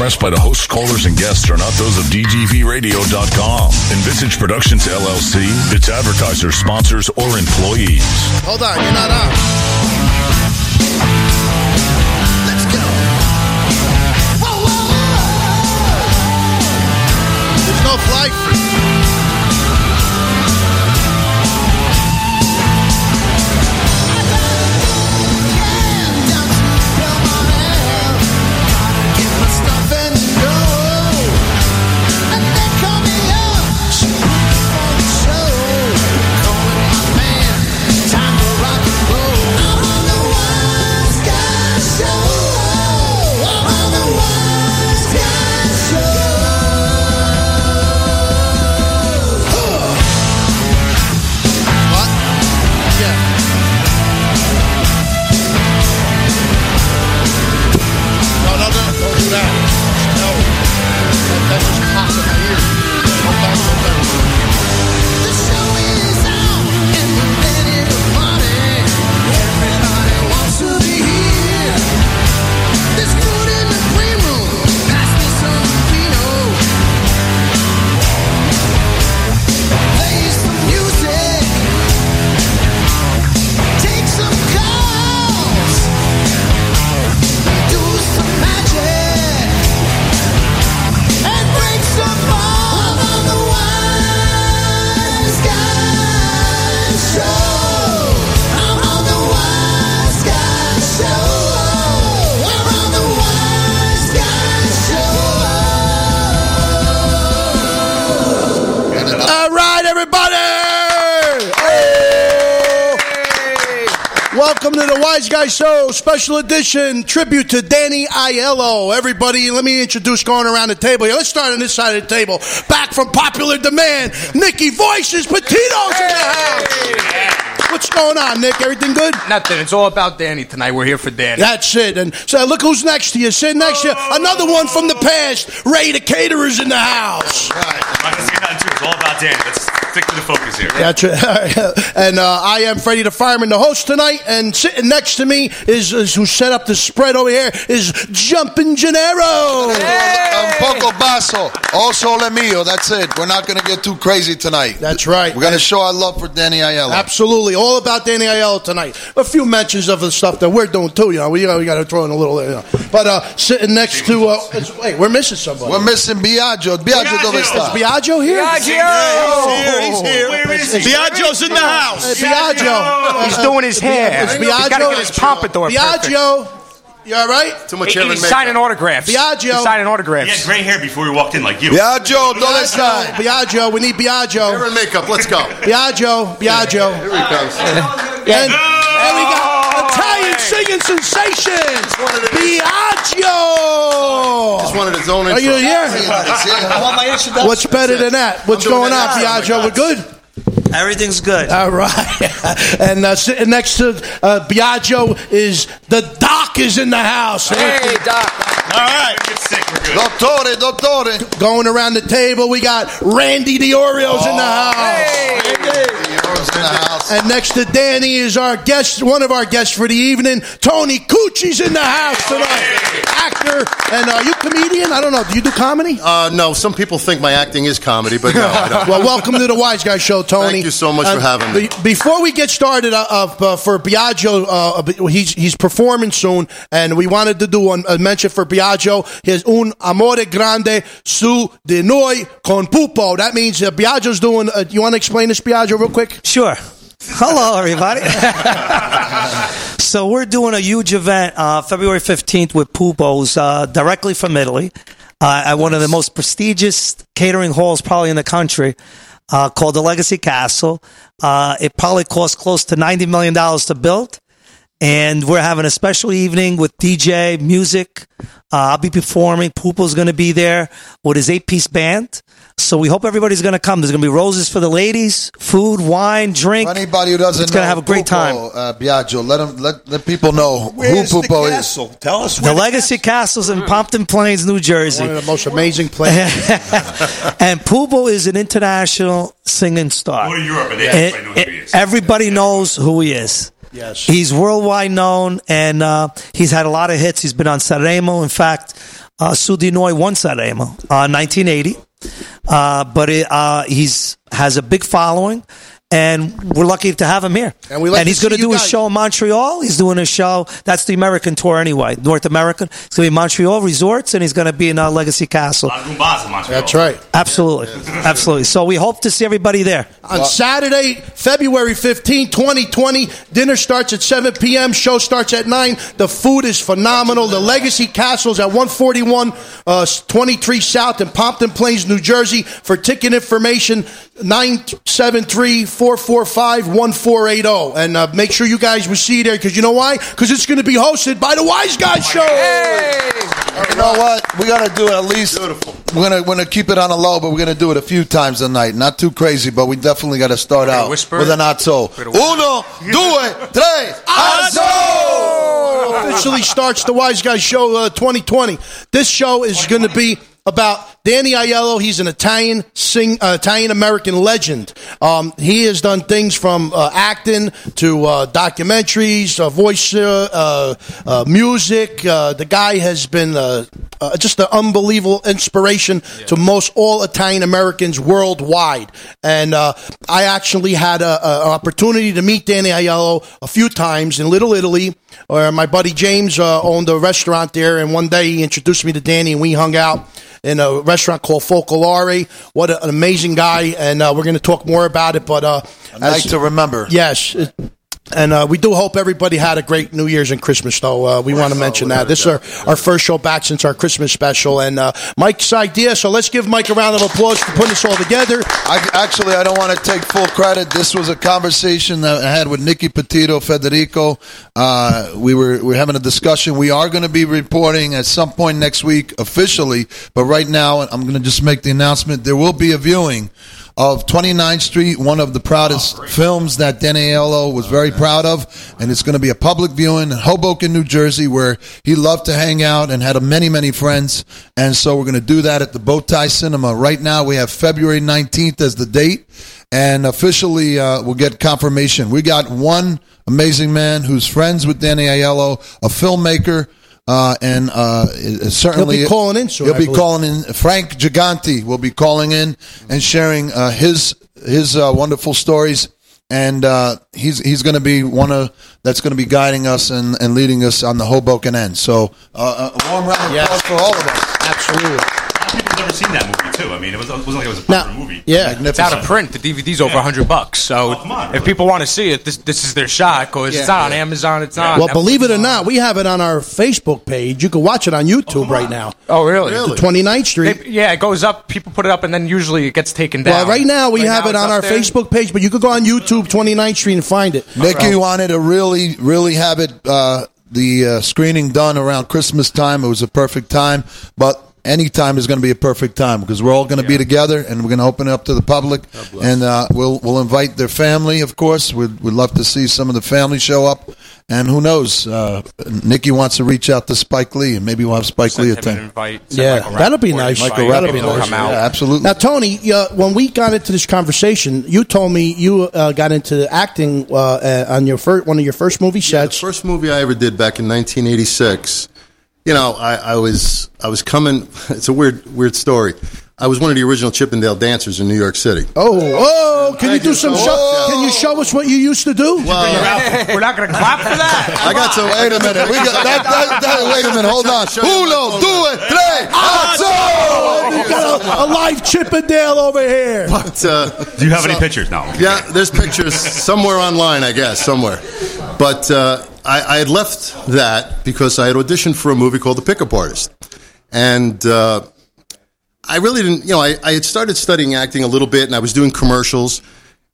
expressed by the host, callers, and guests are not those of DGVRadio.com, Envisage Productions LLC, its advertisers, sponsors, or employees. Hold on, you're not on. Let's go. Whoa, whoa, whoa. There's no flight. Guy special edition tribute to Danny Aiello. Everybody, let me introduce going around the table here. Let's start on this side of the table. Back from popular demand, Nicky Voices, Petito's in the house. What's going on, Nick? Everything good? Nothing. It's all about Danny tonight. We're here for Danny. That's it. And so look who's next to you. Sit next to you. Another one from the past. Ray the Caterer's in the house. Mike, let's get down to it. It's all about Danny. Let's stick to the focus here. That's right. and uh, I am Freddie the Fireman, the host tonight. And sitting next to me is, is who set up the spread over here is Jumpin' Gennaro. Un poco basso. Also le mio. That's it. We're not going to get too crazy tonight. That's right. We're going to show our love for Danny Aiello. Absolutely, all about Danny Aiello tonight. A few mentions of the stuff that we're doing too. You know, we, you know, we got to throw in a little. You know. But uh, sitting next to, uh, wait, we're missing somebody. We're missing Biagio. Biagio, dove Is sta? Biagio here? Biagio! He's here. Where is he? Biagio's in the house. Hey, Biagio. He's doing his hair. It's He's got to get his pompadour perfect. Biagio. You all right? Too much He- hair and He's makeup. signing autographs. Biagio. He's signing He had gray hair before we walked in, like you. Biagio, dove sta? Biagio. We need Hair and makeup. Let's go. Biagio. Biagio. Here he comes. And, and we got Italian singing sensation. wanted Biagio. Just wanted his own Are intro. you here? It's here. What's better than that? What's I'm going on, that. Biagio? We're good? Everything's good. All right. and uh, sitting next to uh, Biagio is the doc is in the house. Hey, Doc. All right. Get sick. We're good. Dottore, dottore. Going around the table, we got Randy the Orioles in the house. Heroes in the house. And next to Danny is our guest, one of our guests for the evening, Tony Cucci's in the house tonight. Actor and uh, you comedian? I don't know. Do you do comedy? Uh, no, some people think my acting is comedy, but no, I don't. Well, welcome to the Wise Guy Show, Tony. Thank you so much for having me. be- before we get started, uh, uh, for Biagio, uh, he's he's performing soon, and we wanted to do one, a mention for Biagio. His un amore grande su di noi con pupo. That means uh, Biagio's doing. Uh, you want to explain this, Biagio, real quick? Sure. Hello, everybody. so we're doing a huge event uh, February 15th with Pupos uh, directly from Italy uh, at one of the most prestigious catering halls probably in the country uh, called the Legacy Castle. Uh, it probably cost close to $90 million to build. And we're having a special evening with DJ, music. Uh, I'll be performing. Pupo's going to be there with his eight piece band. So we hope everybody's going to come. There's going to be roses for the ladies, food, wine, drink. For anybody who doesn't It's know, gonna have a great time. Pupo, Uh, Biagio, let them let, let people know Where's who the Pupo is. Tell us The where Legacy Castles in Pompton Plains, New Jersey. One of the most amazing places. and Pupo is an international singing star. Go Europe and they- And- everybody knows who he is. everybody knows who he is. Yes. He's worldwide known, and uh, he's had a lot of hits. He's been on Sanremo. In fact, uh, Su di noi won Sanremo, uh, 1980. Uh, but it, uh, he's has a big following, and we're lucky to have him here. And we like to he's going see to do his guys. show in Montreal. He's doing a show. That's the American tour anyway, North American. It's going to be Montreal resorts, and he's going to be in our Legacy Castle. A lot of in Montreal. That's right. Absolutely, absolutely. So we hope to see everybody there. On Saturday, February 15, 2020, dinner starts at 7 p.m., show starts at 9. The food is phenomenal. The Legacy Castle's at 141 uh, 23 South in Pompton Plains, New Jersey. For ticket information, 973 445 1480. And uh, make sure you guys will see there because you know why? Because it's going to be hosted by the Wise Guy Show. Hey! You know what? We got to do it at least. Beautiful. We're gonna we're gonna keep it on the low, but we're gonna do it a few times a night. Not too crazy, but we definitely got to start out whisper? with an azzo. Uno, due, tres, azzo. officially starts the Wise Guy Show uh, 2020. This show is going to be about Danny Aiello. He's an Italian sing, uh, Italian American legend. Um, he has done things from uh, acting to uh, documentaries, uh, voice, uh, uh, music. Uh, the guy has been uh, uh, just an unbelievable inspiration to most all Italian Americans worldwide. And uh, I actually had an opportunity to meet Danny Aiello a few times in Little Italy, where my buddy James uh, owned a restaurant there. And one day he introduced me to Danny, and we hung out in a restaurant called Focolare. What a, an amazing guy! And uh, we're going to talk more about it. But uh, A night to remember. Yes. it- And uh, we do hope everybody had a great New Year's and Christmas, though. Uh, we want to mention that. This is our, our first show back since our Christmas special. And uh, Mike's idea, so let's give Mike a round of applause for putting this all together. I, actually, I don't want to take full credit. This was a conversation that I had with Nicky Petito, Federico. Uh, we were we were having a discussion. We are going to be reporting at some point next week officially, but right now I'm going to just make the announcement. There will be a viewing of 29th Street, one of the proudest films that Danny Aiello was very proud of, and it's going to be a public viewing in Hoboken, New Jersey, where he loved to hang out and had many, many friends. And so we're going to do that at the Bowtie Cinema. Right now, we have February 19th as the date, and officially uh, we'll get confirmation. We got one amazing man who's friends with Danny Aiello, a filmmaker. Uh, and uh, certainly He'll be calling in soon, He'll I be believe. calling in. Frank Giganti will be calling in and sharing uh, his his uh, wonderful stories. And uh, he's he's going to be one of that's going to be guiding us and, and leading us on the Hoboken end. So uh, a warm round of applause for all of us. Absolutely. Never seen that movie too. I mean, it, was, it wasn't like it was a Now, popular movie. yeah. It's out of print. The DVD's over a hundred bucks. So Oh, come on, if people want to see it, this this is their shot because it's not on Amazon. It's not. on Well, Netflix. believe it or not, we have it on our Facebook page. You can watch it on YouTube right now. Oh, really? The 29th Street. They- yeah, it goes up. People put it up, and then usually it gets taken down. Well, right now we Right have now it on our there. Facebook page, but you could go on YouTube, 29th Street, and find it. Nicky wanted to really, really have it uh, the uh, screening done around Christmas time. It was a perfect time, but any time is going to be a perfect time because we're all going to be together and we're going to open it up to the public, and uh, we'll we'll invite their family. Of course, we'd we'd love to see some of the family show up, and who knows? Uh, Nicky wants to reach out to Spike Lee, and maybe we'll have Spike Lee Send him an attend. Yeah, Michael that'll be nice. Michael invite. Rappaport, Maybe they'll come out. yeah, absolutely. Now, Tony, uh, when we got into this conversation, you told me you uh, got into acting uh, uh, on your first one of your first movie The first movie I ever did back in 1986. You know, I, I was I was coming. It's a weird weird story. I was one of the original Chippendale dancers in New York City. oh, oh! Can you do some show? much. Can you show us what you used to do? We're not going to clap for that. I got some. Wait a minute. We got that, that, that, wait a minute. Hold on. Show you Uno, my due, tres, Oh, azzo! we got a, a live Chippendale over here. But, uh, Do you have any pictures? now? Yeah, there's pictures somewhere online, I guess, somewhere. But uh, I, I had left that because I had auditioned for a movie called The Pickup Artist. And uh, I really didn't, you know, I, I had started studying acting a little bit and I was doing commercials.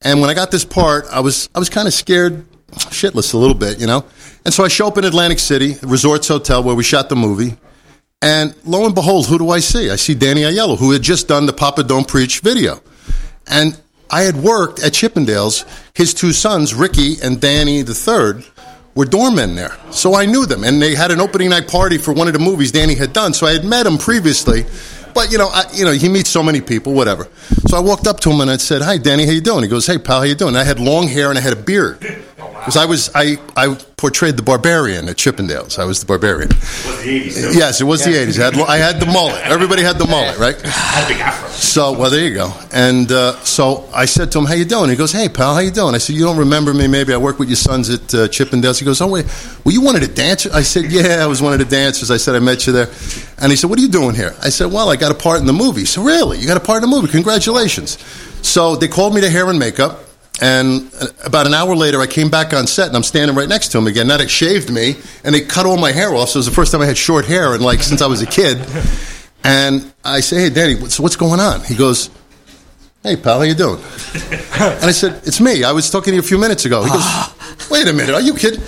And when I got this part, I was, I was kind of scared shitless a little bit, you know? And so I show up in Atlantic City, Resorts Hotel, where we shot the movie. And lo and behold, who do I see? I see Danny Aiello, who had just done the Papa Don't Preach video. And I had worked at Chippendales. His two sons, Ricky and Danny the third, were doormen there. So I knew them. And they had an opening night party for one of the movies Danny had done. So I had met him previously. But, you know, I, you know, he meets so many people, whatever. So I walked up to him and I said, hi, Danny, how you doing? He goes, hey, pal, how you doing? And I had long hair and I had a beard. Because I was I, I portrayed the barbarian at Chippendales. I was the barbarian. Was the 80s, though. Yes, it was the '80s. I had, I had the mullet. Everybody had the mullet, right? Had a big afro. So, well, there you go. And uh, so I said to him, "How you doing?" He goes, "Hey, pal, how you doing?" I said, "You don't remember me? Maybe I work with your sons at uh, Chippendales." He goes, "Oh wait, were you one of the dancers?" I said, "Yeah, I was one of the dancers." I said, "I met you there." And he said, "What are you doing here?" I said, "Well, I got a part in the movie." So, really, you got a part in the movie? Congratulations! So they called me to hair and makeup. And uh, about an hour later, I came back on set, and I'm standing right next to him again. Now they shaved me, and they cut all my hair off. So it was the first time I had short hair, and like since I was a kid. And I say, "Hey, Danny, what's, what's going on?" He goes, "Hey, pal, how you doing?" And I said, "It's me. I was talking to you a few minutes ago." He goes, "Wait a minute, are you kidding?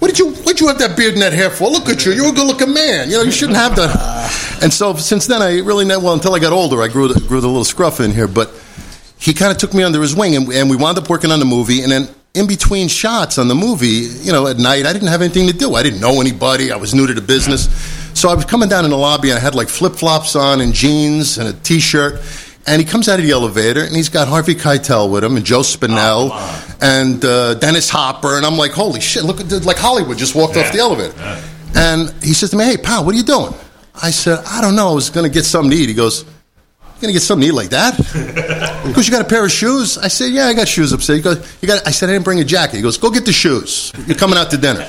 What did you what did you have that beard and that hair for? Look at you. You're a good-looking man. You know, you shouldn't have that." And so since then, I really well until I got older. I grew the, grew the little scruff in here, but he kind of took me under his wing, and, and we wound up working on the movie. And then in between shots on the movie, you know, at night, I didn't have anything to do. I didn't know anybody. I was new to the business. So I was coming down in the lobby, and I had like flip flops on and jeans and a t shirt. And he comes out of the elevator, and he's got Harvey Keitel with him, and Joe Spinell, and uh, Dennis Hopper. And I'm like, holy shit, look at the, like Hollywood just walked off the elevator. And he says to me, hey, pal, what are you doing? I said, I don't know. I was going to get something to eat. He goes, gonna get something to eat like that? Because you got a pair of shoes. I said, yeah, I got shoes upstairs. He goes, you got? I said, I didn't bring a jacket. He goes, go get the shoes. You're coming out to dinner.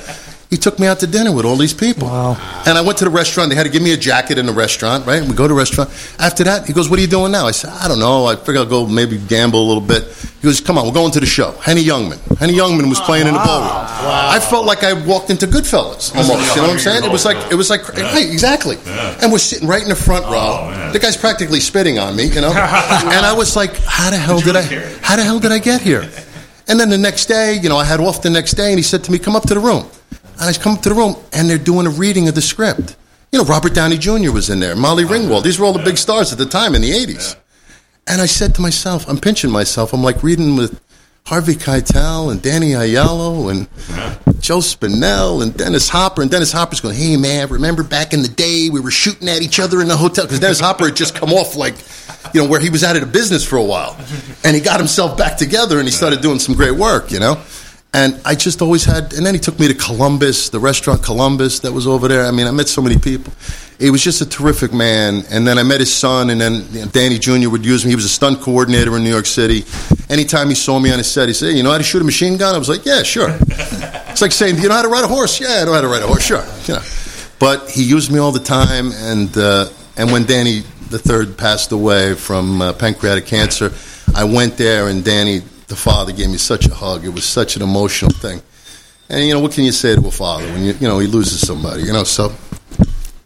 He took me out to dinner with all these people. Wow. And I went to the restaurant. They had to give me a jacket in the restaurant, right? And We go to the restaurant. After that, he goes, what are you doing now? I said, I don't know. I figure I'll go maybe gamble a little bit. He goes, come on, we're going to the show. Henny Youngman. Henny Youngman was playing in the ballroom. I felt like I walked into Goodfellas almost. You know what I'm saying? It was like, it was like, right, exactly. And we're sitting right in the front row. Oh, the guy's practically spitting on me, you know? and I was like, how the hell did I, how the hell did I get here? And then the next day, you know, I had off the next day, and he said to me, come up to the room. And I come up to the room, and they're doing a reading of the script. You know, Robert Downey Jr. was in there, Molly Ringwald. These were all the big stars at the time in the 80s. And I said to myself, I'm pinching myself. I'm like reading with Harvey Keitel and Danny Aiello and Joe Spinell and Dennis Hopper. And Dennis Hopper's going, hey, man, remember back in the day we were shooting at each other in the hotel? Because Dennis Hopper had just come off like, you know, where he was out of the business for a while. And he got himself back together and he started doing some great work, you know? And I just always had, and then he took me to Columbus, the restaurant Columbus that was over there. I mean, I met so many people. He was just a terrific man. And then I met his son, and then Danny Jr. would use me. He was a stunt coordinator in New York City. Anytime he saw me on his set, he said, hey, You know how to shoot a machine gun? I was like, Yeah, sure. it's like saying, Do you know how to ride a horse? Yeah, I know how to ride a horse, sure. You know. But he used me all the time. And, uh, and when Danny the third passed away from uh, pancreatic cancer, I went there, and Danny the father gave me such a hug. It was such an emotional thing. And you know, what can you say to a father when you you know he loses somebody? You know, so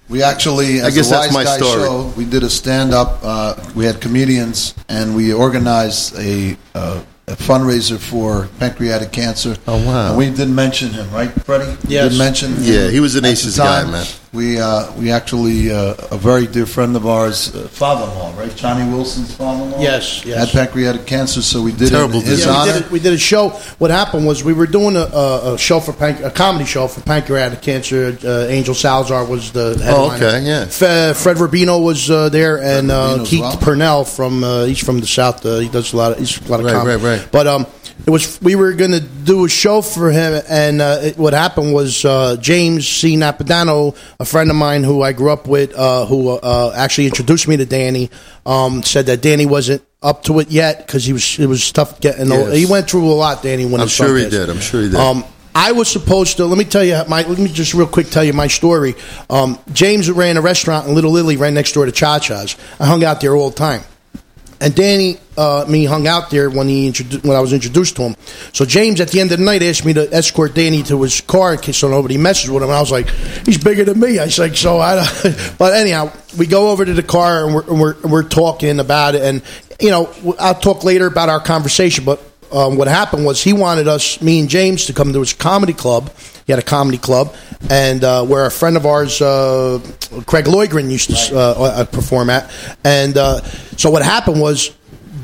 We actually, I as guess the that's Wise my Guy story. show, we did a stand up. Uh, we had comedians, and we organized a, uh, a fundraiser for pancreatic cancer. Oh, wow. And we didn't mention him, right, Freddie? We Yes. Didn't mention. him Yeah, he was an aces guy, man. We uh, we actually uh, a very dear friend of ours, uh, father-in-law, right? Johnny Wilson's father-in-law. Yes, yes. Had pancreatic cancer, so we did Terrible it in his disease. Yeah, we did, a, we did a show. What happened was we were doing a, a, a show for panc- a comedy show for pancreatic cancer. Uh, Angel Salazar was the headliner. okay, yeah. Fe- Fred Rubino was uh, there, and uh, Keith well. Purnell from uh, he's from the south. Uh, he does a lot of he's a lot of Right, comedy. right, right. But um, it was we were going to do a show for him, and uh, it, what happened was uh, James C. Napadano, a friend of mine who I grew up with, uh, who uh, actually introduced me to Danny, um, said that Danny wasn't up to it yet because he was it was tough getting. old. He went through a lot, Danny. When I'm sure he did. I'm sure he did. Um, I was supposed to. Let me tell you my. Let me just real quick tell you my story. Um, James ran a restaurant in Little Italy right next door to Cha Cha's. I hung out there all the time, and Danny, uh, me hung out there when he introdu- when I was introduced to him. So James, at the end of the night, asked me to escort Danny to his car in case so nobody messes with him. And I was like, he's bigger than me. I was like, so I. don't- but anyhow, we go over to the car and we're and we're, we're talking about it, and you know, I'll talk later about our conversation, but um, what happened was he wanted us, me and James, to come to his comedy club. He had a comedy club, and uh, where a friend of ours, uh, Craig Loigren, used to uh, uh, perform at. And uh, so what happened was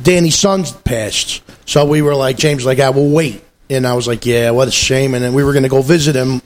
Danny's son passed. So we were like, James, like, I will wait. And I was like, yeah, what a shame. And then we were going to go visit him,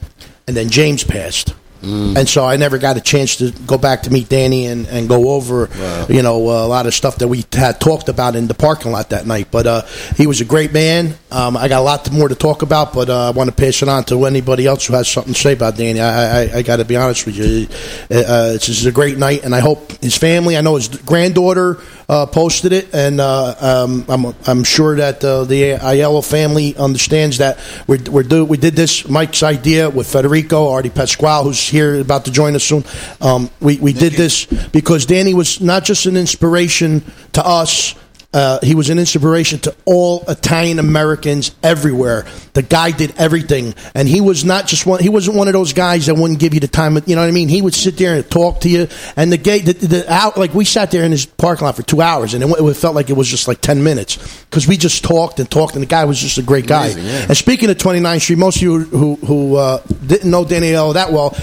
and then James passed. And so I never got a chance to go back to meet Danny and, and go over, you know, a lot of stuff that we had talked about in the parking lot that night. But uh, he was a great man. Um, I got a lot more to talk about, but uh, I want to pass it on to anybody else who has something to say about Danny. I, I, I got to be honest with you, uh, this is a great night, and I hope his family. I know his granddaughter uh, posted it, and uh, um, I'm I'm sure that uh, the Aiello family understands that we're, we're do, we did this Mike's idea with Federico Artie Pasquale, who's here about to join us soon. Um, we we did this because Danny was not just an inspiration to us. Uh, he was an inspiration to all Italian Americans everywhere. The guy did everything, and he was not just one. He wasn't one of those guys that wouldn't give you the time. You know what I mean? He would sit there and talk to you. And the gate, the, the out, like we sat there in his parking lot for two hours, and it, it felt like it was just like ten minutes because we just talked and talked, and the guy was just a great guy. Amazing, yeah. And speaking of 29th Street, most of you who who uh, didn't know Danny Aiello that well,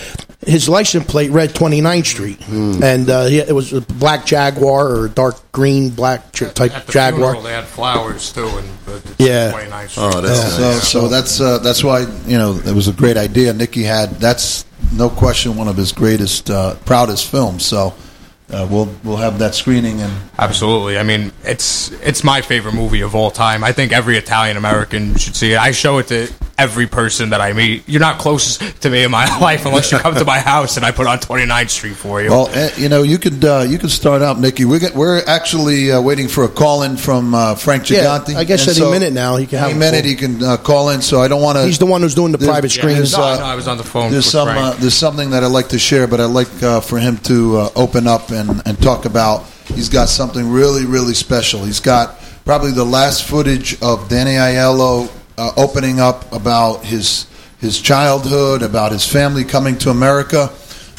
his license plate read 29th Street, Hmm. and uh, he, it was a black Jaguar or dark green black ch- type At the Jaguar. funeral, they had flowers too, and but it's Yeah. 29th Street. Oh, that's So, so that's uh, that's why you know it was a great idea. Nicky had that's no question one of his greatest, uh, proudest films. So uh, we'll we'll have that screening and Absolutely. I mean, it's it's my favorite movie of all time. I think every Italian American should see it. I show it to every person that I meet. You're not closest to me in my life unless you come to my house and I put on 29th Street for you. well, eh, you know, you could uh, you could start out, Nicky. We're get, we're actually uh, waiting for a call in from uh, Frank Yeah, I guess And any minute now he can have any a minute call. he can uh, call in. So I don't want to. He's the one who's doing the There's- private yeah, screens. no, uh, no, I was on the phone. There's with some Frank. uh, there's something that I'd like to share, but I'd like uh, for him to uh, open up and, and talk about. He's got something really really special. He's got probably the last footage of Danny Aiello uh, opening up about his his childhood, about his family coming to America.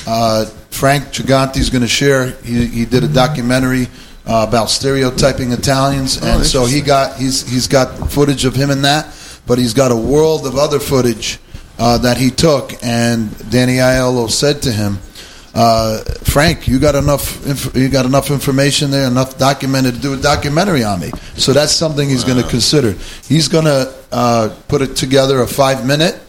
Uh, Frank Giganti is going to share. He, he did a documentary uh, about stereotyping Italians, and so he got he's he's got footage of him in that, but he's got a world of other footage uh, that he took. And Danny Aiello said to him, uh, "Frank, you got enough inf- you got enough information there, enough documented to do a documentary on me." So that's something he's going to consider. He's going to uh, put it together a five minute.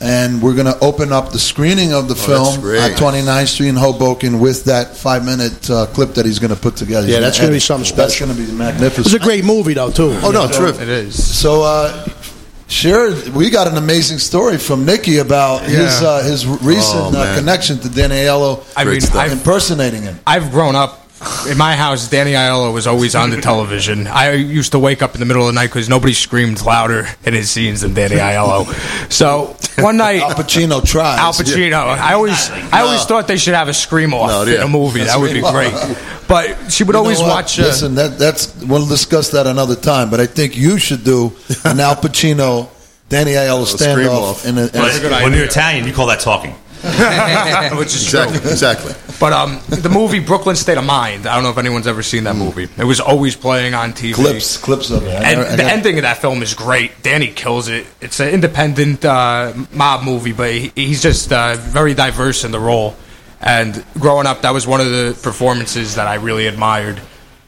And we're going to open up the screening of the that's film great. at 29th Street in Hoboken with that five minute uh, clip that he's going to put together. He's Yeah, that's gonna be something special. That's going to be magnificent. It's a great movie, though, too. Oh no, terrific. it is. So, uh, sure, we got an amazing story from Nikki about his uh, his recent Oh, uh, connection to Danny Aiello, I Great mean. I've, impersonating him. I've grown up in my house. Danny Aiello was always on the television. I used to wake up in the middle of the night because nobody screamed louder in his scenes than Danny Aiello. So one night, Al Pacino tried. Al Pacino. I always, I always thought they should have a scream off No, in yeah. a movie. That would be great. But she would You always watch. Uh, Listen, that, that's we'll discuss that another time. But I think you should do an Al Pacino, Danny Aiello scream standoff. off. In a, in a- when you're Italian, you call that talking. which is true. Exactly, exactly. But um, the movie Brooklyn State of Mind. I don't know if anyone's ever seen that movie. It was always playing on TV. clips, clips of it. I And never- the ending of that film is great. Danny kills it. It's an independent uh, mob movie, but he, he's just uh, very diverse in the role. And growing up, that was one of the performances that I really admired.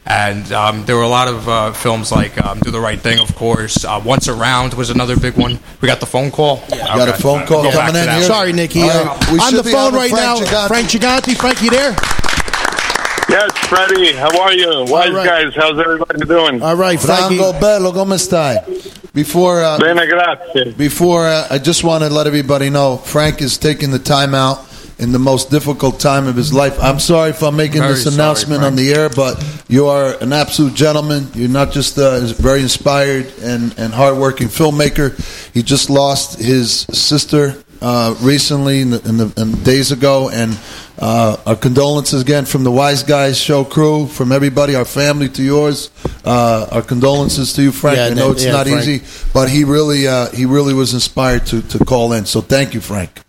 And um, there were a lot of uh, films like um, Do the Right Thing, of course. Uh, Once Around was another big one. We got the phone call. Yeah, got a phone call Go coming in here? Sorry, Nicky. All Uh, on the phone right Frank now. Giganti. Frank Giganti. Frank, you there? Yes, Freddie. How are you? Wise right. guys, how's everybody doing? All right, Frankie. Franco Bello, come stai? Before uh, Bene, grazie. Before uh, I just want to let everybody know, Frank is taking the time out in the most difficult time of his life. I'm sorry if I'm making Very this sorry, announcement on the air, but you are an absolute gentleman. You're not just a very inspired and, and hardworking filmmaker. He just lost his sister uh, recently, in the, in the in days ago, and uh, our condolences again from the Wise Guys show crew, from everybody, our family to yours. Uh, our condolences to you, Frank. Yeah, I know it's yeah, not Frank. easy, but he really uh, he really was inspired to to call in. So thank you, Frank.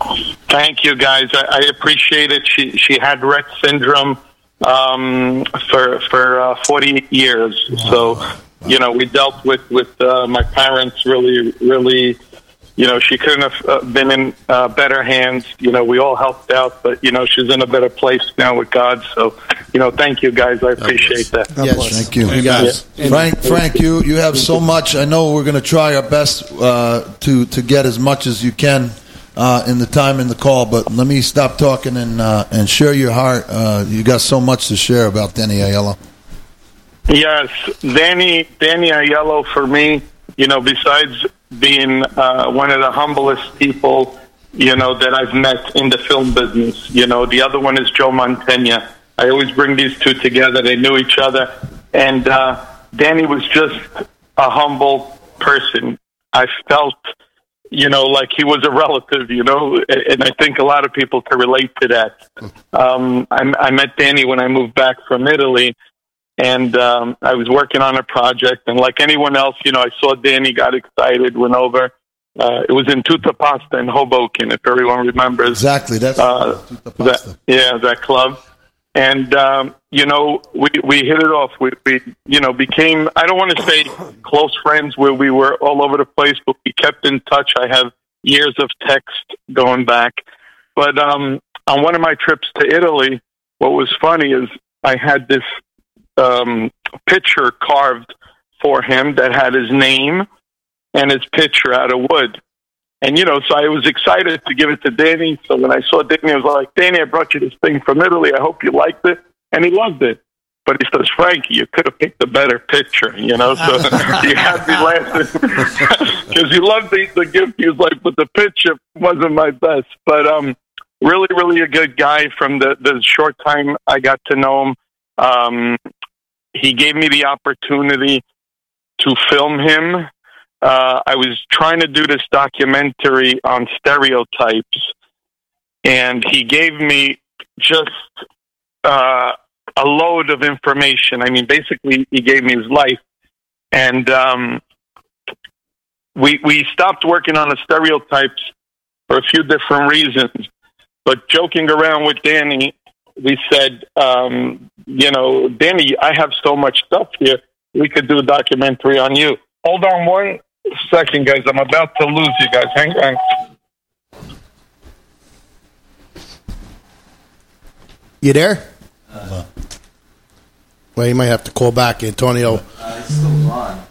Thank you, guys. I, I appreciate it. She she had Rett syndrome um, for for uh, 48 years. So, you know, we dealt with with uh, my parents really, really. You know, she couldn't have uh, been in uh, better hands. You know, we all helped out, but you know, she's in a better place now with God. So, you know, thank you, guys. I appreciate that. Yes. Thank you. You guys. Frank, Frank, you, you have so much. I know we're going to try our best uh, to to get as much as you can uh, in the time in the call, but let me stop talking and uh, and share your heart. Uh, you got so much to share about Danny Aiello. Yes, Danny Danny Aiello for me, you know, besides being uh, one of the humblest people, you know, that I've met in the film business. You know, the other one is Joe Mantegna. I always bring these two together. They knew each other, and uh, Danny was just a humble person. I felt, you know, like he was a relative. You know, and I think a lot of people can relate to that. Um, I, I met Danny when I moved back from Italy and um, I was working on a project. And like anyone else, you know, I saw Danny, got excited, went over. Uh, it was in Tutta Pasta in Hoboken, if everyone remembers. Exactly, that's uh, that, yeah, that club. And um, you know, we we hit it off. We we you know became I don't want to say close friends where we were all over the place, but we kept in touch. I have years of text going back. But um, on one of my trips to Italy, what was funny is I had this um, picture carved for him that had his name and his picture out of wood. And you know, so I was excited to give it to Danny. So when I saw Danny, I was like, "Danny, I brought you this thing from Italy. I hope you liked it." And he loved it. But he says, "Frankie, you could have picked a better picture." You know, so he had me laughing because he loved the, the gift. He was like, "But the picture wasn't my best." But um, really, really a good guy. From the the short time I got to know him, um, he gave me the opportunity to film him. Uh, I was trying to do this documentary on stereotypes, and he gave me just uh, a load of information. I mean, basically, he gave me his life, and um, we we stopped working on the stereotypes for a few different reasons. But joking around with Danny, we said, um, you know, Danny, I have so much stuff here. We could do a documentary on you. Hold on one second, guys. I'm about to lose you guys. Hang on. You there? well, you might have to call back, Antonio. Uh, he's still on.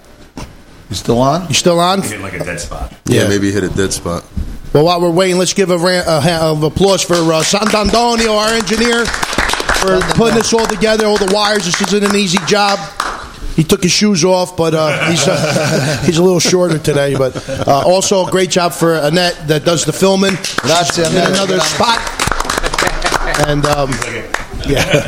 You still on? You still on? Hit like a dead spot. Yeah, maybe hit a dead spot. Well, while we're waiting, let's give a, round a hand of applause for uh, Sant'Antonio, our engineer, for putting this all together, all the wires. This isn't an easy job. He took his shoes off, but uh, he's uh, he's a little shorter today. But uh, also a great job for Annette that does the filming. Grazie, in Annette. another spot. And um, yeah,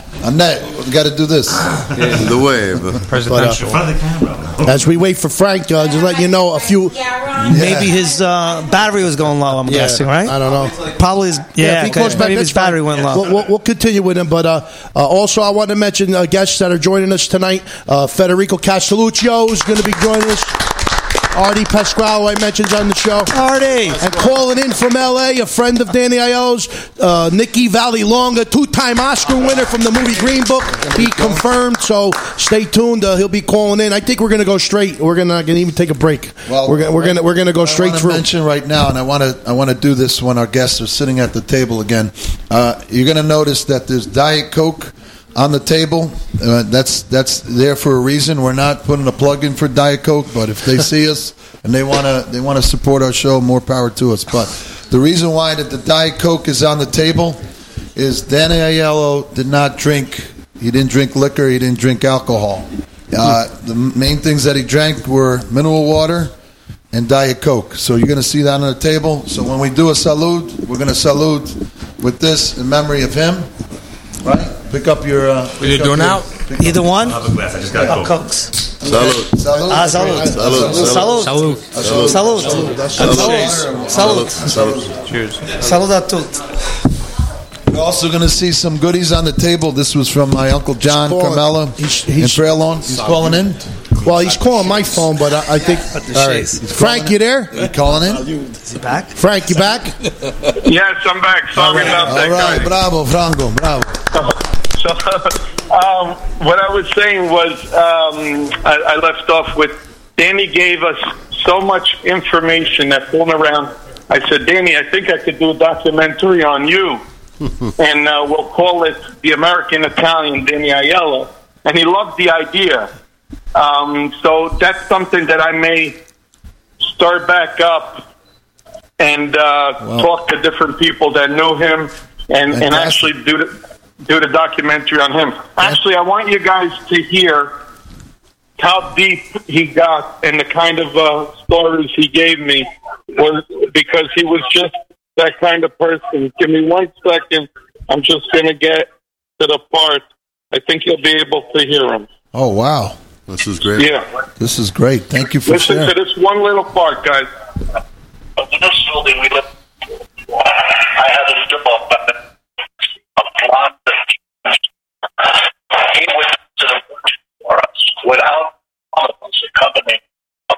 Annette, we got to do this. The wave. Presidential. In front of the camera. as we wait for Frank, uh, just let you know a few. Maybe his uh, battery was going low. I'm Yeah, guessing, right? I don't know. Probably his. Yeah, if he calls back, maybe his battery went low. We'll, we'll, we'll continue with him, but uh, uh, also I want to mention uh, guests that are joining us tonight. Uh, Federico Castelluccio is going to be joining us. Artie Pasquale, I mentioned on the show. Artie. And calling in from L.A., a friend of Danny Aiello's, uh, Nikki Vallelonga, two-time Oscar winner from the movie Green Book. He confirmed, so stay tuned. Uh, he'll be calling in. I think we're going to go straight. We're going to even take a break. Well, we're gonna, we're going to we're going to go straight I want through. to mention right now, and I want to I want to do this when our guests are sitting at the table again. Uh, you're going to notice that there's Diet Coke on the table. Uh, that's that's there for a reason. We're not putting a plug in for Diet Coke, but if they see us and they want to they want to support our show, more power to us. But the reason why that the Diet Coke is on the table is Danny Aiello did not drink. He didn't drink liquor. He didn't drink alcohol. Uh, the main things that he drank were mineral water and Diet Coke. So you're going to see that on the table. So when we do a salute, we're going to salute with this in memory of him. Right? Pick up your. Uh, What are you pick doing your- now? Either one. I'll have a glass. I just got Oh, a Coke. Cokes. Salute. Salute. Ah, salud. Salute. Salud. Salute. Salud. Salud. Salud. Salute. Cheers. Salud a tutti. We're also going to see some goodies on the table. This was from my uncle John calling- Carmela he's- in he's- Fairlawn. He's calling in. Well, he's calling my phone, but I, I think. All right. Frank, you there? You calling in? Is he back? Frank, you back? Yes, I'm back. Sorry about that, right, guys. bravo, Franco, bravo. So, um, what I was saying was, um, I, I left off with Danny gave us so much information that fooling around. I said, Danny, I think I could do a documentary on you, and uh, we'll call it The American Italian Danny Aiello. And he loved the idea. Um, so that's something that I may start back up and uh, talk to different people that know him, and, and actually do the, do the documentary on him. Actually, I want you guys to hear how deep he got and the kind of uh, stories he gave me was because he was just that kind of person. Give me one second. I'm just going to get to the part. I think you'll be able to hear him. Oh wow, This is great. Yeah. this is great. Thank you for Listen sharing. to this one little part, guys. But in this building we live, I have a job, but a lot of he went to the butcher for us without all of us accompanying.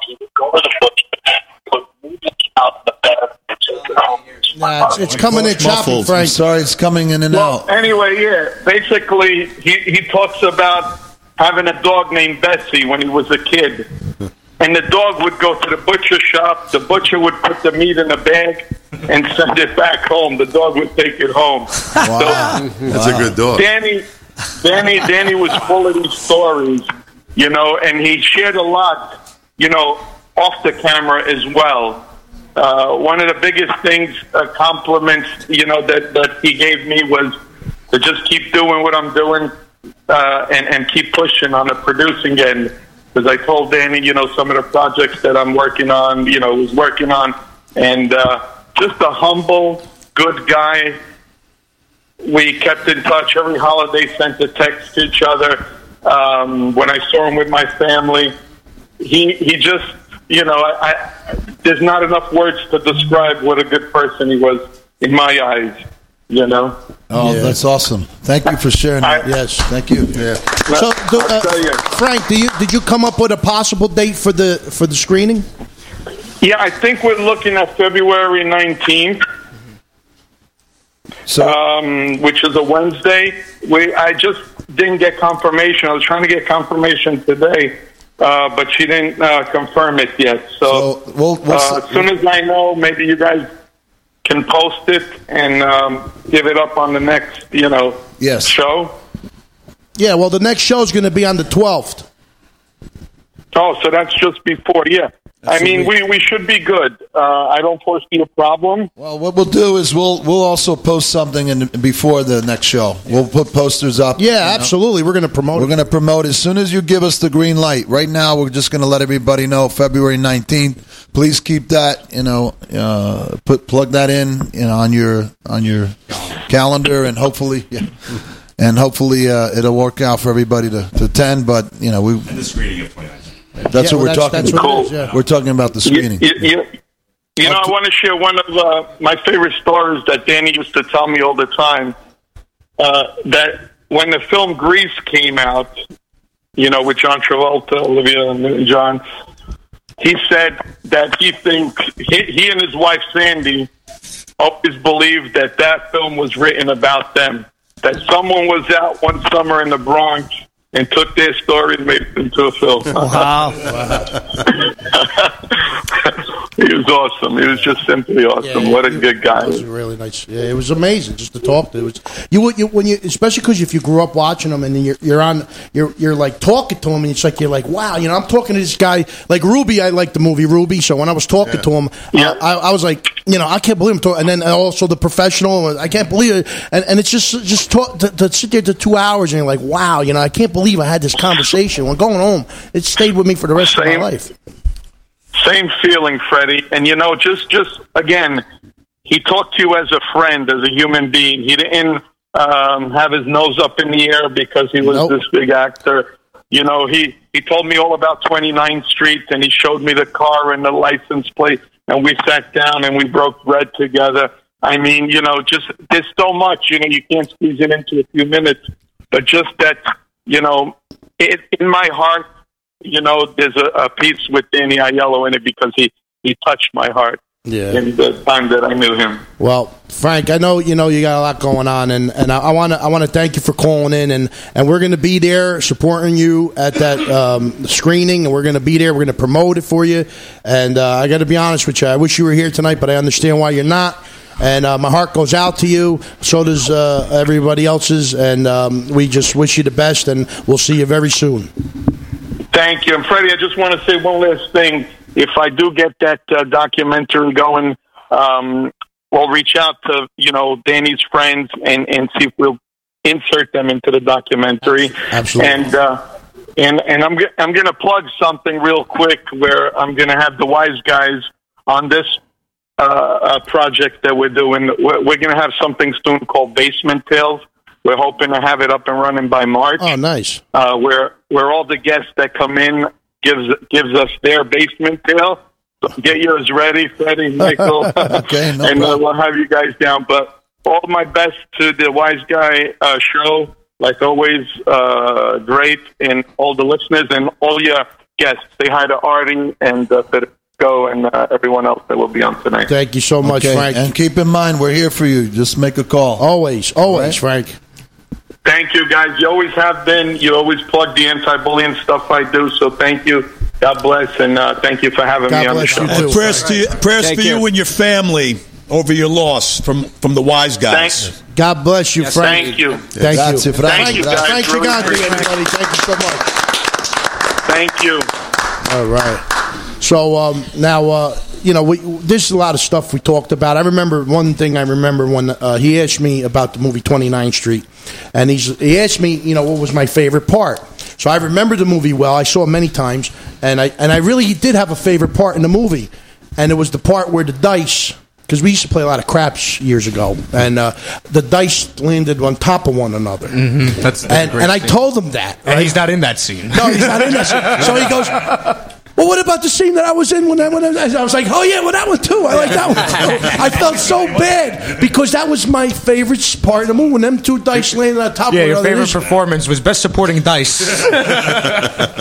He would go to the butcher, put meat out the bed, and take it home. Nah, it's, it's coming in choppy, Muffled. I'm sorry, it's coming in and Well, out. anyway, yeah. Basically, he, he talks about having a dog named Bessie when he was a kid. And the dog would go to the butcher shop. The butcher would put the meat in a bag and send it back home. The dog would take it home. Wow. That's a good dog. Danny, Danny, Danny was full of these stories, you know, and he shared a lot, you know, off the camera as well. Uh, one of the biggest things, uh, compliments, you know, that, that he gave me was to just keep doing what I'm doing uh, and, and keep pushing on the producing end. Because I told Danny, you know, some of the projects that I'm working on, you know, was working on, and uh, just a humble, good guy, we kept in touch every holiday, sent a text to each other. Um, when I saw him with my family, he he just you know I, I there's not enough words to describe what a good person he was in my eyes. You know. Oh, Yeah. that's awesome. Thank you for sharing that. Yes. Thank you. Yeah. So, do, uh, you. Frank, do you did you come up with a possible date for the for the screening? Yeah, I think we're looking at February nineteenth. So, um, which is a Wednesday. We I just didn't get confirmation. I was trying to get confirmation today, uh, but she didn't uh, confirm it yet. So, So, we'll- we'll uh, as soon as I know, maybe you guys can post it and um, give it up on the next, you know, Yes. show. Yeah. Well, the next show is going to be on the twelfth. Oh, so that's just before, yeah. That's I a mean, we, we should be good. Uh, I don't foresee a problem. well, what we'll do is we'll we'll also post something in, before the next show. We'll put posters up. you Yeah, know. absolutely. We're going to promote. We're going to promote as soon as you give us the green light. Right now, we're just going to let everybody know February nineteenth. Please keep that, you know, uh, put plug that in, you know, on your on your calendar, and hopefully, yeah, and hopefully uh, it'll work out for everybody to, to attend. But you know, we And the screening of 29. That's Yeah, what well, we're talking that's about. what it is, yeah. We're talking about the You, screening. you, you, you know, I want to share one of uh, my favorite stories that Danny used to tell me all the time. Uh, that when the film Grease came out, you know, with John Travolta, Olivia, and John, he said that he thinks he, he and his wife Sandy always believed that that film was written about them. That someone was out one summer in the Bronx and took their story and made it into a film. Wow. he was awesome. He was just simply awesome. what a good guy. It was really nice. Yeah, it was amazing just to talk to. It was you, you when you especially because if you grew up watching him and then you're you're on you're you're like talking to him and it's like you're like wow you know I'm talking to this guy like Ruby I like the movie Ruby so when I was talking to him Yeah. I, I was like you know I can't believe I'm talking and then also the professional I can't believe it and, and it's just just talk to, to sit there to two hours and you're like wow you know I can't believe I had this conversation when going home it stayed with me for the rest of my life. Same feeling, Freddie. And you know, just just again, he talked to you as a friend, as a human being. He didn't um, have his nose up in the air because he was Nope. this big actor. You know, he he told me all about 29th Street, and he showed me the car and the license plate, and we sat down and we broke bread together. I mean, you know, just there's so much. You know, you can't squeeze it into a few minutes, but just that, you know, it, in my heart, you know, there's a, a piece with Danny Aiello in it because he he touched my heart Yeah. in the time that I knew him. Well, Frank, I know you know you got a lot going on, and, and I want to I want to thank you for calling in, and, and we're going to be there supporting you at that um, screening, and we're going to be there. We're going to promote it for you, and uh, I got to be honest with you. I wish you were here tonight, but I understand why you're not. And uh, my heart goes out to you. So does uh, everybody else's, and um, we just wish you the best. And we'll see you very soon. Thank you. And Freddie, I just want to say one last thing. If I do get that uh, documentary going um, we'll reach out to you know Danny's friends and and see if we'll insert them into the documentary. Absolutely. And uh, and and I'm I'm going to plug something real quick where I'm going to have the wise guys on this uh, uh, project that we're doing. We're, we're going to have something soon called Basement Tales. We're hoping to have it up and running by March Oh, nice. uh, where where all the guests that come in gives gives us their basement tale. So get yours ready, Freddie, Michael, Okay, no and problem. we'll have you guys down. But all my best to the Wise Guy uh, show. Like always, uh, great, and all the listeners and all your guests. Say hi to Artie and uh, Federico and uh, everyone else that will be on tonight. Thank you so much, Okay, Frank. And keep in mind, we're here for you. Just make a call. always, always, Frank. Thank you, guys. You always have been. You always plug the anti-bullying stuff I do. So thank you. God bless, and uh, thank you for having God me on the show. you And too. prayers to you, prayers Thank for you. you. and your family over your loss from from the wise guys. Thanks. God bless you, Frank. Thank you. Thank Grazie, you. Frank. Thank you, Grazie. guys. Frank Really Gigante, appreciate it. everybody. Thank you so much. Thank you. All right. So um, now, uh, you know, we, there's a lot of stuff we talked about. I remember one thing. I remember when uh, he asked me about the movie 29th Street, and he's he asked me, you know, what was my favorite part. So I remember the movie well. I saw it many times, and I and I really did have a favorite part in the movie, and it was the part where the dice. Because we used to play a lot of craps years ago, and uh, the dice landed on top of one another. Mm-hmm. That's, that's And, great and I told him that. And he's not in that scene. No, he's not in that scene. So he goes, well, what about the scene that I was in when I, when I, I was like, oh, yeah, well, that one too. I like that one too. I felt so bad because that was my favorite part of the movie when them two dice landed on top Yeah, of your one another. favorite performance was best supporting dice.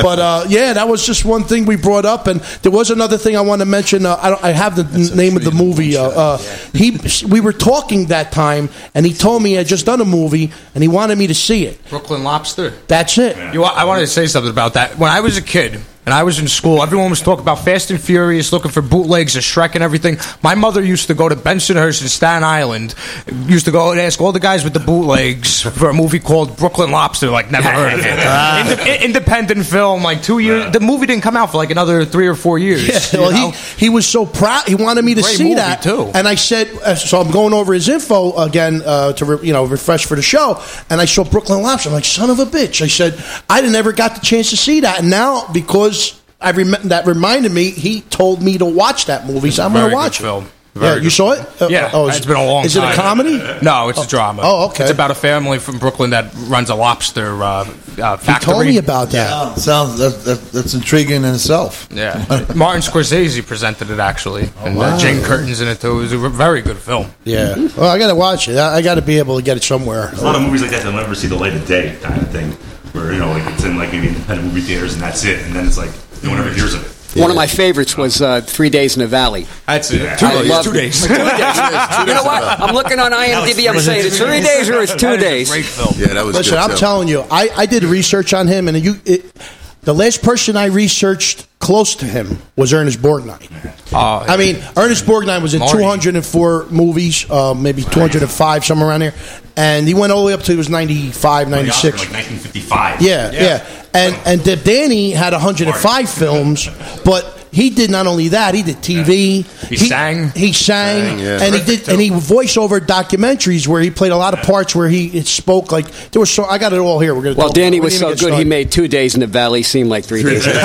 But uh, yeah, that was just one thing we brought up, and there was another thing I want to mention. Uh, I, don't, I have the n- name of the movie. Uh, uh, he, we were talking that time, and he told me he had just done a movie, and he wanted me to see it. Brooklyn Lobster. That's it. You, I wanted to say something about that. When I was a kid and I was in school, everyone was talking about Fast and Furious, looking for bootlegs of Shrek and everything. My mother used to go to Bensonhurst in Staten Island, used to go and ask all the guys with the bootlegs for a movie called Brooklyn Lobster. Like never heard of it. Inde- independent film, like two years. The movie didn't come out for like another three or four years. Yeah, well, know? he, he was so proud. He wanted me to Great see that too. And I said, uh, so I'm going over his info again uh, to re, you know refresh for the show. And I saw Brooklyn Lobster. I'm like, son of a bitch. I said, I didn't ever got the chance to see that. And now because I rem- that reminded me, he told me to watch that movie, so I'm going Very to good watch it. film. Yeah, Very you saw it? Uh, Yeah, oh, is- it's been a long Is time. it a comedy? No, it's a drama. Oh, okay. It's about a family from Brooklyn that runs a lobster uh, uh, He factory. told me about that. Yeah, sounds that, that, that's intriguing in itself. Yeah, Martin Scorsese presented it actually, and wow. uh, Jane Curtin's in it too. It was a very good film. Yeah. Well, I got to watch it. I, I got to be able to get it somewhere. There's a lot of movies like that that'll never see the light of day, kind of thing. Where you know, like it's in like maybe independent movie theaters, and that's it. And then it's like no one ever hears of it. One of my favorites was uh, Three Days in the Valley. That's it. I love- Two days. you know what? I'm looking on IMDb. I'm saying it's three days or it's two days. Great film. Yeah, that was Listen, good. I'm too. telling you, I, I did research on him, and you, it, the last person I researched close to him was Ernest Borgnine. Uh, I mean, Ernest Borgnine was in Marty. 204 movies, uh, maybe 205, somewhere around there, and he went all the way up to he was 95, Like 96. 1955. Yeah, yeah, And and Deb Danny had 105 films, but he did not only that, he did TV. He sang. He sang, Sang, yeah. and he did, and he voice over documentaries where he played a lot of parts where he it spoke like there was so. I got it all here. We're gonna. Well, Danny was so good, get he made two days in the Valley seem like three days. Fred,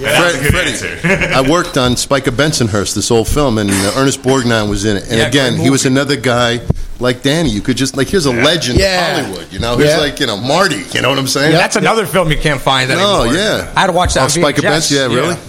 That's a good Freddie, I worked on Spike of Bensonhurst, this old film, and uh, Ernest Borgnine was in it. And Yeah, again, he was another guy like Danny. You could just like here's a legend Yeah. of Hollywood. You know, here's Yeah. like you know Marty. You know what I'm saying? That's another film you can't find No, anymore. yeah. I had to watch that. Oh, Spike of VHS. Benson, yeah, really.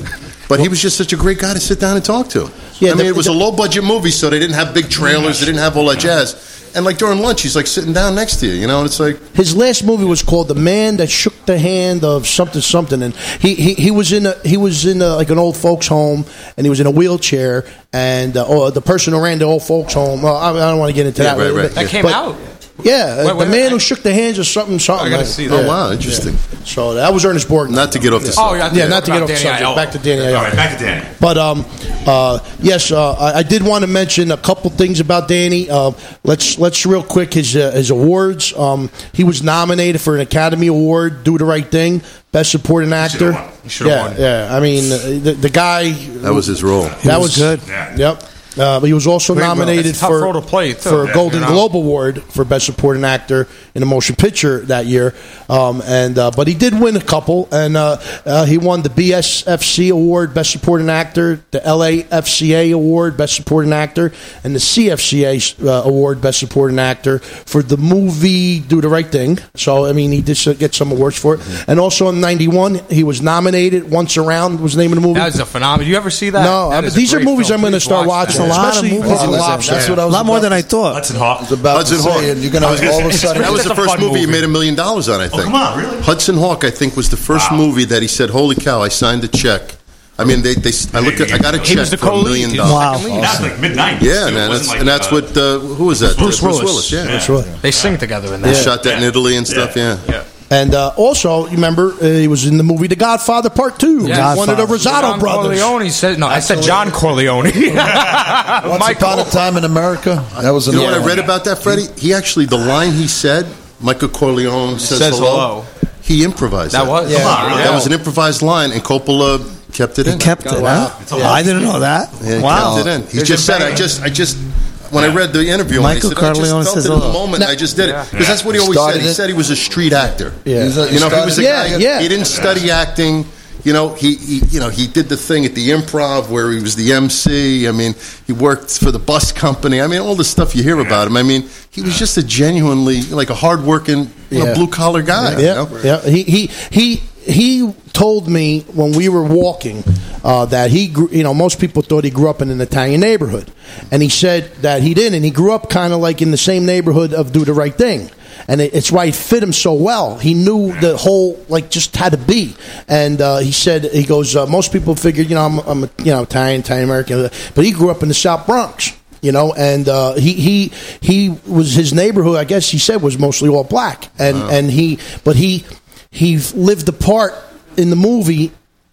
But he was just such a great guy to sit down and talk to. Yeah, I mean, the- it was a low budget movie, so they didn't have big trailers, they didn't have all that jazz. And like during lunch, he's like sitting down next to you, you know, and it's like His last movie was called "The Man That Shook the Hand of Something Something," and he he, he was in a, he was in a, like an old folks home, and he was in a wheelchair, and uh, oh, the person who ran the old folks home. Well, I, I don't want to get into Yeah, that. right, right. That came But- out. Yeah, Wait, wait, the man I- who shook the hands of something, something. I gotta like- see Oh that. wow, interesting. So that was Ernest Borgnine. Not to get off the Oh, yeah, yeah, not to get about off the subject. Aiello. Back to Danny. All Aiello. right, back to Danny. But um, uh, yes, uh, I, I did want to mention a couple things about Danny. Uh, let's let's real quick his uh, his awards. Um, he was nominated for an Academy Award, Do the Right Thing, Best Supporting Actor. He should've yeah, won. yeah. I mean, uh, the, the guy That was his role. that was, good. Yeah. Yep. Uh, but he was also Great nominated It's a tough for play, for a Yeah, Golden you know. Globe Award for Best Supporting Actor in a Motion Picture that year. Um, and uh, but he did win a couple, and uh, uh, he won the BSFC Award Best Supporting Actor, the LAFCA Award Best Supporting Actor, and the CFCA uh, Award Best Supporting Actor for the movie Do the Right Thing. So I mean, he did get some awards for it. Mm-hmm. And also in '91, he was nominated. Once Around was the name of the movie. That is a phenomenon. You ever see that? No, That I- a these are movies film. I'm going to start watch watching. A lot of especially movies Hudson in this Hawk. episode. That's what I was A lot more than I thought. Hudson Hawk. I was about Hudson to Hawk. say, and you're going to all of a sudden. That was the first fun movie he made a million dollars on. I think. come on, really? Hudson Hawk, I think, was the first movie that he said, "Holy cow! I signed the check." I mean, they, they I look at, I got a check the for a million dollars. second lead. That's like mid '90s. Yeah, man, that's, and that's what uh, who was that? Bruce Uh, Willis. Willis. Yeah, That's Willis. They sing together in they that. shot that in Italy and stuff. Yeah, Yeah. And uh, also, you remember uh, he was in the movie The Godfather Part Two. Yeah. One of the Rosato John brothers. Corleone said no. I said John Corleone. Once Michael. upon a time in America. That was You know another what I read about that, Freddie? He actually the line he said, Michael Corleone says, Says hello. hello. He improvised That that. was. Yeah. Come on, really? That was an improvised line, and Coppola kept it in. He kept it. Huh? I didn't know that. Yeah, he wow. kept it in. He There's just a said, "I just, I just." When I read the interview, and Michael he said, I just felt says it in the hello. moment. I just did it because that's what he always Started said. He it. said he was a street actor. Yeah. He's a- You know, he was a Yeah, guy. yeah. He didn't study acting. You know, he, he, you know, he did the thing at the improv where he was the MC. I mean, he worked for the bus company. I mean, all the stuff you hear about him. I mean, he was just a genuinely like a hardworking, you know, Yeah. blue collar guy. you Yeah, know? yeah. He he he he told me when we were walking uh, that he grew. You know, most people thought he grew up in an Italian neighborhood, and he said that he didn't. And he grew up kind of like in the same neighborhood of Do the Right Thing. And it, it's why it fit him so well. He knew the whole, like, just had to be. And uh, he said, he goes, uh, most people figured, you know, I'm, I'm a, you know, Italian, Italian American, but he grew up in the South Bronx you know and uh, he he he was his neighborhood i guess he said was mostly all black and and he but he he lived the part in the movie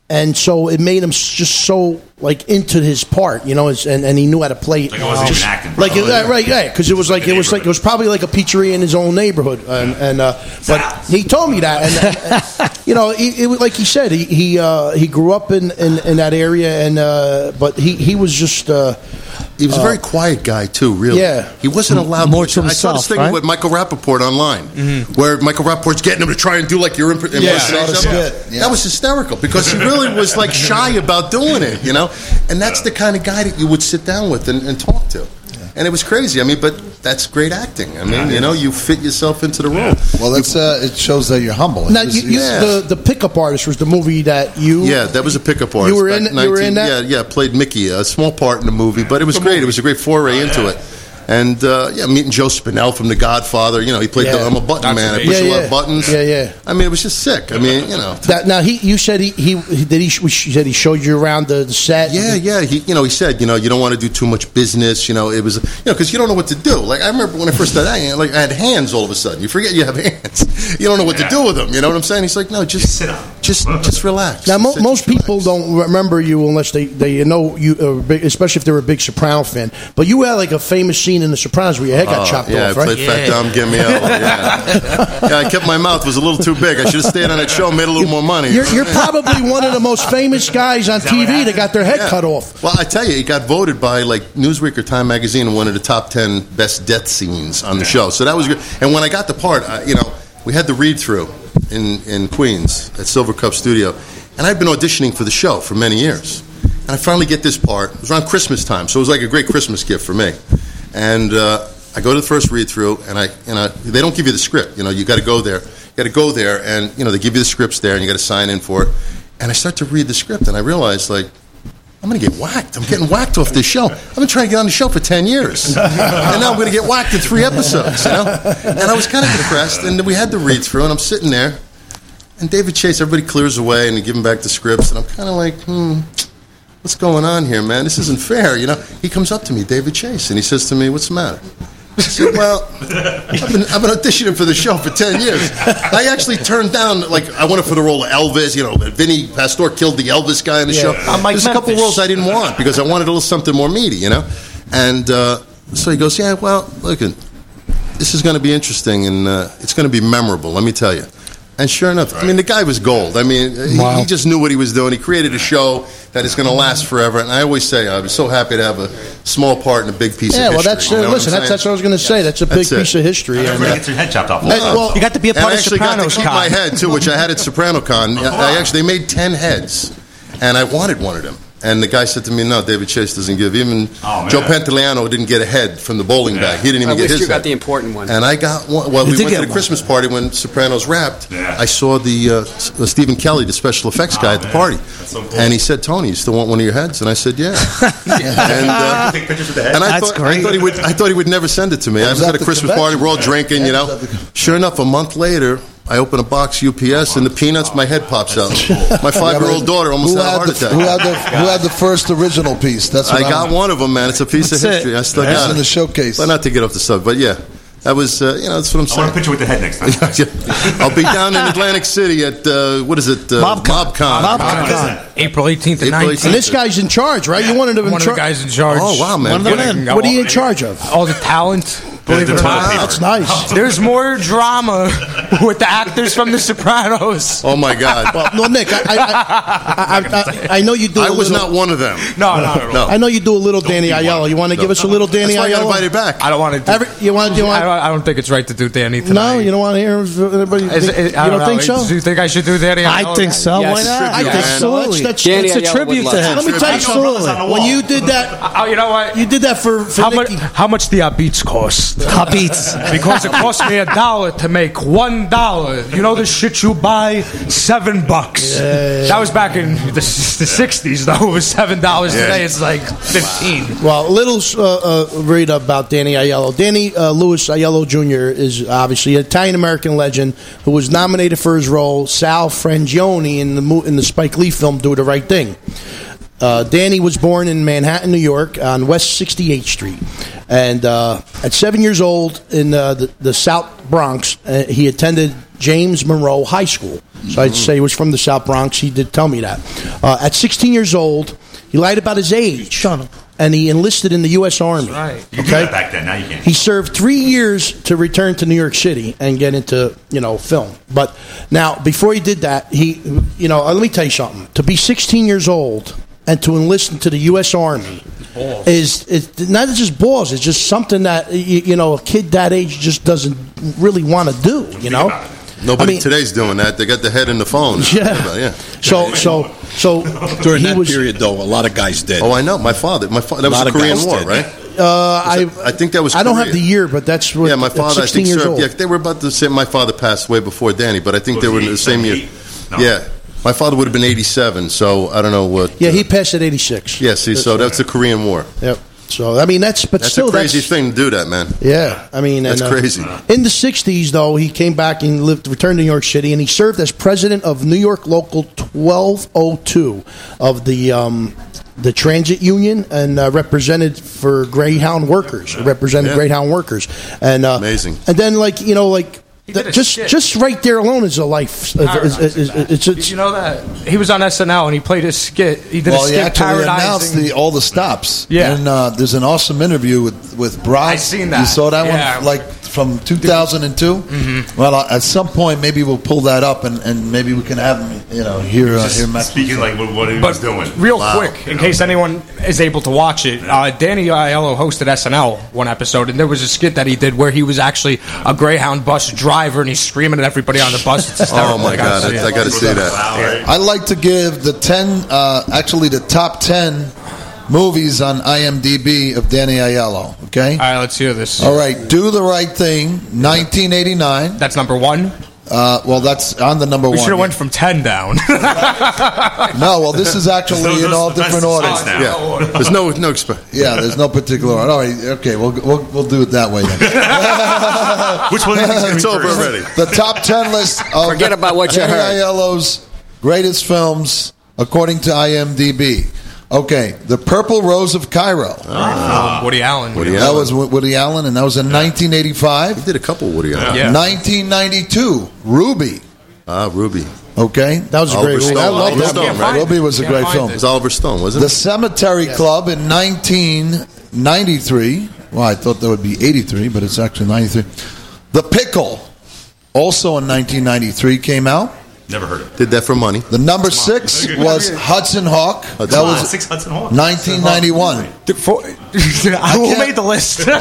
and so it made him just so like into his part, you know, and, and he knew how to play. Like it wasn't just- even acting. like it- yeah. right, yeah, because it was like it was like it was probably like a pizzeria in his own neighborhood, and, and uh, but he told me that, and, and, you know, it, it was like he said, he he uh, he grew up in, in, in that area, and uh, but he he was just. Uh, He was a very quiet guy too. Really, Yeah. He wasn't allowed More to. to I saw this thing right? with Michael Rapaport online, where Michael Rapaport's getting him to try and do like your imp- impersonation. saw the skit, yeah. That was hysterical because he really was like shy about doing it, you know. And that's the kind of guy that you would sit down with and, and talk to. And it was crazy. I mean, but that's great acting. I mean, you know, you fit yourself into the role. Well, that's uh, it shows that you're humble. now, you, he you, was- the the pickup artist was the movie that you Yeah, that was a pickup artist. You were back in- you were in that? Yeah, yeah. Played Mickey, a small part in the movie, but it was great. It was a great foray into it. And uh, yeah, meeting Joe Spinell from The Godfather. You know, he played. Yeah. The, I'm a button man. I push Yeah, a lot of buttons. Yeah, yeah. I mean, it was just sick. I mean, you know. That, now he, you said he, he, did he, he said he showed you around the, the set. Yeah, yeah. He, you know, he said, you know, you don't want to do too much business. You know, it was, you know, because you don't know what to do. Like I remember when I first started acting, like I had hands all of a sudden. You forget you have hands. You don't know what to do with them. You know what I'm saying? He's like, no, just sit down. Just just relax. Now mo- most people don't remember you unless they, they know you, uh, big, especially if they're a big Soprano fan. But you had like a famous scene in The Sopranos where your head got Oh, chopped yeah, off, I right? played Fat Dom Gamiello. Yeah. yeah, I kept my mouth was a little too big. I should have stayed on that show, and made a little more money. You're, you're probably one of the most famous guys on that TV that got their head Yeah. cut off. Well, I tell you, it got voted by like Newsweek or Time Magazine one of the top ten best death scenes on the show. So that was good. And when I got the part, I, you know, we had the read through in in Queens at Silvercup Studio, and I'd been auditioning for the show for many years. And I finally get this part. It was around Christmas time, so it was like a great Christmas gift for me. And uh, I go to the first read through, and I, you know, they don't give you the script. You know, you got to go there. You got to go there, and you know, they give you the scripts there, and you got to sign in for it. And I start to read the script, and I realize like. I'm going to get whacked. I'm getting whacked off this show. I've been trying to get on the show for 10 years. and now I'm going to get whacked in three episodes, you know? And I was kind of depressed, and we had the read through, and I'm sitting there, and David Chase, everybody clears away, and they give him back the scripts, and I'm kind of like, hmm, what's going on here, man? This isn't fair, you know? He comes up to me, David Chase, and he says to me, what's the matter? I said, well, I've been, I've been auditioning for the show for 10 years. I actually turned down, like, I wanted for the role of Elvis. You know, Vinny Pastore killed the Elvis guy in the Yeah. show. Uh, There's a couple roles I didn't want because I wanted a little something more meaty, you know? And uh, so he goes, yeah, well, look, this is going to be interesting and uh, it's going to be memorable, let me tell you. And sure enough, I mean, the guy was gold. I mean, he- he, just knew what he was doing. He created a show that is going to last forever. And I always say, I was so happy to have a small part in a big piece Yeah, of history. Yeah, well, history. that's you uh, know what listen. That's, that's what I was going to say. That's a big That's piece of history. And, Everybody uh, gets your head chopped off. Hey, well, You got to be a And part I of actually got to Sopranos keep con. my head too, which I had at Soprano Con. I actually they made ten heads, and I wanted one of them. And the guy said to me, "No, David Chase doesn't give. Even Oh. Joe Pantoliano didn't get a head from the bowling bag. He didn't even I get wish his you got head. the important one. And I got one. Well, You we did went to get the one. Christmas party when Sopranos wrapped. Yeah. I saw the uh, uh, Stephen Kelly, the special effects guy, at the man. party, That's so cool. and he said, "Tony, you still want one of your heads?" And I said, "Yeah." and, uh, Take pictures with the head. and I That's thought, I thought he would. I thought he would never send it to me. I was at at a the Christmas party. We're all drinking, you know. That was at the- Sure enough, a month later, I open a box UPS and the peanuts. My head pops out. My five-year-old daughter almost who had a heart the, attack. Who had the Who had the first original piece? That's I what got I'm- one of them, man. It's a piece That's of it. history. I still It's got in it. the showcase. But not to get off the subject, but yeah, that was uh, you know that's what I'm saying. I want a picture with the head next time. I'll be down in Atlantic City at uh, what is it? Uh, MobCon. MobCon. MobCon. April 18th and 19th. and this guy's in charge, right? You wanted him in one of the guys in charge. Oh wow, man! One of the men. What are you in charge of? All the talent. Believe The it or not. paper. That's nice. There's more drama with the actors from The Sopranos. Oh my God! Well, no, Nick, I, I, I, I, I, I know you do. I a was little, not one of them. No, not at all. No. I know you do a little Danny be one. Aiello. You want to give us a little Danny That's why I got Aiello? invited back. I don't want to. Do, Every, you want? You I, don't, I don't think it's right to do Danny tonight. No, you don't want to hear everybody. Is think- it- I you don't know. think so? Do you think I should do Danny? I think so. Yes. Why not? I think Yes. so. That's, Absolutely. that's, It's a tribute to him. let me tell you Absolutely. something. When you did that, Oh, you know what? you did that for, for how much? Nicky. How much the uh, beats cost? Hot beats. Because it cost me a dollar to make one dollar. You know the shit you buy seven bucks. That was back in the, the '60s. Though it was seven dollars today. It's like fifteen. Well, a little uh, uh, read about Danny Aiello. Danny uh, Louis Aiello Jr. is obviously an Italian American legend who was nominated for his role Sal Frangione in the mo- in the Spike Lee film Do the Right Thing. Uh, Danny was born in Manhattan, New York, on West 68th Street, and uh, at seven years old in uh, the, the South Bronx, uh, he attended James Monroe High School. So I'd say he was from the South Bronx. He did tell me that. Uh, at 16 years old, he lied about his age, and he enlisted in the U.S. Army. Right. You back then. Now you can't. He served three years to return to New York City and get into you know film. But now, before he did that, he you know uh, let me tell you something. To be 16 years old and to enlist into the U.S. Army is it's not just balls. It's just something that you, you know a kid that age just doesn't really want to do. You know. Nobody I mean- today's doing that. They got the head in the phone. Yeah. yeah. So so so During that was. period, though, a lot of guys did. Oh, I know. My father. My fa- that was the Korean War, did. right? Uh, I I think that was. I don't have the year, but that's what. Yeah, my at father. I think served. Yeah, they were about the same. My father passed away before Danny, but I think they were in the same year. No. Yeah, my father would have been eighty-seven. So I don't know what. Yeah, uh, he passed at 86. Yeah, see, so that's the Korean War. Yep. So I mean, that's but That's still a crazy that's, thing to do, that man. Yeah, I mean, That's and, uh, crazy. In the '60s, though, he came back and lived, returned to New York City, and he served as president of New York Local 1202 of the um, the transit union, and uh, represented for Greyhound workers, represented Yeah. Greyhound workers, and uh, Amazing. And then, like you know, like did the- a just skit. just right there alone is a life. Is, is, is, it's, it's, you know that he was on SNL and he played a skit. He did Well, a he skit actually announced parodizing. the, all the stops. Yeah. and uh, there's an awesome interview with with Brock. I seen that. You saw that Yeah. one, like from 2002. Mm-hmm. Well, uh, at some point, maybe we'll pull that up and, and maybe we can have him, you know, hear uh, hear Matt. Speaking like what, what he was doing. real Wow. quick, in case anyone is able to watch it, uh, Danny Aiello hosted SNL one episode, and there was a skit that he did where he was actually a Greyhound bus driver, and he's screaming at everybody on the bus. It's hysterical. Oh my I God, I, I got to see that. Wow, right? I'd like to give the ten, uh, actually the top ten movies on IMDb of Danny Aiello. Okay. All right, let's hear this. All right, Do the Right Thing, 1989. That's number one. Uh, well, that's on the number 1. We one. should have went from ten down. No, well, this is actually Those- in all different the orders. now. Yeah, there's no no exp- Yeah, there's no particular order. All right, okay, we'll, we'll, we'll do it that way then. Which one do you think is gonna It's be over first? already. the top 10 list of Forget about what you Danny heard. Aiello's greatest films according to IMDb. Okay, The Purple Rose of Cairo. Um, Woody Allen. Woody that Allen. was Wo- Woody Allen, and that was in 1985. He did a couple Woody Allen. Yeah. 1992, Ruby. Ah, Ruby. Okay, That was a great movie. Stone. I love that Stone, movie. right? Ruby was a great find film. It was Oliver Stone, wasn't it? The it? Cemetery Club in 1993. Well, I thought that would be 83, but it's actually 93. The Pickle, also in 1993, came out. Never heard of it. Did that for money. The number six was Hudson Hawk. That was Six Hudson Hawk. 1991. Who made the list? Now,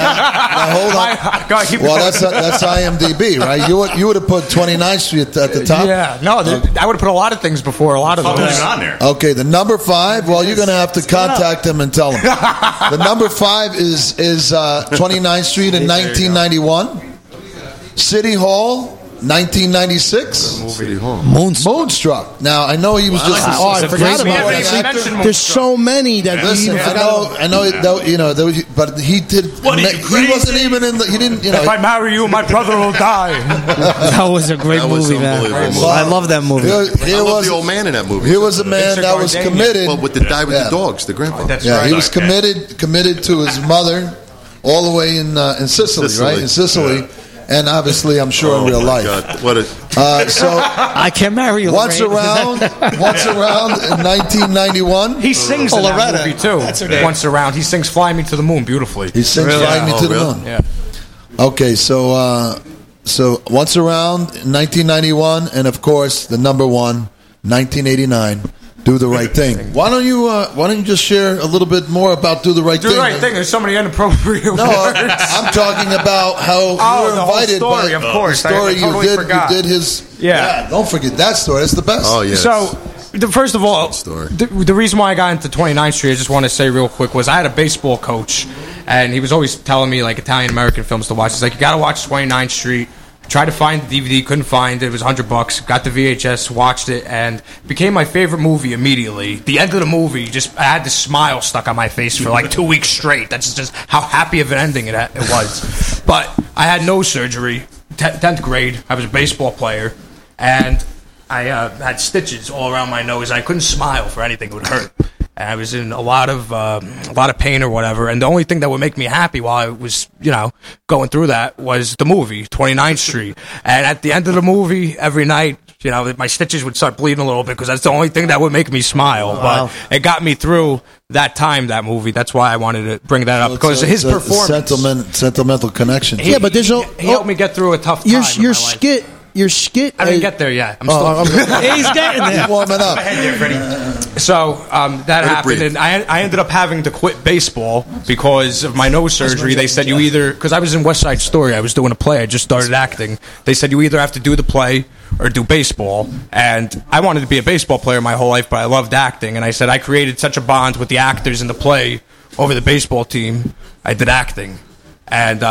hold on. Go on, keep Well, going. that's that's IMDb, right? You would, you would have put 29th Street at, at the top. Yeah, no, th- I would have put a lot of things before a lot of those. even on there. Okay, the number five. Well, you're going to have to contact them and tell them. the number five is is uh, 29th Street in 1991. City Hall, 1996. Moonstruck. Moonstruck. Now I know he was just. Oh, I forgot We about haven't that. even mentioned There's so many that we Listen, even I forgot know. I know, it, though, you know, though, but he did. What, are you he wasn't even in the. He didn't, you know. If I marry you, my brother will die. That was a great That was movie, man. unbelievable. I love that movie. Here, I love was the old man in that movie. here was a man that was Gardenia. committed. Well, with the guy with Yeah. the dogs, the grandpa. That's Yeah, right. he was committed committed to his mother all the way in uh, in Sicily, Sicily. right? In Sicily, and obviously, I'm sure in real Oh, my life. God. What a Uh, so I can marry you. once around, once around in 1991, He sings in that movie too. Once around, he sings "Fly Me to the Moon" beautifully. he sings Really? "Fly Me Oh, to the? Moon." Yeah. Okay, so uh, so once around in 1991, and of course the number one, 1989. Do the right thing. Why don't you? Uh, why don't you just share a little bit more about do the right Do thing? Do the right thing. There's so many inappropriate No, words. I'm talking about how Oh, you were the whole invited. story, by, of course. The I- I story totally you did. forgot. You did his. Yeah. Don't forget that story. That's the best. Oh, yes. So, first of all, story. the, the reason why I got into 29th Street, I just want to say real quick, was I had a baseball coach, and he was always telling me like Italian American films to watch. He's like, you got to watch 29th Street. Tried to find the DVD, couldn't find it. It was 100 bucks. Got the VHS, watched it, and became my favorite movie immediately. The end of the movie, just I had this smile stuck on my face for like two weeks straight. That's just how happy of an ending it, it was. But I had no surgery, te- 10th grade. I was a baseball player, and I uh, had stitches all around my nose. I couldn't smile for anything; it would hurt. And I was in a lot of um, a lot of pain or whatever. And the only thing that would make me happy while I was, you know, going through that was the movie 29th Street. And at the end of the movie, every night, you know, my stitches would start bleeding a little bit because that's the only thing that would make me smile. Wow. But it got me through that time, that movie. That's why I wanted to bring that up because a- his performance. sentiment, sentimental connection. He- Yeah, but there's no- he, he helped me get through a tough time. Your in your my skit, your skit. I didn't uh, get there yet. I'm Oh, still. I'm- He's getting there. warming up. So um, that happened, breathe. and I, I ended up having to quit baseball because of my nose surgery. They said you either because I was in West Side Story, I was doing a play, I just started acting. They said you either have to do the play or do baseball, and I wanted to be a baseball player my whole life, but I loved acting, and I said I created such a bond with the actors in the play over the baseball team. I did acting, and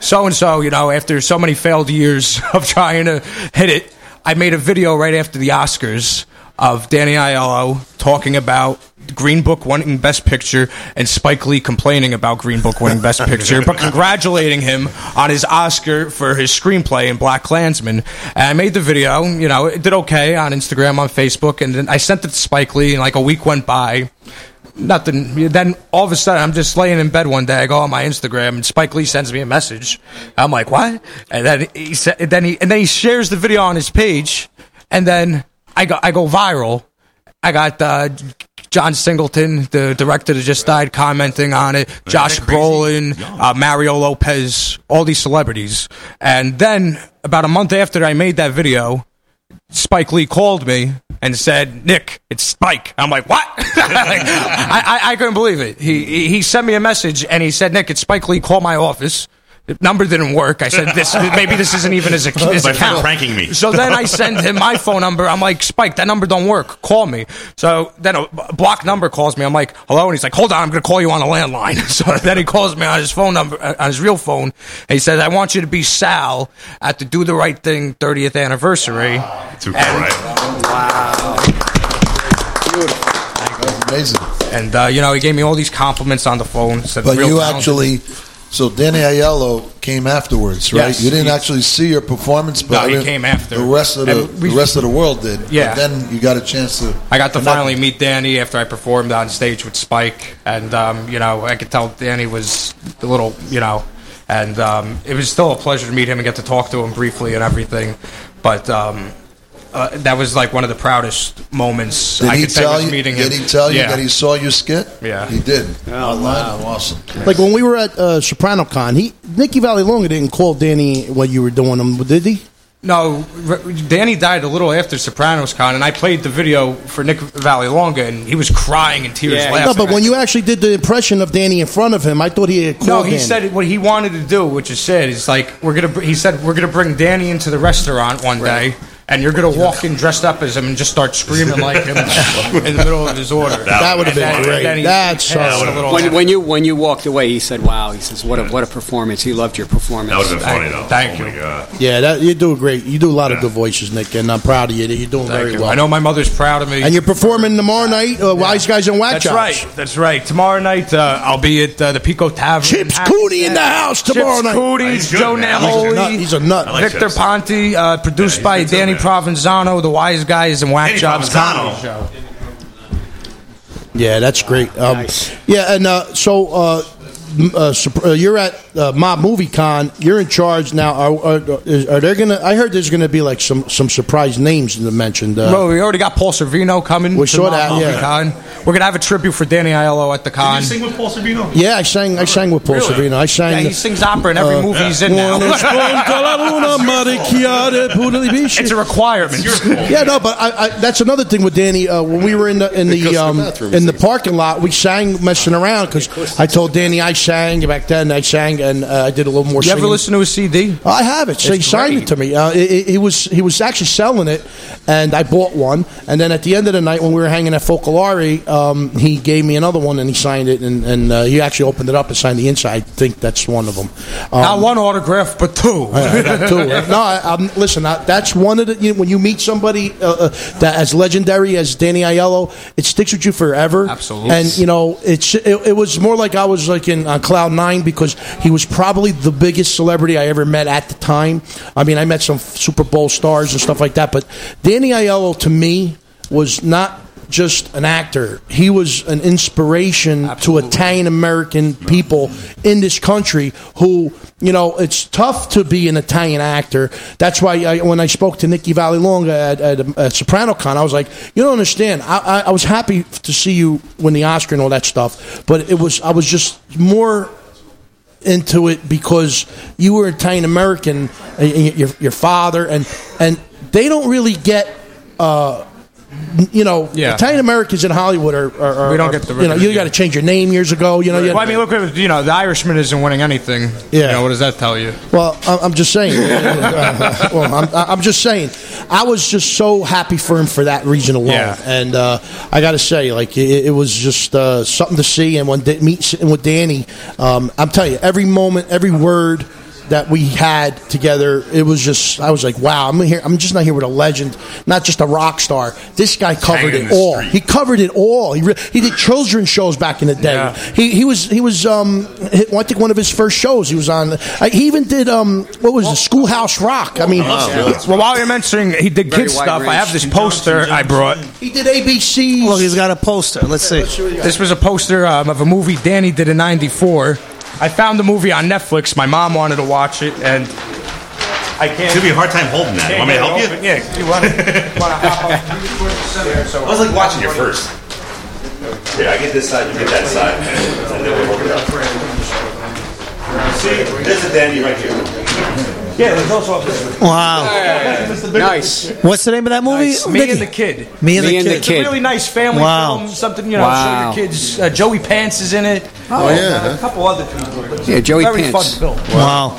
so and so, you know, after so many failed years of trying to hit it, I made a video right after the Oscars of Danny Aiello talking about Green Book winning Best Picture and Spike Lee complaining about Green Book winning Best Picture, but congratulating him on his Oscar for his screenplay in Black Klansman. And I made the video, you know, it did okay on Instagram, on Facebook, and then I sent it to Spike Lee, and like a week went by. Nothing. Then all of a sudden, I'm just laying in bed one day. I go on my Instagram, and Spike Lee sends me a message. I'm like, "What?" And then he then he and then he shares the video on his page, and then I go I go viral. I got uh, John Singleton, the director that just died, commenting on it. Josh Brolin, uh, Mario Lopez, all these celebrities. And then about a month after I made that video, Spike Lee called me and said, "Nick, it's Spike." I'm like, "What?" Like, I, I I couldn't believe it. He he sent me a message and he said, "Nick, it's Spike Lee. Call my office." The number didn't work. I said, "This maybe this isn't even his, his account." pranking me. So then I send him my phone number. I'm like, "Spike, that number don't work. Call me." So then a block number calls me. I'm like, "Hello," and he's like, "Hold on, I'm going to call you on a landline." So then he calls me on his phone number, uh, on his real phone, and he says, "I want you to be Sal at the Do the Right Thing 30th anniversary." Too cool, right? Amazing. And uh, you know, he gave me all these compliments on the phone. Said But you talented. actually So Danny Aiello came afterwards, right? Yes, you didn't actually see your performance, but No, he came after. The rest of the, we- the rest of the world did. Yeah. But then you got a chance to. I got to connect. finally meet Danny after I performed on stage with Spike, and um, you know I could tell Danny was a little, you know, and um, it was still a pleasure to meet him and get to talk to him briefly and everything. But um, uh, that was like one of the proudest moments Did I he could tell was you? meeting Did him. he tell you Yeah. that he saw you skit? Yeah. he did. Oh, wow, awesome. Like when we were at uh, Soprano Con, he Nicky Vallelonga didn't call Danny when you were doing them, did he? No, Danny died a little after Sopranos Con, and I played the video for Nick Vallelonga, and he was crying in tears, No, laughing. but when you actually did the impression of Danny in front of him, I thought he had called No, he Danny. said what he wanted to do, which is said is like we're gonna. He said we're gonna bring Danny into the restaurant one day, and you're gonna walk in dressed up as him and just start screaming like him in the middle of his order. That would've been then- great. then he That's passed so- When, when you when you walked away, he said, "Wow." He says, "What a what a performance." He loved your performance. That would have been funny though. Thank oh my god. Yeah, that, you do great. You do a lot of good voices, Nick, and I'm proud of you. You're doing Thank very you. well. I know my mother's proud of me. And you're performing tomorrow night, uh, Wise Guys and Whack That's Jobs. right. That's right. Tomorrow night, uh, I'll be at uh, the Pico Tavern. Chips Cooney in the house tomorrow Chips night. Cooney, Joe man. He's a nut. He's a nut. Like Victor Chips. Ponte, uh, produced by Danny Provenzano, the Wise Guys and Whack Danny Jobs Provenzano. comedy show. Yeah, that's great. Um, Yeah, and uh, so uh, m- uh, uh, you're at uh, Mob Movie Con. You're in charge now. Are, are, are there gonna? I heard there's gonna be like some some surprise names mentioned. Uh, Bro, we already got Paul Sorvino coming. We to saw Mob that, Movie yeah. Con. We're gonna have a tribute for Danny Aiello at the con. Did you sing with Paul Sorvino? yeah, I sang. I sang with Paul Really? Sorvino. I sang. Yeah, he sings opera in every uh, movie he's in now. it's a requirement. Yeah, no, but I, I, that's another thing with Danny. Uh, when we were in the in the the um, in the parking lot, we sang messing around because I told Danny I sang back then. I sang and uh, I did a little more. You ever listen to a CD? I have it. So he signed it to me. Uh, it, it- he was he was actually selling it, and I bought one. And then at the end of the night, when we were hanging at Focolari, um, he gave me another one, and he signed it, and, and uh, he actually opened it up and signed the inside. I think that's one of them. Um, Not one autograph, but two. I got two. no, I, I'm, listen. I, that's one of the you know, when you meet somebody uh, uh, that as legendary as Danny Aiello, it sticks with you forever. Absolutely. And you know, it's it, it was more like I was like in on cloud nine because he was probably the biggest celebrity I ever met at the time. I mean, I met some Super Bowl stars and stuff like that, but Danny Aiello to me was not just an actor. He was an inspiration to Italian American people in this country who, you know, it's tough to be an Italian actor. That's why I, when I spoke to Nicky Vallelonga at, at, at Soprano Con, I was like, you don't understand. I, I, I was happy to see you win the Oscar and all that stuff, but it was I was just more into it because you were Italian American, your your father, and and they don't really get. Uh, you know, Yeah. Italian Americans in Hollywood are, are, are We don't get the you know you got to change your name years ago. You know, you Well, I mean, look at you know the Irishman isn't winning anything. Yeah. You know, what does that tell you? Well, I'm just saying. Uh, well, I'm, I'm just saying. I was just so happy for him for that reason alone, Yeah. and uh, I got to say, like it, it was just uh, something to see. And when meet sitting with Danny, um, I'm telling you, every moment, every word that we had together, it was just. I was like, wow, I'm here. I'm just not here with a legend, not just a rock star. This guy covered Hanging it all. street. He covered it all. He re- he did children's shows back in the day. Yeah. He he was he was um I think one of his first shows he was on. Uh, he even did um what was it Schoolhouse Rock. I mean, Well, while you're mentioning he did Very kid wide stuff, I have this poster I brought. he did ABC. Well, he's got a poster. Let's see. This was a poster um, of a movie Danny did in '94. I found the movie on Netflix. My mom wanted to watch it, and I can't. It's gonna be a hard time holding that. Want me to help you? open. Yeah, you want to hop up? I was like watching you first. Here, I get this side, you get that side, and then we'll work it out. See, there's a Danny right here. Yeah, there's also Wow. Nice. What's the name of that movie? Me Nicky? and the Kid. Me and Me the and Kid. It's a really nice family Wow. film. Something you know, Wow. show your kids. Uh, Joey Pants is in it. Oh, yeah, a couple other people. but Yeah, Joey very Pants. fun film. Wow.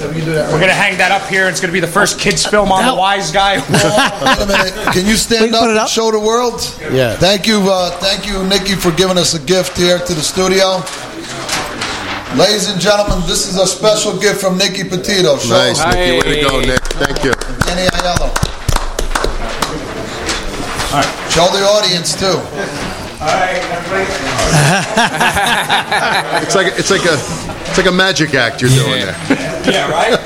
We're gonna hang that up here. It's gonna be the first kids film on the Wise Guy. wall. Wait a minute. Can you stand Wait, up put it and up. show the world? Yeah. Thank you, uh, thank you, Nikki, for giving us a gift here to the studio. Ladies and gentlemen, this is a special gift from Nikki Petito. Show Nice, us Nicky. Way to go, Nick. Thank you. Danny Aiello. Show the audience too. It's like it's like a It's like a magic act you're doing there. Yeah, right.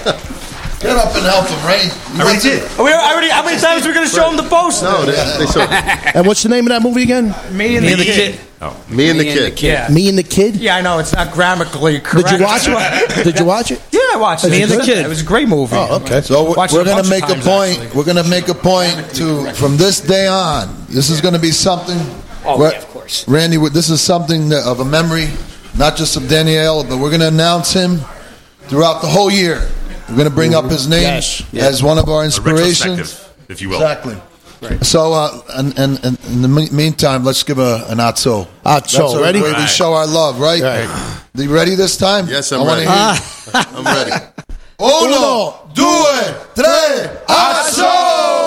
Get up and help him, Ray. I already did. We already, how many times are we going to show him the poster? No, they, they saw And what's the name of that movie again? Me and, Me the, and the kid. kid. Oh. me and the Me and the kid. kid. Yeah. Me and the Kid. Yeah, I know it's not grammatically correct. Did you watch it? Did you watch it? Yeah, I watched it. Me and the Kid. It was a great movie. Oh, okay. So we're, we're going to make a point. actually. We're going to make a point to from this day on. This is going to be something. Oh, yeah, of course. Randy. This is something that, of a memory, not just of Danielle, but we're going to announce him throughout the whole year. We're going to bring up his name Yes. as one of our inspirations. retrospective, if you will. Exactly. So, uh, and, and, and in the meantime, let's give a, an atzo. Atzo, That's a ready? way we show our love, right? Right. You ready this time? Yes, I'm I ready. hear you. I'm ready. Uno, due, tre, asso!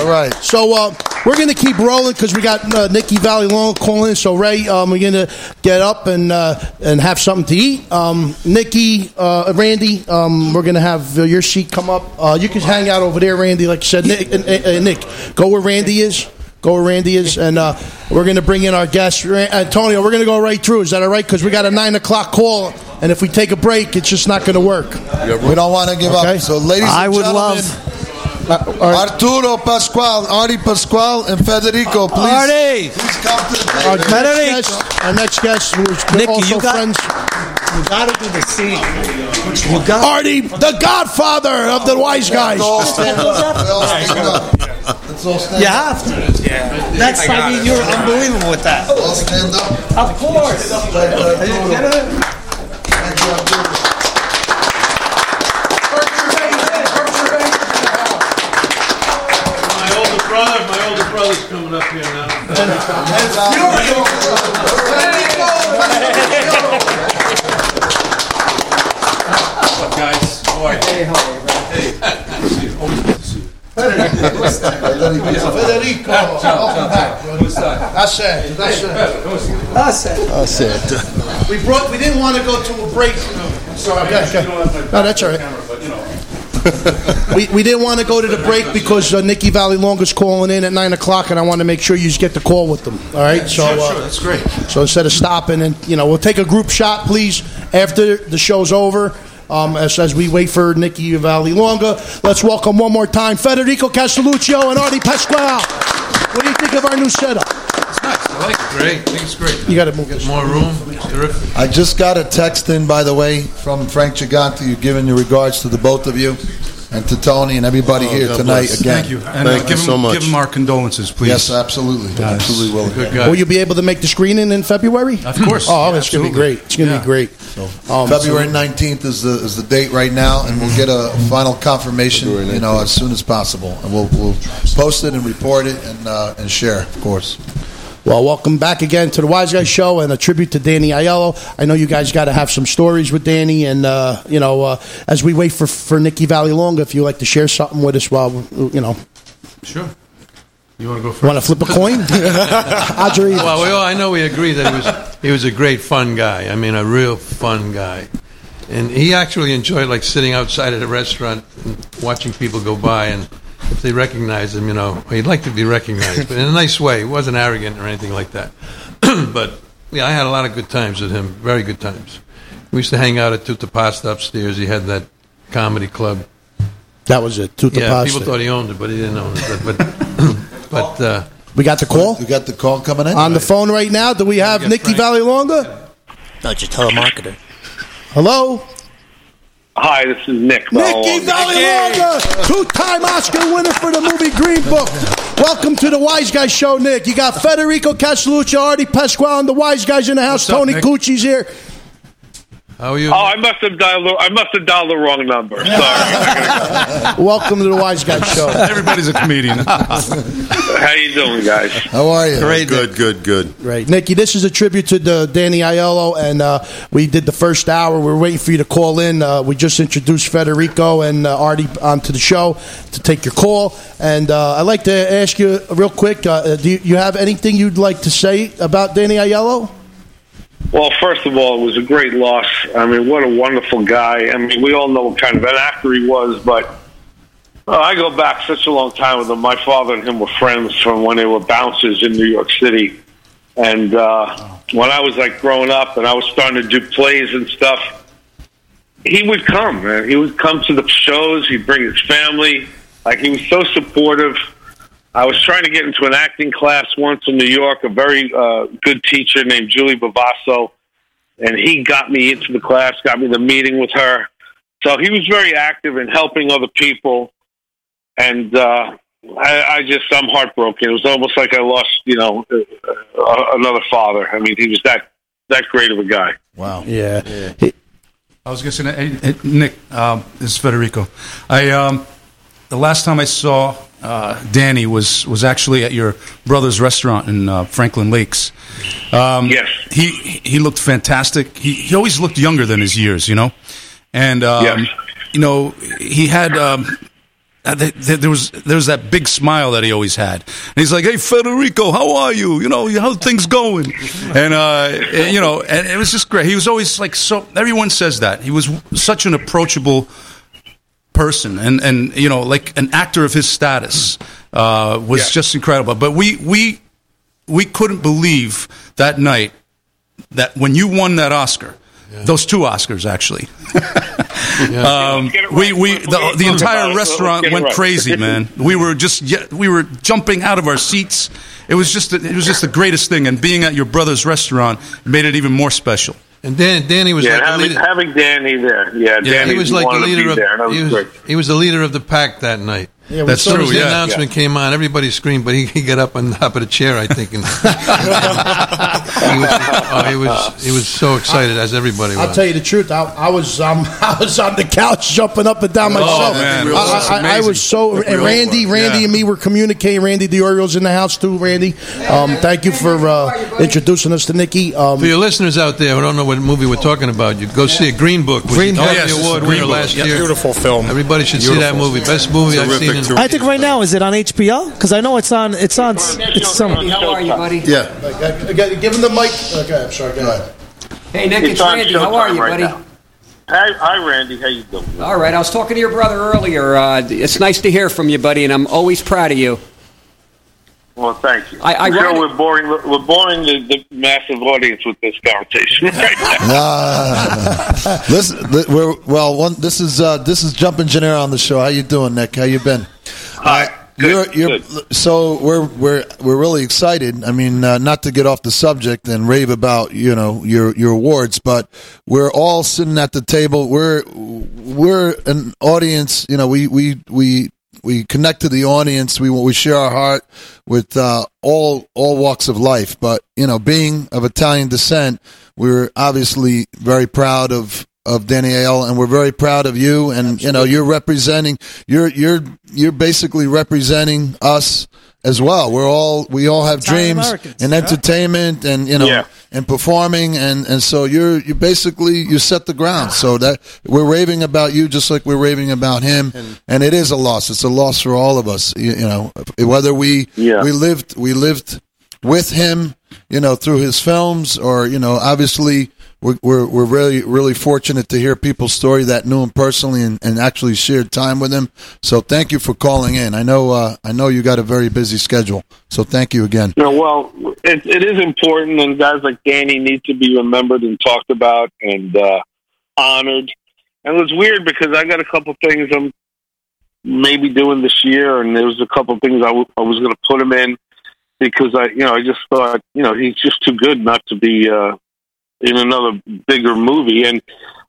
All right. So uh, we're going to keep rolling because we got uh, Nikki Vallelonga calling in. So Ray, um, we're going to get up and uh, and have something to eat. Um, Nikki, uh, Randy, um, we're going to have uh, your sheet come up. Uh, you can hang out over there, Randy. Like I said, Nick, Nick go where Randy is. Go where Randy is, and uh, we're going to bring in our guest, Antonio. We're going to go right through. Is that all right? Because we got a nine o'clock call, and if we take a break, it's just not going to work. We don't want to give Okay. up. So, ladies and I would gentlemen, love. Uh, all right. Arturo Pasquale, Artie Pasquale, and Federico, please, Artie! please come to the Our table. next Federico. guest, our next guest, who's Nicky, also you got- friends. You got to do the scene. You got. Artie, the godfather of the wise guys. Let's all stand up. We all stand up. Let's all stand You have to. Yeah. That's. I mean, you're unbelievable with that. All stand up. Of course. Brother's coming up here now. What's up, guys? How are you? Federico, welcome back. That's it. That's it. That's it. That's it. We brought. We didn't want to go to a break. Sorry. Okay, okay. No, that's all right. we, we didn't want to go to the break because uh, Nikki Vallelonga's calling in at nine o'clock, and I want to make sure you get the call with them. All right. So, uh, That's great. so instead of stopping, and you know, we'll take a group shot, please, after the show's over. Um, as, as we wait for Nikki Vallelonga, let's welcome one more time Federico Castelluccio and Artie Pasquale. What do you think of our new setup? It's nice. I like it. Great. I think it's great. You got to move this. More room. Terrific. I just got a text in, by the way, from Frank Gigante. You're giving your regards to the both of you and to Tony and everybody Oh, here God tonight bless. again. Thank you. And uh, Thank you give, so him, much. give him our condolences, please. Yes, absolutely. Absolutely will. Good guy. Will you be able to make the screening in February? Of course. Oh, it's going to be great. It's going to Yeah. be great. Um, February 19th is the is the date right now, and we'll get a final confirmation, you know, as soon as possible, and we'll we'll post it and report it and uh, and share, of course. Well, welcome back again to the Wise Guys Show and a tribute to Danny Aiello. I know you guys got to have some stories with Danny, and uh, you know, uh, as we wait for for Nikki Vallelonga, if you like to share something with us, while you know, Sure. You want to go first? want to flip a coin? Audrey, Well, we all, I know we agree that he was he was a great fun guy. I mean, a real fun guy, and he actually enjoyed like sitting outside at a restaurant and watching people go by, and if they recognized him, you know, he'd like to be recognized, but in a nice way. He wasn't arrogant or anything like that. but yeah, I had a lot of good times with him. Very good times. We used to hang out at Tutta Pasta upstairs. He had that comedy club. that was it. Tutta yeah, Pasta. people thought he owned it, but he didn't own it. But but, but uh, we got the call You got the call coming in on the phone right now. Do we have Yeah, Nikki Frank. Vallelonga? No, just telemarketer. Hello, Hi, this is Nick. Nikki Valone. Valley two-time Oscar winner for the movie Green Book. Welcome to the Wise Guys Show, Nick. You got Federico Castelluccio, Artie Pasquale, and the Wise Guys in the house. What's up, Tony Nick? Cucci's here. How are you? Oh, I must have dialed. The, I must have dialed the wrong number. Sorry. Welcome to the Wise Guys Show. Everybody's a comedian. How you doing, guys? How are you? Great, good, good, good. Right, Nikki. This is a tribute to the Danny Aiello, and uh, we did the first hour. We're waiting for you to call in. Uh, we just introduced Federico and uh, Artie onto the show to take your call. And uh, I'd like to ask you real quick: uh, Do you, you have anything you'd like to say about Danny Aiello? Well, first of all, it was a great loss. I mean, what a wonderful guy. I mean, we all know what kind of an actor he was, but uh, I go back such a long time with him. My father and him were friends from when they were bouncers in New York City. And uh, when I was like growing up and I was starting to do plays and stuff, he would come. Man. He would come to the shows. He'd bring his family. Like he was so supportive. I was trying to get into an acting class once in New York. A very uh, good teacher named Julie Bovasso, and he got me into the class, got me the meeting with her. So he was very active in helping other people, and uh, I, I just I'm heartbroken. It was almost like I lost, you know, uh, uh, another father. I mean, he was that that great of a guy. Wow. Yeah. I was going to say, hey, hey, Nick, um, this is Federico. I um, the last time I saw uh, Danny was was actually at your brother's restaurant in uh, Franklin Lakes. Um, yes, he he looked fantastic. He he always looked younger than his years, you know, and um, you know he had. Um, uh, th- th- there was there was that big smile that he always had, and he's like, "Hey Federico, how are you? You know, how things going?" And uh, and, you know, and it was just great. He was always like so. Everyone says that he was such an approachable person, and and you know, like an actor of his status uh, was just incredible. But we we we couldn't believe that night that when you won that Oscar, those two Oscars actually. um, we we the, the entire restaurant went crazy, man. We were just yeah, we were jumping out of our seats. It was just it was just the greatest thing, and being at your brother's restaurant made it even more special. And Dan, Danny was yeah, like the having, leader. having Danny there. Yeah, Yeah, Danny he was like the leader of. there, he was he was the leader of the pack that night. Yeah, That's saw As soon as true, the yeah. announcement came on, everybody screamed, but he, he got up on top of the chair, I think, and he, was, oh, he was he was so excited, as everybody was. I'll tell you the truth. I, I was um, I was on the couch jumping up and down myself. man, I, was I- I- I was so. We And Randy. Randy, Yeah. and me were communicating. Randy the Orioles in the house too. Randy, um, thank you for uh, introducing us to Nikki. Um, For your listeners out there who don't know what movie we're talking about, you go see a Green Book, Green Book. Academy Oh, yes, it's Award a Green winner Book. last Yeah, year. beautiful film. Everybody should see that movie. Best movie I've seen. In, I think right now is it on HBO? Because I know it's on. It's on. It's some. How are you, buddy? Yeah. give him the mic. Okay, I'm sorry. Go ahead. Hey, Nick, it's, on Randy. How are you, right buddy? now. Hi, hi, Randy. How you doing? All right, I was talking to your brother earlier. Uh, it's nice to hear from you, buddy, and I'm always proud of you. Well, thank you. I- I sure we're boring. We're boring the, the massive audience with this conversation right now. Ah, listen, we're, well, one, this is uh, this is Jumpin' Gennaro on the show. How you doing, Nick? How you been? Hi. You're, you're, so we're we're we're really excited. I mean, uh, not to get off the subject and rave about you know your your awards, but we're all sitting at the table. We're we're an audience. You know, we we we we connect to the audience. We we share our heart with uh, all all walks of life. But you know, being of Italian descent, we're obviously very proud of of Danielle, and we're very proud of you. And you know, you're representing you're you're you're basically representing us as well. We're all we all have Italian dreams Americans, and yeah. entertainment, and you know, Yeah. and performing, and and so you're you basically you set the ground. So that we're raving about you just like we're raving about him, and it is a loss. It's a loss for all of us. You, you know, whether we Yeah. we lived we lived with him, you know, through his films, or you know, obviously we're we're, really really fortunate to hear people's story that knew him personally and, and actually shared time with him. So thank you for calling in. I know uh, I know you got a very busy schedule, so thank you again. Know, well, it, it is important, and guys like Danny need to be remembered and talked about and uh, honored. And it was weird because I got a couple things I'm maybe doing this year, and there was a couple things I, w- I was going to put him in because I, you know, I just thought, you know, he's just too good not to be uh, in another bigger movie. And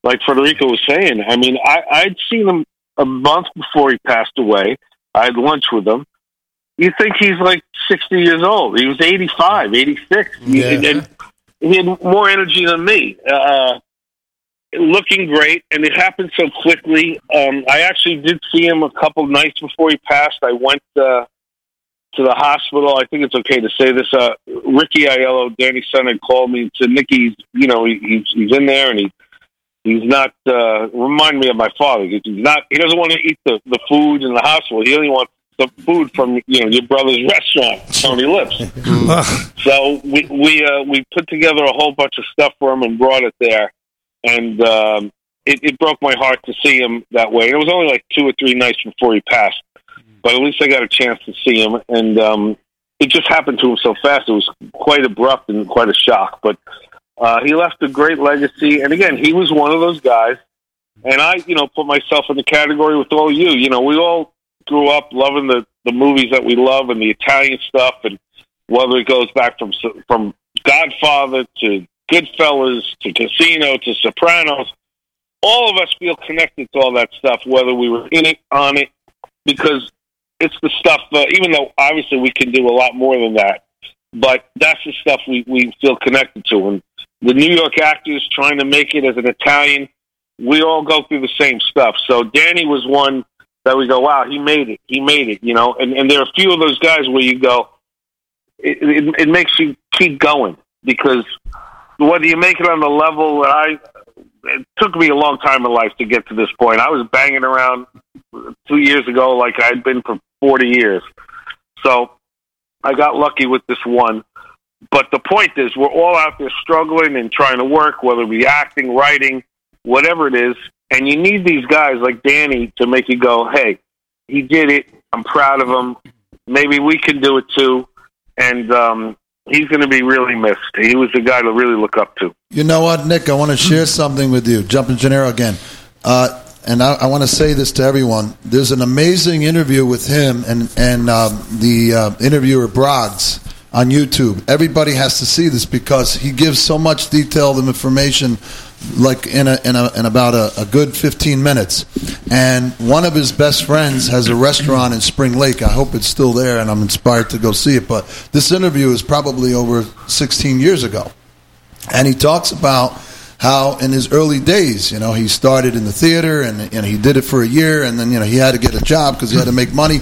like Federico was saying, I mean, I, I'd seen him a month before he passed away. I had lunch with him. You think he's like 60 years old. He was 85, 86. He- Yeah. And he had more energy than me. Uh, looking great, and it happened so quickly. Um, I actually did see him a couple nights before he passed. I went uh, to the hospital. I think it's okay to say this. Uh, Ricky Aiello, Danny son, had called me and said, "Nicky's, you know, he, he's he's in there, and he he's not uh, remind me of my father. He's not. He doesn't want to eat the the food in the hospital. He only wants the food from you know your brother's restaurant, Tony Lips. so we we uh, we put together a whole bunch of stuff for him and brought it there, and um, it, it broke my heart to see him that way. It was only like two or three nights before he passed, but at least I got a chance to see him, and um, it just happened to him so fast. It was quite abrupt and quite a shock. But uh, he left a great legacy. And again, he was one of those guys. And I, you know, put myself in the category with all you. You know, we all grew up loving the the movies that we love and the Italian stuff, and whether it goes back from from Godfather to Goodfellas to Casino to Sopranos, all of us feel connected to all that stuff, whether we were in it, on it, because it's the stuff. Uh, even though obviously we can do a lot more than that, but that's the stuff we we feel connected to. And the New York actors trying to make it as an Italian, we all go through the same stuff. So Danny was one that we go, wow, he made it, he made it, you know. And and there are a few of those guys where you go, it, it, it makes you keep going because whether you make it on the level that I, it took me a long time in life to get to this point. I was banging around two years ago like I'd been for 40 years. So I got lucky with this one. But the point is, we're all out there struggling and trying to work, whether it be acting, writing, whatever it is. And you need these guys like Danny to make you go, hey, he did it. I'm proud of him. Maybe we can do it too. And um, he's going to be really missed. He was a guy to really look up to. You know what, Nick? I want to share something with you. Jumping Gennaro again. Uh, and I, I want to say this to everyone. There's an amazing interview with him and, and uh, the uh, interviewer Broggs on YouTube. Everybody has to see this because he gives so much detailed information like in a, in, a, in about a, a good 15 minutes. And one of his best friends has a restaurant in Spring Lake. I hope it's still there, and I'm inspired to go see it. But this interview is probably over 16 years ago, and he talks about how in his early days, you know, he started in the theater and know, he did it for a year, and then you know he had to get a job because he had to make money,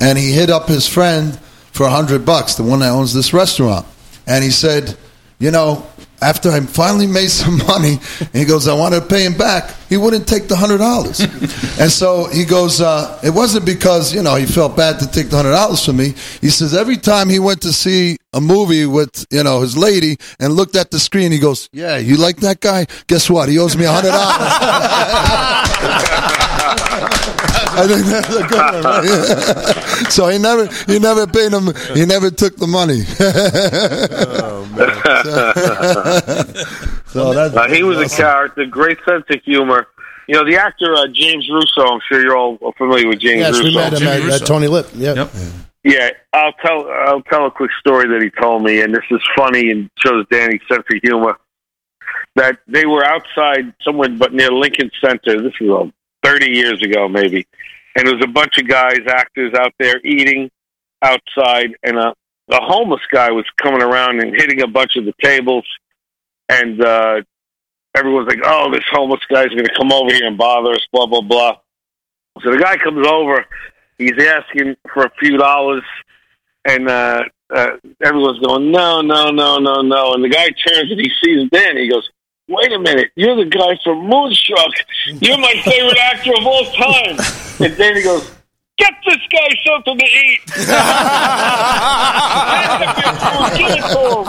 and he hit up his friend for a hundred bucks, the one that owns this restaurant, and he said, you know, after I finally made some money, and he goes, I want to pay him back. He wouldn't take the hundred dollars, and so he goes, uh, it wasn't because you know he felt bad to take the hundred dollars from me. He says every time he went to see a movie with you know his lady and looked at the screen, he goes, Yeah, you like that guy? Guess what? He owes me a hundred dollars. I think that's a good one. Right? so he never he never paid him. He never took the money. oh, man. so, so that's uh, he was awesome. a character, great sense of humor. You know, the actor uh, James Russo. I'm sure you're all familiar with James. Yes, Russo. we met him at, at, Tony Lip. Yep. yep. Yeah, I'll tell I'll tell a quick story that he told me, and this is funny and shows Danny's sense of humor. That they were outside somewhere, but near Lincoln Center. This was a 30 years ago, maybe. And there was a bunch of guys, actors out there eating outside, and uh, a, a homeless guy was coming around and hitting a bunch of the tables. And uh, everyone's like, oh, this homeless guy's going to come over here and bother us, blah, blah, blah. So the guy comes over, he's asking for a few dollars, and uh, uh, everyone's going, no, no, no, no, no. And the guy turns and he sees Dan. He goes, "Wait a minute, you're the guy from Moonstruck. You're my favorite actor of all time." And then he goes. Get this guy something to eat. Give it to him.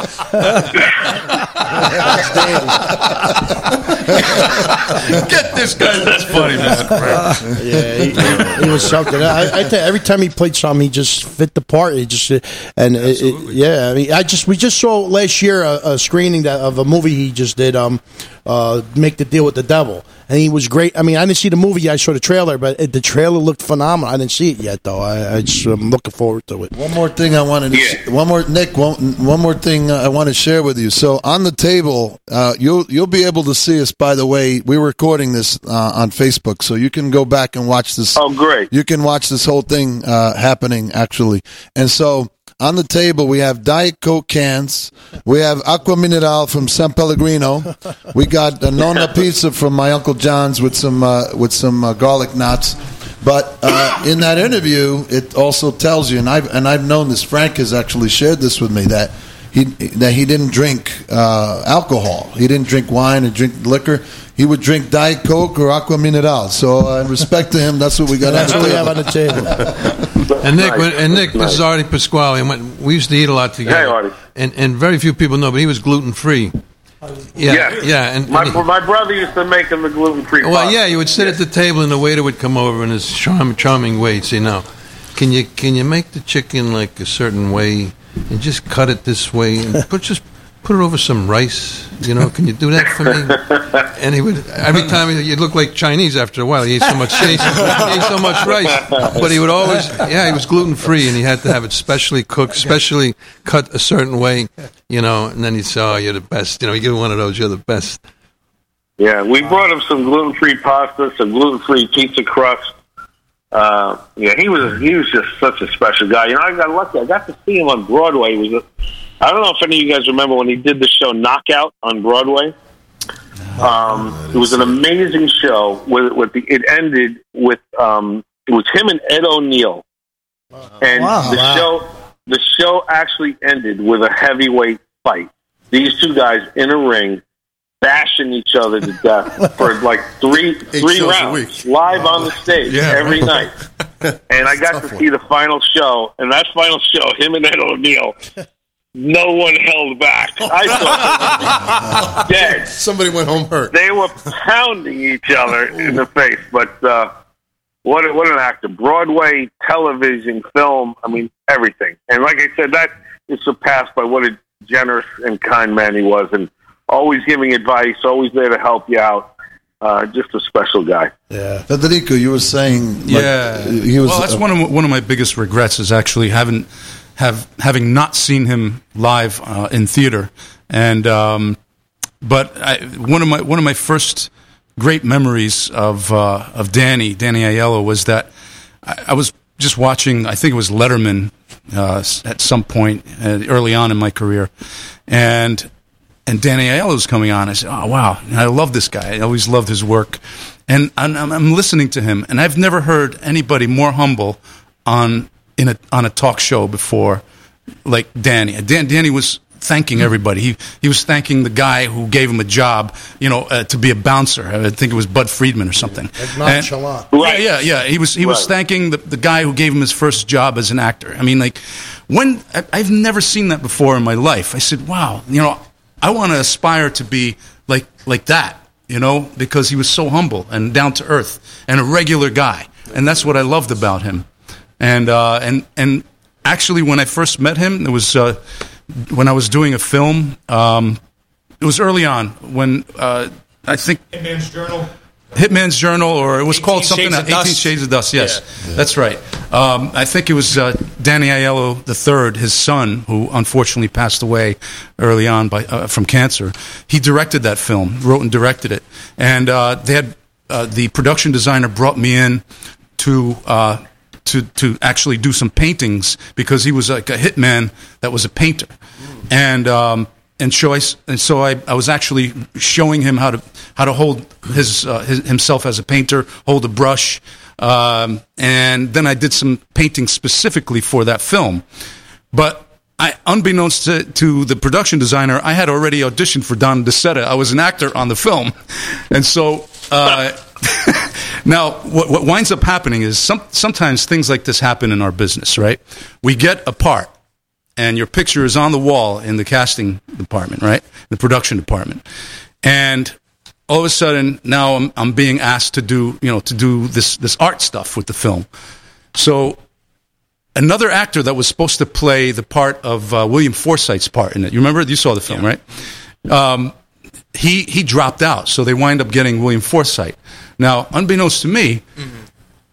Get this guy. That's funny, man. yeah, he, he was something. I, I tell you, every time he played something, he just fit the part. He just and it, it, yeah, I mean, I just we just saw last year a, a screening that, of a movie he just did, um, uh, make the deal with the devil, and he was great. I mean, I didn't see the movie. I saw the trailer, but it, the trailer looked phenomenal. I didn't see it yet though. I, I just, I'm looking forward to it. One more thing I wanted to sh- one more Nick one, one more thing uh, I want to share with you. So on the table, uh, you'll you'll be able to see us. By the way, we're recording this uh, on Facebook, so you can go back and watch this. Oh, great! You can watch this whole thing uh, happening actually, and so. On the table, we have Diet Coke cans. We have Aqua Mineral from San Pellegrino. We got a Nonna pizza from my Uncle John's with some uh, with some uh, garlic knots. But uh, in that interview, it also tells you, and I've and I've known this. Frank has actually shared this with me that he that he didn't drink uh, alcohol. He didn't drink wine or drink liquor. He would drink Diet Coke or Aqua Mineral. So, uh, in respect to him, that's what we got. That's on what the we have on the table. And Nick, Nice. when, and Nick, this is Artie Pasquale. And when, we used to eat a lot together. Hey, Artie. And and very few people know, but he was gluten free. Yeah, Yes. yeah. And, my and he- my brother used to make him the gluten free. well, yeah, you would sit at the table, and the waiter would come over in his charm, charming way and say, "Now, can you can you make the chicken like a certain way? And just cut it this way and put just put it over some rice. You know, can you do that for me? And he would every time he, you'd look like Chinese after a while. He ate so much he ate, he ate so much rice, but he would always yeah he was gluten free and he had to have it specially cooked, specially cut a certain way. You know, and then he'd say, "Oh, you're the best." You know, you give one of those, you're the best. Yeah, we brought him some gluten free pasta, some gluten free pizza crust. Uh, yeah, he was he was just such a special guy. You know, I got lucky. I got to see him on Broadway. He was a, I don't know if any of you guys remember when he did the show Knockout on Broadway. Um, it was an amazing show. With, with the, it ended with um, it was him and Ed O'Neill, and Wow. the Wow. show the show actually ended with a heavyweight fight. These two guys in a ring bashing each other to death for like three rounds live on the stage Yeah, every right. night. And I got to see the final show, and that final show, him and Ed O'Neill, no one held back. I thought dead. Somebody went home hurt. They were pounding each other in the face. But uh, what what an actor! Broadway, television, film. I mean, everything. And like I said, that is surpassed by what a generous and kind man he was, and always giving advice, always there to help you out. Uh, just a special guy. Yeah, Federico, you were saying. Like, yeah, he was. Well, that's uh, one of my- one of my biggest regrets is actually having have having not seen him live uh, in theater, and um, but I, one of my one of my first great memories of uh, of Danny Danny Aiello was that I, I was just watching. I think it was Letterman uh, at some point uh, early on in my career, and and Danny Aiello was coming on. I said, "Oh wow, I love this guy. I always loved his work." And I'm, I'm, I'm listening to him, and I've never heard anybody more humble on in a on a talk show before, like Danny. Dan, Danny was thanking everybody. He he was thanking the guy who gave him a job, you know, uh, to be a bouncer. I think it was Budd Friedman or something. Like nonchalant. And- Yeah, yeah, yeah. He was he was Right. thanking the, the guy who gave him his first job as an actor. I mean, like when I, I've never seen that before in my life. I said, "Wow, you know, I want to aspire to be like like that." You know, because he was so humble and down to earth and a regular guy, and that's what I loved about him. And uh, and and actually, when I first met him, it was uh, when I was doing a film. Um, it was early on when uh, I think Journal. Hitman's Journal, or it was called something. Shades of 18 Dust. Shades of Dust. Yes, that's right. Um, I think it was uh, Danny Aiello III, his son, who unfortunately passed away early on by uh, from cancer. He directed that film, wrote and directed it, and uh, they had uh, the production designer brought me in to. Uh, to, to actually do some paintings because he was like a hitman that was a painter, and um, and so I and so I, I was actually showing him how to how to hold his, uh, his himself as a painter, hold a brush, um, and then I did some painting specifically for that film. But I, unbeknownst to, to the production designer, I had already auditioned for Don DeSetta. I was an actor on the film, and so. Uh, now, what, what winds up happening is some, sometimes things like this happen in our business, right? We get a part, and your picture is on the wall in the casting department, right? The production department. And all of a sudden, now I'm, I'm being asked to do, you know, to do this, this art stuff with the film. So another actor that was supposed to play the part of uh, William Forsythe's part in it. You remember? You saw the film, right? Um, he he dropped out, so they wind up getting William Forsythe. Now, unbeknownst to me,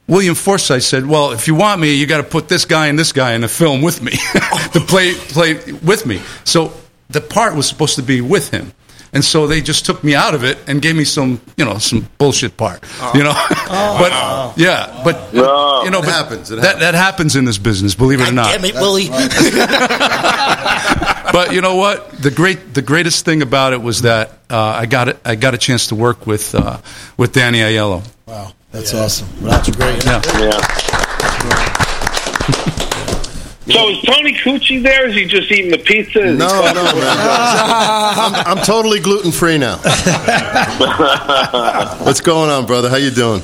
William Forsythe said, "Well, if you want me, you got to put this guy and this guy in the film with me to play play with me." So the part was supposed to be with him. And so they just took me out of it and gave me some, you know, some bullshit part, you know. but yeah, but you know, but happens, it that that happens in this business, believe it or not. Damn it, Willie. but you know what? The great, the greatest thing about it was that uh, I got it. I got a chance to work with uh, with Danny Aiello. Wow, that's awesome. That's great. Yeah. So is Tony Cucci there? Is he just eating the pizza? Is he No, no, man. I'm, I'm totally gluten free now. What's going on, brother? How you doing?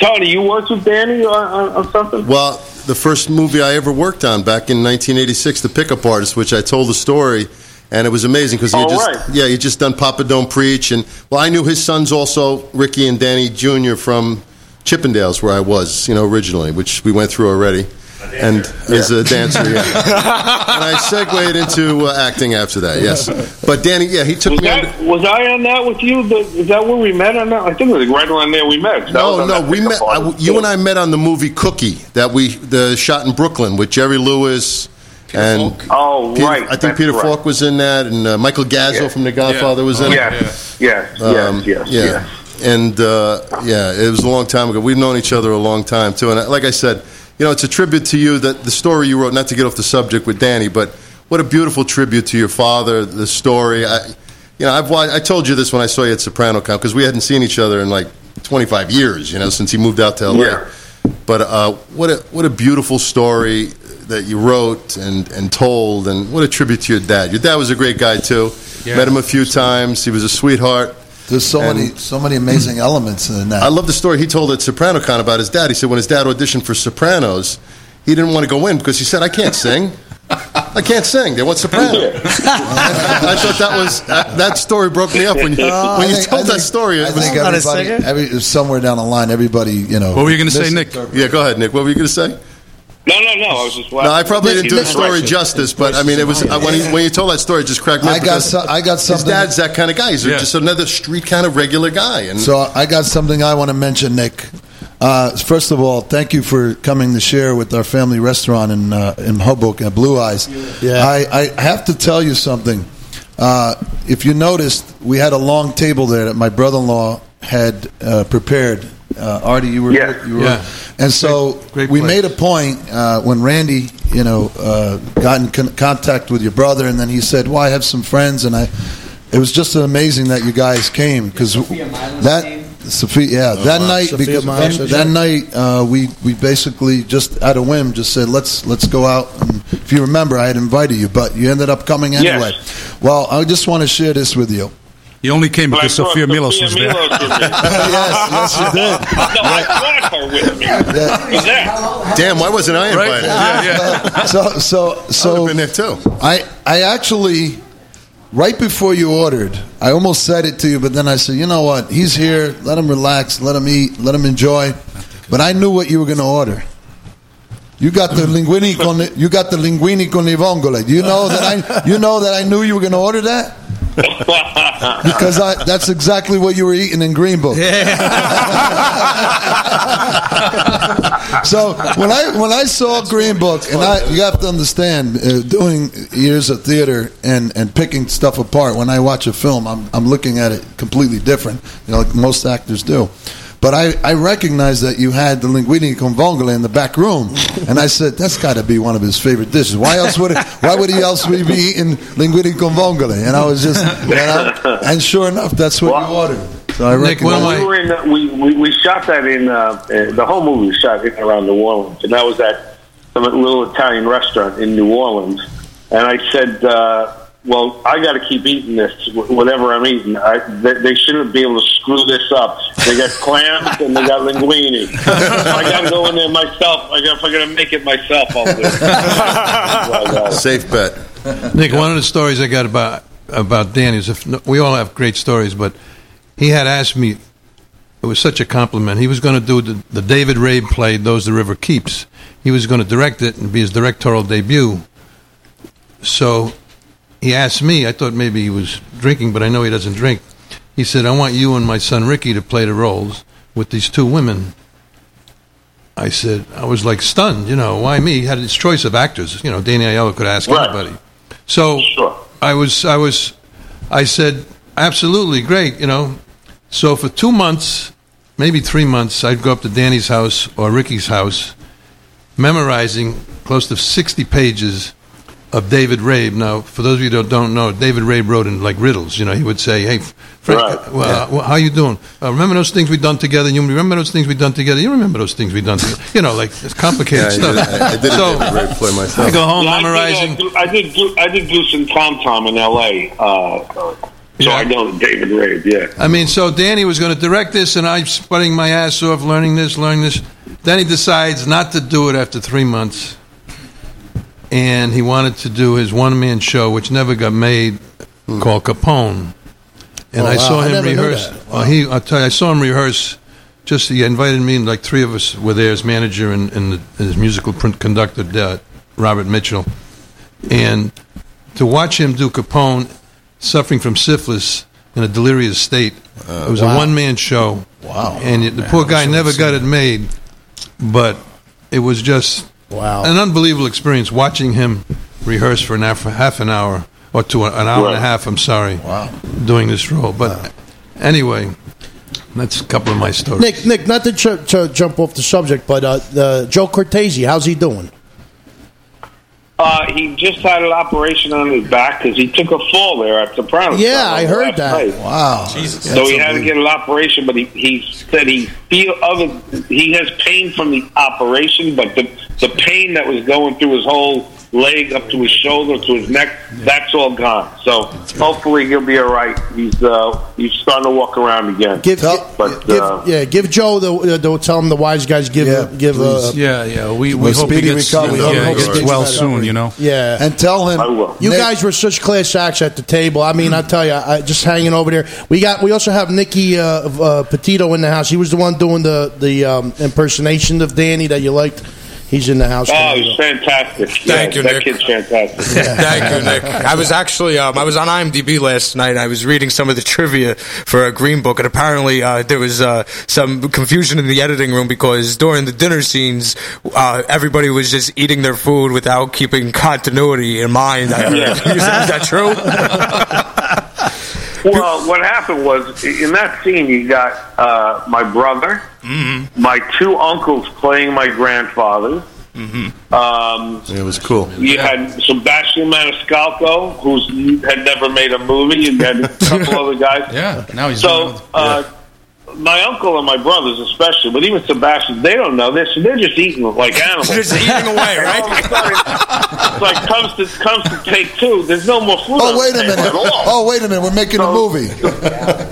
Tony, you worked with Danny on, on, on something? Well, the first movie I ever worked on back in 1986, The Pickup Artist, which I told the story, and it was amazing because he had just right. yeah he just done Papa Don't Preach, and well, I knew his sons also, Ricky and Danny Jr. from Chippendales, where I was, you know, originally, which we went through already. and as a dancer, yeah. and I segued into uh, acting after that. Yes, but Danny, yeah, he took Was, me. under- that, was I on that with you? The, is that where we met on that? I think it was right around there we met. That No, no, we met. I, you and I met on the movie Cookie that we the shot in Brooklyn with Jerry Lewis and Oh, Peter- right, I think that's Peter right. Falk was in that, and uh, Michael Gazzo Yeah. from The Godfather was in Yes, it. yes, yes, Um, yes, yeah. yes. And uh, yeah, it was a long time ago. We've known each other a long time too. And like I said, you know, it's a tribute to you that the story you wrote. Not to get off the subject with Danny, but what a beautiful tribute to your father. The story. I, you know, I've watched, I told you this when I saw you at Soprano Con because we hadn't seen each other in like 25 years. You know, since he moved out to LA. Yeah. But uh, what a what a beautiful story that you wrote and, and told, and what a tribute to your dad. Your dad was a great guy too. Yeah. Met him a few times. He was a sweetheart. There's so And- many so many amazing elements in that. I love the story he told at SopranoCon about his dad. He said when his dad auditioned for Sopranos, he didn't want to go in because he said, "I can't sing. I can't sing. They want soprano." I thought that was that, that story broke me up when you, Uh, when you think- told I that story. I It was- think everybody, every, somewhere down the line, everybody, you know. What were you gonna say, Nick? Yeah, go ahead, Nick. What were you going to say? No, no, no. I was just. No, I probably didn't do the Nick- story justice, but I mean, it was uh, when, he, when you told that story, it just cracked me up. I got because so- I got His something- dad's that kind of guy. He's Yeah. just another street kind of regular guy. And So I got something I want to mention, Nick. Uh, first of all, thank you for coming to share with our family restaurant in uh, in Hoboken at Blue Eyes. Yeah. I, I have to tell you something. Uh, if you noticed, we had a long table there that my brother-in-law had uh, prepared. Uh, Artie, you were Yeah. you were, Yeah. and so great we place. made a point uh, when Randy, you know, uh, got in con- contact with your brother, and then he said, "Well, I have some friends," and I. It was just amazing that you guys came because that Sophia, yeah, that wow. night Sophia because Myers, that, that night uh, we we basically just at a whim just said let's let's go out. And if you remember, I had invited you, but you ended up coming Yes. anyway. Well, I just want to share this with you. You only came because Well, Sophia brought Milos was there. Milos with me. yes, yes, you did. No, I brought her with me. Who's that? damn, why wasn't I invited? so so so been there too. I I actually right before you ordered, I almost said it to you, but then I said, you know what? He's here. Let him relax. Let him eat. Let him enjoy. But I knew what you were going to order. You got the linguini con you got the linguini con le vongole. Do you know that I you know that I knew you were going to order that? Because I, that's exactly what you were eating in Green Book. so when I when I saw Green Book, and I you have to understand, uh, doing years of theater and, and picking stuff apart. When I watch a film, I'm I'm looking at it completely different, you know, like most actors do. But I, I recognized that you had the linguini con vongole in the back room, and I said that's got to be one of his favorite dishes. Why else would it, why would he else be eating linguini con vongole? And I was just, you know, and sure enough, that's what you ordered. So I Nick, recognize. we were in. Uh, we, we we shot that in. Uh, uh, the whole movie was shot in around New Orleans, and that was at some little Italian restaurant in New Orleans. And I said, uh, "Well, I got to keep eating this, wh- whatever I'm eating. I, they, they shouldn't be able to screw this up. They got clams and they got linguine. I got to go in there myself. I got, if I'm going to make it myself, I'll do it." Safe bet. Nick, one of the stories I got about about Danny is if we all have great stories, but he had asked me. It was such a compliment. He was going to do the, the David Rabe play "Those the River Keeps." He was going to direct it and be his directorial debut. So he asked me. I thought maybe he was drinking, but I know he doesn't drink. He said, "I want you and my son Ricky to play the roles with these two women." I said, I was like stunned. You know, why me? He had his choice of actors. You know, Danny Aiello could ask Right. anybody. So I was, I was, I said, absolutely great. You know, so for two months, maybe three months, I'd go up to Danny's house or Ricky's house, memorizing close to sixty pages of David Rabe. Now, for those of you that don't know, David Rabe wrote in like riddles. You know, he would say, "Hey, Frank, Right. well, uh, well, how you doing? Uh, remember those things we've done together? You remember those things we've done together? You remember those things we've done together? You know, like it's complicated Yeah, I stuff. did- I- I did a so David Rabe play myself. I go home Yeah, I did, uh, memorizing. I did. Goo- I did Goose and Tom Tom in L.A. Uh, so I know David Rabe. Yeah. I mean, so Danny was going to direct this, and I'm sweating my ass off learning this, learning this. Then he decides not to do it after three months, and he wanted to do his one man show, which never got made, called Capone. And Oh, I wow. saw I him knew rehearse. that. Well, he, I'll tell you, I saw him rehearse just he invited me, and like three of us were there as manager and, and, the, his musical print conductor, uh, Robert Mitchell. And to watch him do Capone suffering from syphilis in a delirious state, it was wow. a one man show. Wow. And the poor guy never got it made, but it was just wow. an unbelievable experience watching him rehearse for an half, half an hour or to an hour and a half. I'm sorry, wow, doing this role. But anyway, that's a couple of my stories. Nick, Nick, not to, ch- to jump off the subject, but uh, uh, Joe Cortese, how's he doing? Uh, he just had an operation on his back because he took a fall there at the Sopranos. Yeah, I heard that. night. Wow. Jesus. So he had to get an operation, but he, he said he feel other he has pain from the operation, but the the pain that was going through his whole leg up to his shoulder to his neck, that's all gone. So hopefully he'll be all right. He's uh, he's starting to walk around again. Give, but give, uh, yeah, give Joe the, uh, the tell him the wise guys give give uh, yeah, yeah. We, Well, we hope he speedy gets, recovery. yeah, Hope he he gets gets well soon. You know. Yeah, and tell him. You Nick- guys were such class acts at the table. I mean, I tell you, I, just hanging over there. We got. We also have Nicky uh, uh, Petito in the house. He was the one doing the the um, impersonation of Danny that you liked. He's in the house. Oh, he's fantastic. Thank yeah, you, that Nick. kid's fantastic. Thank you, Nick. I was actually um, I was on IMDb last night. and I was reading some of the trivia for a Green Book, and apparently uh, there was uh, some confusion in the editing room because during the dinner scenes, uh, everybody was just eating their food without keeping continuity in mind. Yeah. is, that, is that true? Well, what happened was in that scene, you got uh, my brother, my two uncles playing my grandfather. Um, it was cool. you had Sebastian Maniscalco, who had never made a movie. And you had a couple other guys. Yeah, now he's so. doing- Uh, My uncle and my brothers, especially, but even Sebastian, they don't know this. They're just eating like animals. Just eating away, right? Oh, it's like comes to comes to take two. There's no more food. Oh, on Oh wait a minute! At all. Oh wait a minute! We're making a movie.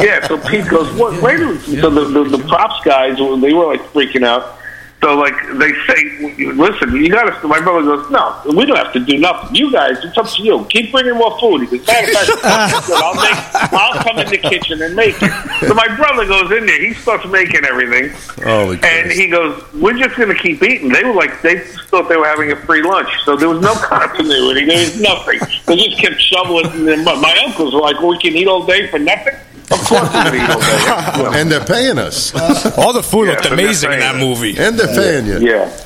Yeah, so Pete goes, what, wait a minute. So the, the, the props guys, they were like freaking out. So, like, they say, listen, you got to, my brother goes, no, we don't have to do nothing. You guys, it's up to you. Keep bringing more food. He goes, matter of fact. I'll, make, I'll come in the kitchen and make it. So my brother goes in there. He starts making everything. Holy And he goes, we're just going to keep eating. They were like, they thought they were having a free lunch. So there was no continuity. There was nothing. They just kept shoveling. in their mouth. My uncles were like, we can eat all day for nothing? Of course we're going to eat and they're paying us. All the food looked Yeah, but amazing in that paying movie. And they're paying you. Yeah.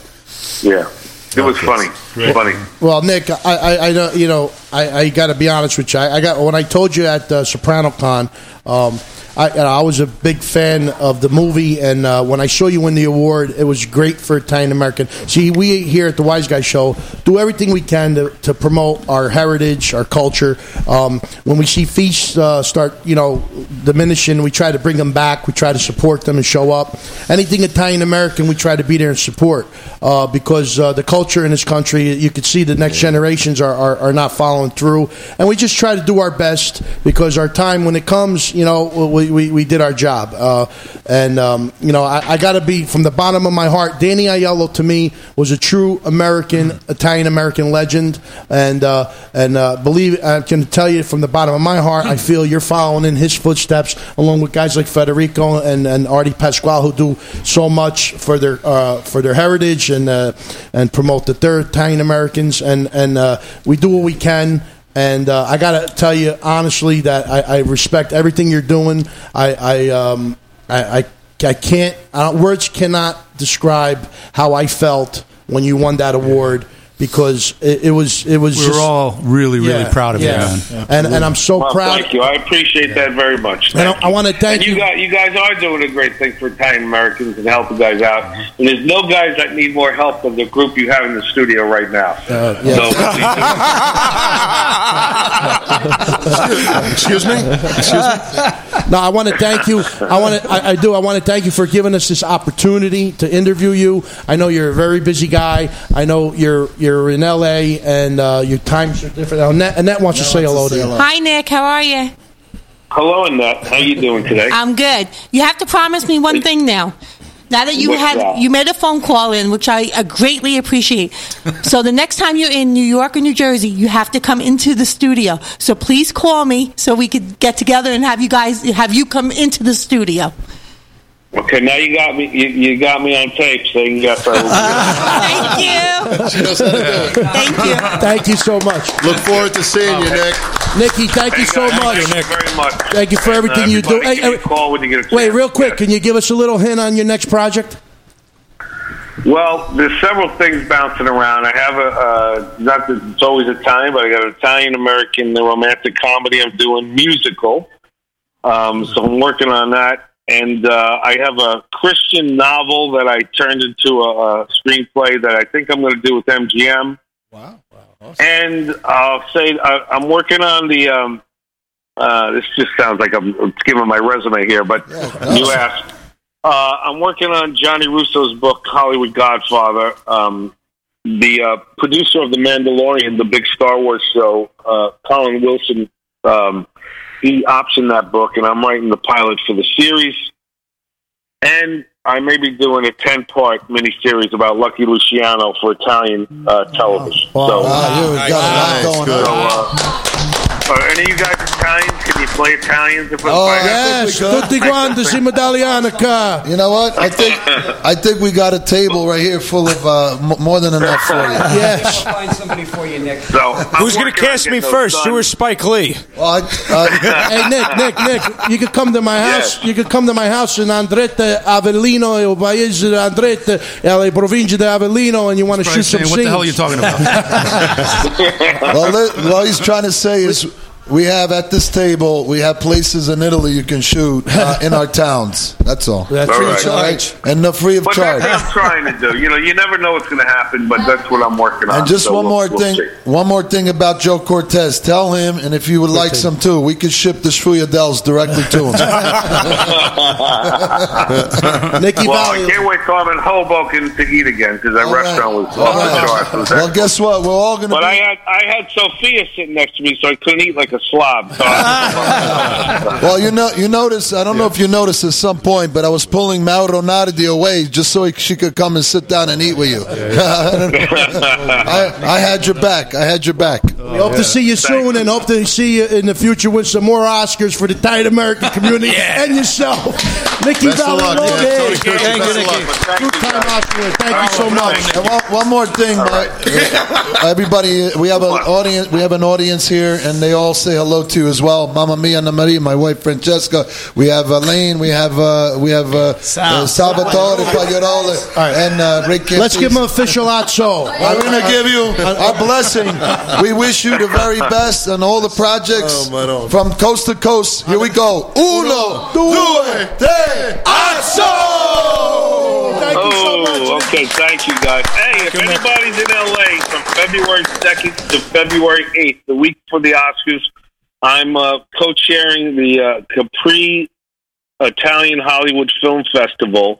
Yeah. It was funny. Funny. Well, Nick, I, I, I don't, you know, I, I got to be honest with you. I, I got when I told you at uh, Soprano Con, um, I, I was a big fan of the movie, and uh, when I saw you win the award, it was great for Italian American. See, we here at the Wise Guy Show do everything we can to, to promote our heritage, our culture. Um, when we see feasts uh, start, you know, diminishing, we try to bring them back. We try to support them and show up. Anything Italian American, we try to be there and support uh, because uh, the culture in this country, you can see the next generations are, are, are not following through, and we just try to do our best because our time when it comes, you know, we, we, we did our job, uh, and um, you know, I, I got to be from the bottom of my heart. Danny Aiello to me was a true American, Italian American legend, and uh, and uh, believe I can tell you from the bottom of my heart, I feel you're following in his footsteps, along with guys like Federico and, and Artie Pasquale who do so much for their uh, for their heritage and uh, and promote that they're Italian Americans, and and uh, we do what we can. And uh, I gotta tell you honestly that I, I respect everything you're doing. I I um, I, I, I can't I don't, words cannot describe how I felt when you won that award because it, it was it was We just, all really, really Yeah, proud of yeah. you, man. and and I'm so Well, proud. Thank you. I appreciate that very much. And I, I want to thank And you you. guys, you guys are doing a great thing for Italian Americans and helping guys out. And there's no guys that need more help than the group you have in the studio right now. Uh, yeah. Excuse me. Excuse me. No, I want to thank you. I want to. I, I do. I want to thank you for giving us this opportunity to interview you. I know you're a very busy guy. I know you're you're in L.A. and uh, your times are different. Annette, Annette wants to say hello to you. Hi, Nick. How are you? Hello, Annette. How you doing today? I'm good. You have to promise me one thing now. Now that you What's had that? you made a phone call in, which I uh, greatly appreciate. so the next time you're in New York or New Jersey, you have to come into the studio. So please call me so we could get together and have you guys have you come into the studio. Okay, now you got me. You, you got me on tape, so you can guess. I Thank you. She knows how to do it. Thank you. Thank you so much. Look forward to seeing you, Nick. Nikki, thank you so much. Thank you very much. Thank you for And, uh, everything you do. Hey, give hey, call when you get a Wait, real quick, can you give us a little hint on your next project? Well, there's several things bouncing around. I have a uh, not that it's always Italian, but I got an Italian American romantic comedy. I'm doing musical, um, so I'm working on that. And uh, I have a Christian novel that I turned into a, a screenplay that I think I'm going to do with MGM. Wow! And I'll say I, I'm working on the. Um, uh, this just sounds like I'm, I'm giving my resume here, but you asked. Uh, I'm working on Gianni Russo's book, Hollywood Godfather. Um, the uh, producer of The Mandalorian, the big Star Wars show, uh, Colin Wilson, um, he optioned that book, and I'm writing the pilot for the series. And I may be doing a 10 part miniseries about Lucky Luciano for Italian uh, television. so, Wow, you got a lot going on. uh, are any of you guys Italians? Can you play Italians? Oh, Yes, tutti quanti si medallianica. You know what? I think I think we got a table right here full of uh, more than enough for you. Yes. I'll find somebody for you, Nick. So, Who's going to cast me first? done. You or Spike Lee? Well, I, uh, hey Nick, Nick, Nick, you could come to my house. Yes. You could come to my house in Andretta Avellino, il paese di Andretta, alle province di Avellino, and you want to shoot some Saying, what the hell are you talking about? well, li- what he's trying to say is we have at this table we have places in Italy you can shoot uh, in our towns. That's all. That's All free right. of charge. And the free of But charge. that's what I'm trying to do. You know, you never know what's going to happen, but that's what I'm working on. And just So one we'll- more we'll thing, see. one more thing about Joe Cortese. Tell him, and if you would like some too, we could ship the Schuyadels directly to him. Nicky well, I Valley. can't wait till I'm in Hoboken to eat again because that All right. restaurant was All off right. the charts. Well, guess what? We're all going to but be. I had I had Sophia sitting next to me, so I couldn't eat like a slob. Well, you know, you notice. I don't know if you noticed at some point, but I was pulling Mauro Nardi away just so he, she could come and sit down and eat with you. I, I had your back. I had your back. We hope to see you soon and hope to see you in the future with some more Oscars for the Thai American community and yourself. Nicky Best of luck, yeah. Tony Thank you, of luck. Thank you, Two-time. Oscar winner. Thank you so much. And one, one more thing, uh, everybody. We have an audience. We have an audience here, and they all say hello to you as well. Mama Mia, Anna Maria, my wife Francesca. We have Elaine. We have uh, we have uh, uh, Salvatore Pagliarola and uh, Rick. Let's give him an official atso. I'm going to give you our blessing. We wish you the very best on all the projects Oh, from coast to coast. Here we go. Uno, due, tre, asso! Thank you so much. Oh, okay. Thank you, guys. Hey, if anybody's in LA from February 2nd to February 8th, the week for the Oscars, I'm uh, co-chairing the uh, Capri Italian Hollywood Film Festival.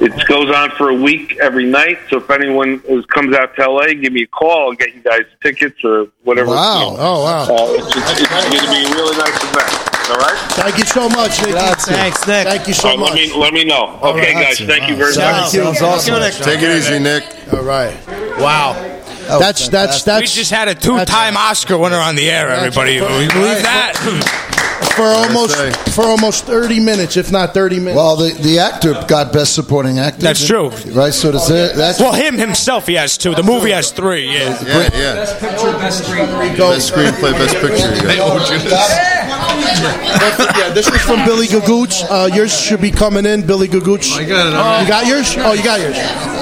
It goes on for a week every night. So if anyone is, comes out to LA, give me a call. I'll get you guys tickets or whatever. Wow. you know. Oh, wow. Uh, it's it's, it's going to be a really nice event. All right. Thank you so much, Nicky. Grazie. Thanks, Nick. Thank you so Uh, let much. me let me know. Okay, guys. Thank you very much. Thank you. Sounds awesome. Take it easy, Nick. All right. Wow. That was That's that's fantastic. We just had a two-time Oscar winner on the air. Everybody, Will you believe that? for almost for almost thirty minutes, if not thirty minutes. Well, the, the actor got best supporting actor. That's true. Right? So that's it. That's Well, him himself, he has two. The movie has three. Yeah. Yeah, yeah. Best picture, best screenplay. Best screenplay, best picture. You got. Yeah, this was from Billy Gagoots. Uh, yours should be coming in, Billy Gagoots. I got it. You got yours? Oh, you got yours.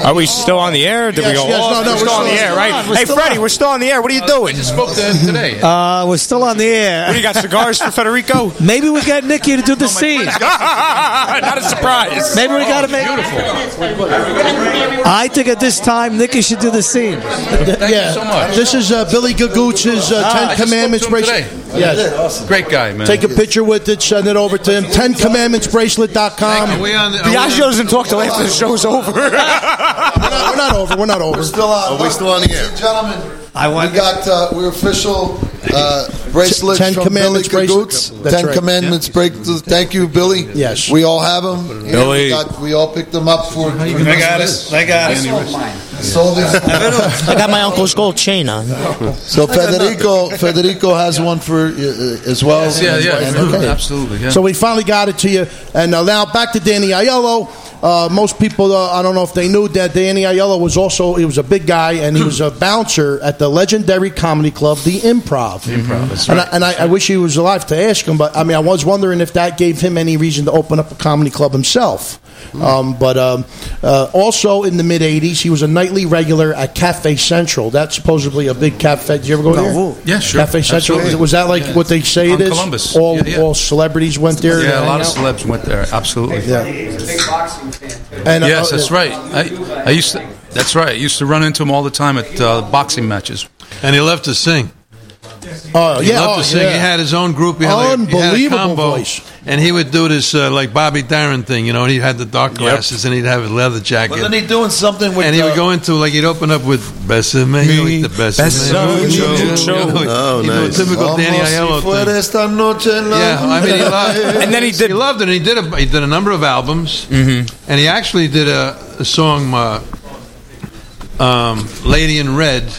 Are we still on the air? Did we go yes, off? no, no, we're we're still on the air, right? we're Hey, still Freddie, on. we're still on the air. What are you doing? Just spoke to him today. Uh, we're still on the What do you air. got? Cigars for Federico? Maybe we got Nikki to do the scene. Not a surprise. Maybe we got to make. I think at this time Nikki should do the scene. yeah. so much. This is uh, Billy Gagoots' uh, Ah, Ten Commandments spoke to him bracelet. Yes. Great guy, man. Take a picture with it, send it over to him. Ten Commandments Bracelet.com. Are we on the, are Diageo doesn't talk till after the show's over. We're not, we're not over. We're not over. We're still on. Are we still on the air? Gentlemen, I want. we got uh, we're official uh, bracelets Ten from Commandments Billy bracelets. Cagoots. Ten right. Commandments bracelets. Thank you, Billy. Yes. we all have them. Billy. we, got, we all picked them up for. I got it. I got it. I got my uncle's gold chain on. So Federico, Federico has one for uh, as well. Yeah, yeah, And- absolutely, okay. absolutely. Yeah. So we finally got it to you. And uh, now back to Danny Aiello. Uh, most people, uh, I don't know if they knew that Danny Aiello was also he was a big guy and he was a bouncer at the legendary comedy club, the Improv. Improv, that's and right. I, and I, I wish he was alive to ask him, but I mean, I was wondering if that gave him any reason to open up a comedy club himself. Um, but um, uh, also in the mid '80s, he was a nightly regular at Cafe Central. That's supposedly a big cafe. Did you ever go there? Yeah, sure. Cafe Central. Absolutely. Was that like Yeah. what they say On it is? Columbus. All Yeah, yeah. all celebrities went there. Yeah, a lot of out? celebs went there. Absolutely. Yeah. And, uh, yes, uh, that's right. I, I used to. That's right. I used to run into him all the time at uh, boxing matches. And he loved to sing. Oh He yeah, loved oh, to sing. yeah. He had his own group. He had like, he had a Unbelievable combo, voice. And he would do this uh, like Bobby Darin thing, you know. And he had the dark glasses, and he'd have a leather jacket. Wasn't he doing something with? and he would go into like he'd open up with Besame, Me, the best Besame You mucho. Oh, know, nice. typical Danny Como si Aiello thing. esta noche en la Yeah, I mean, he loved, And then he did- He loved it. And he did a he did a number of albums, Mm-hmm. and he actually did a, a song, uh, um, "Lady in Red,"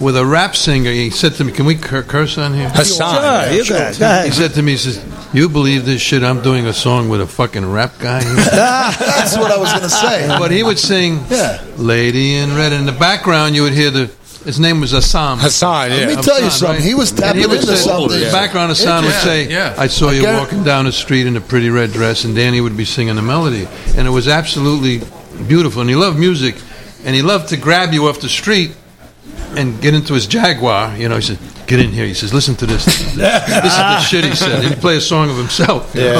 with a rap singer. He said to me, "Can we cur- curse on here?" Hassan. Sure, you go. Go. He said to me, "He says, you believe this shit? I'm doing a song with a fucking rap guy." That's what I was going to say. but he would sing Yeah. "Lady in Red," and in the background you would hear the. His name was Assam. Hassan, Let me yeah. tell you something. right? He was And tapping he into say- something. In the background, Hassan would Yeah, say, yeah. "I saw you Again- walking down the street in a pretty red dress," and Danny would be singing the melody, and it was absolutely beautiful. And he loved music, and he loved to grab you off the street and get into his Jaguar. You know, he said, "Get in here." He says, "Listen to this. this is the shit." He said. He'd play a song of himself. you know?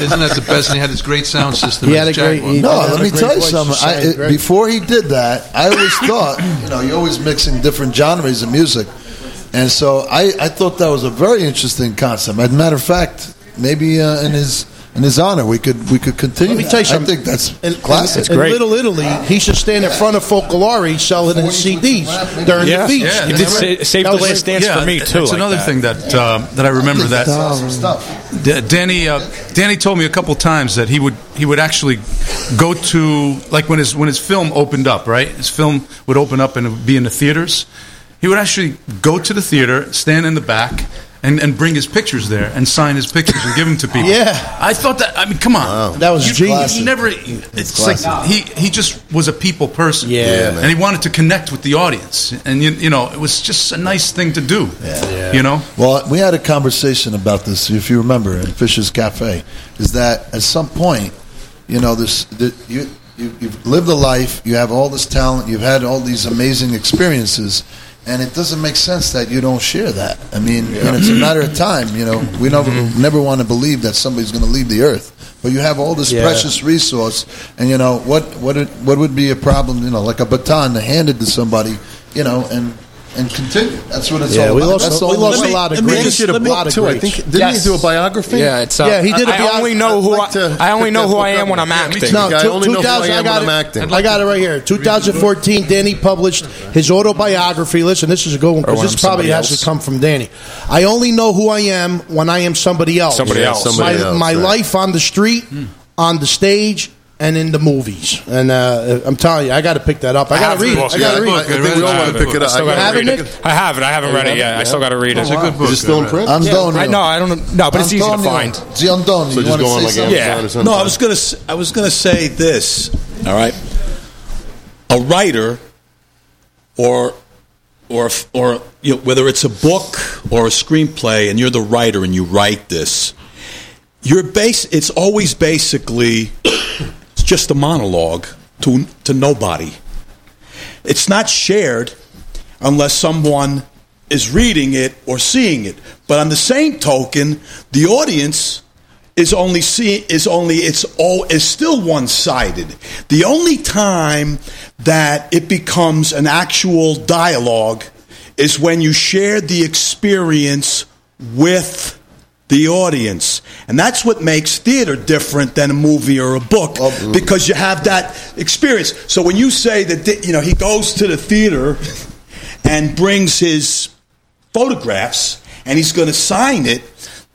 Isn't that the best? And he had this great sound system. He had his a great- Jaguar. he- No, had let a me great tell you something. I, it- before he did that, I always thought, you know, you're always mixing different genres of music, and so I, I thought that was a very interesting concept. As a matter of fact, maybe uh, in his in his honor, we could we could continue. Let me tell you that. I think that's In, classic. in, in Little Italy, he should stand in front of Folklore selling his CDs during Yeah, the feast. yeah. He did sa- save That the was last dance yeah, for me too. That's like another that. thing that uh, that I remember that stuff. D- Danny, uh, Danny told me a couple times that he would he would actually go to like when his when his film opened up, right? His film would open up and be in the theaters. He would actually go to the theater, stand in the back, and, and bring his pictures there and sign his pictures and give them to people. Yeah. I thought that. I mean, come on, That was You- genius. He never. It's like he he just was a people person. Yeah. Yeah, man. and he wanted to connect with the audience, and you, you know, it was just a nice thing to do. Yeah. You know. Well, we had a conversation about this, if you remember, in Fisher's Cafe. Is that at some point, you know, this the, you, you you've lived a life, you have all this talent, you've had all these amazing experiences, and it doesn't make sense that you don't share that. I mean, you know, it's a mm-hmm. matter of time. You know, we never mm-hmm. never want to believe that somebody's going to leave the earth, but you have all this Yeah. precious resource, and you know what what it, what would be a problem? You know, like a baton to hand it to somebody, you know, and. And continue. That's what it's Yeah, all we about. lost- That's we all lost about. a lot of Let me great- just did a let me- book lot of too. I greats. think didn't Yes. he do a biography? Yeah, it's. Uh, Yeah, he did a I, I bio- only know I'd who like I, I only know who I am when I'm acting. too. No, I only know who I am when got I'm it. acting. I got it right here. 2014, Danny published his autobiography. Listen, this is a good one because this I'm probably has to come from Danny. I only know who I am when I am somebody else. Somebody else. somebody my else, my life on the street, on the stage, and in the movies. And uh, I'm telling you, I got to pick that up. I, I got to read it. I got to read I it. think we all want to pick it I up. I haven't it? it. I have it. I haven't read it yet. I still got to read it. It's it. a good book. Is it still in print? Antonio. I know. I don't. No, but it's easy to Antonio. find. It's Antonio. So just go on like something? Yeah. Amazon or something? No, I was gonna. s- I was gonna say this. All right, a writer, or, or, or you know, whether it's a book or a screenplay, and you're the writer and you write this, you're base. It's always basically it's just a monologue to to nobody. It's not shared unless someone is reading it or seeing it. But on the same token, the audience is only see is only it's all is still one sided. The only time that it becomes an actual dialogue is when you share the experience with the audience. And that's what makes theater different than a movie or a book because you have that experience. So when you say that you know he goes to the theater and brings his photographs and he's going to sign it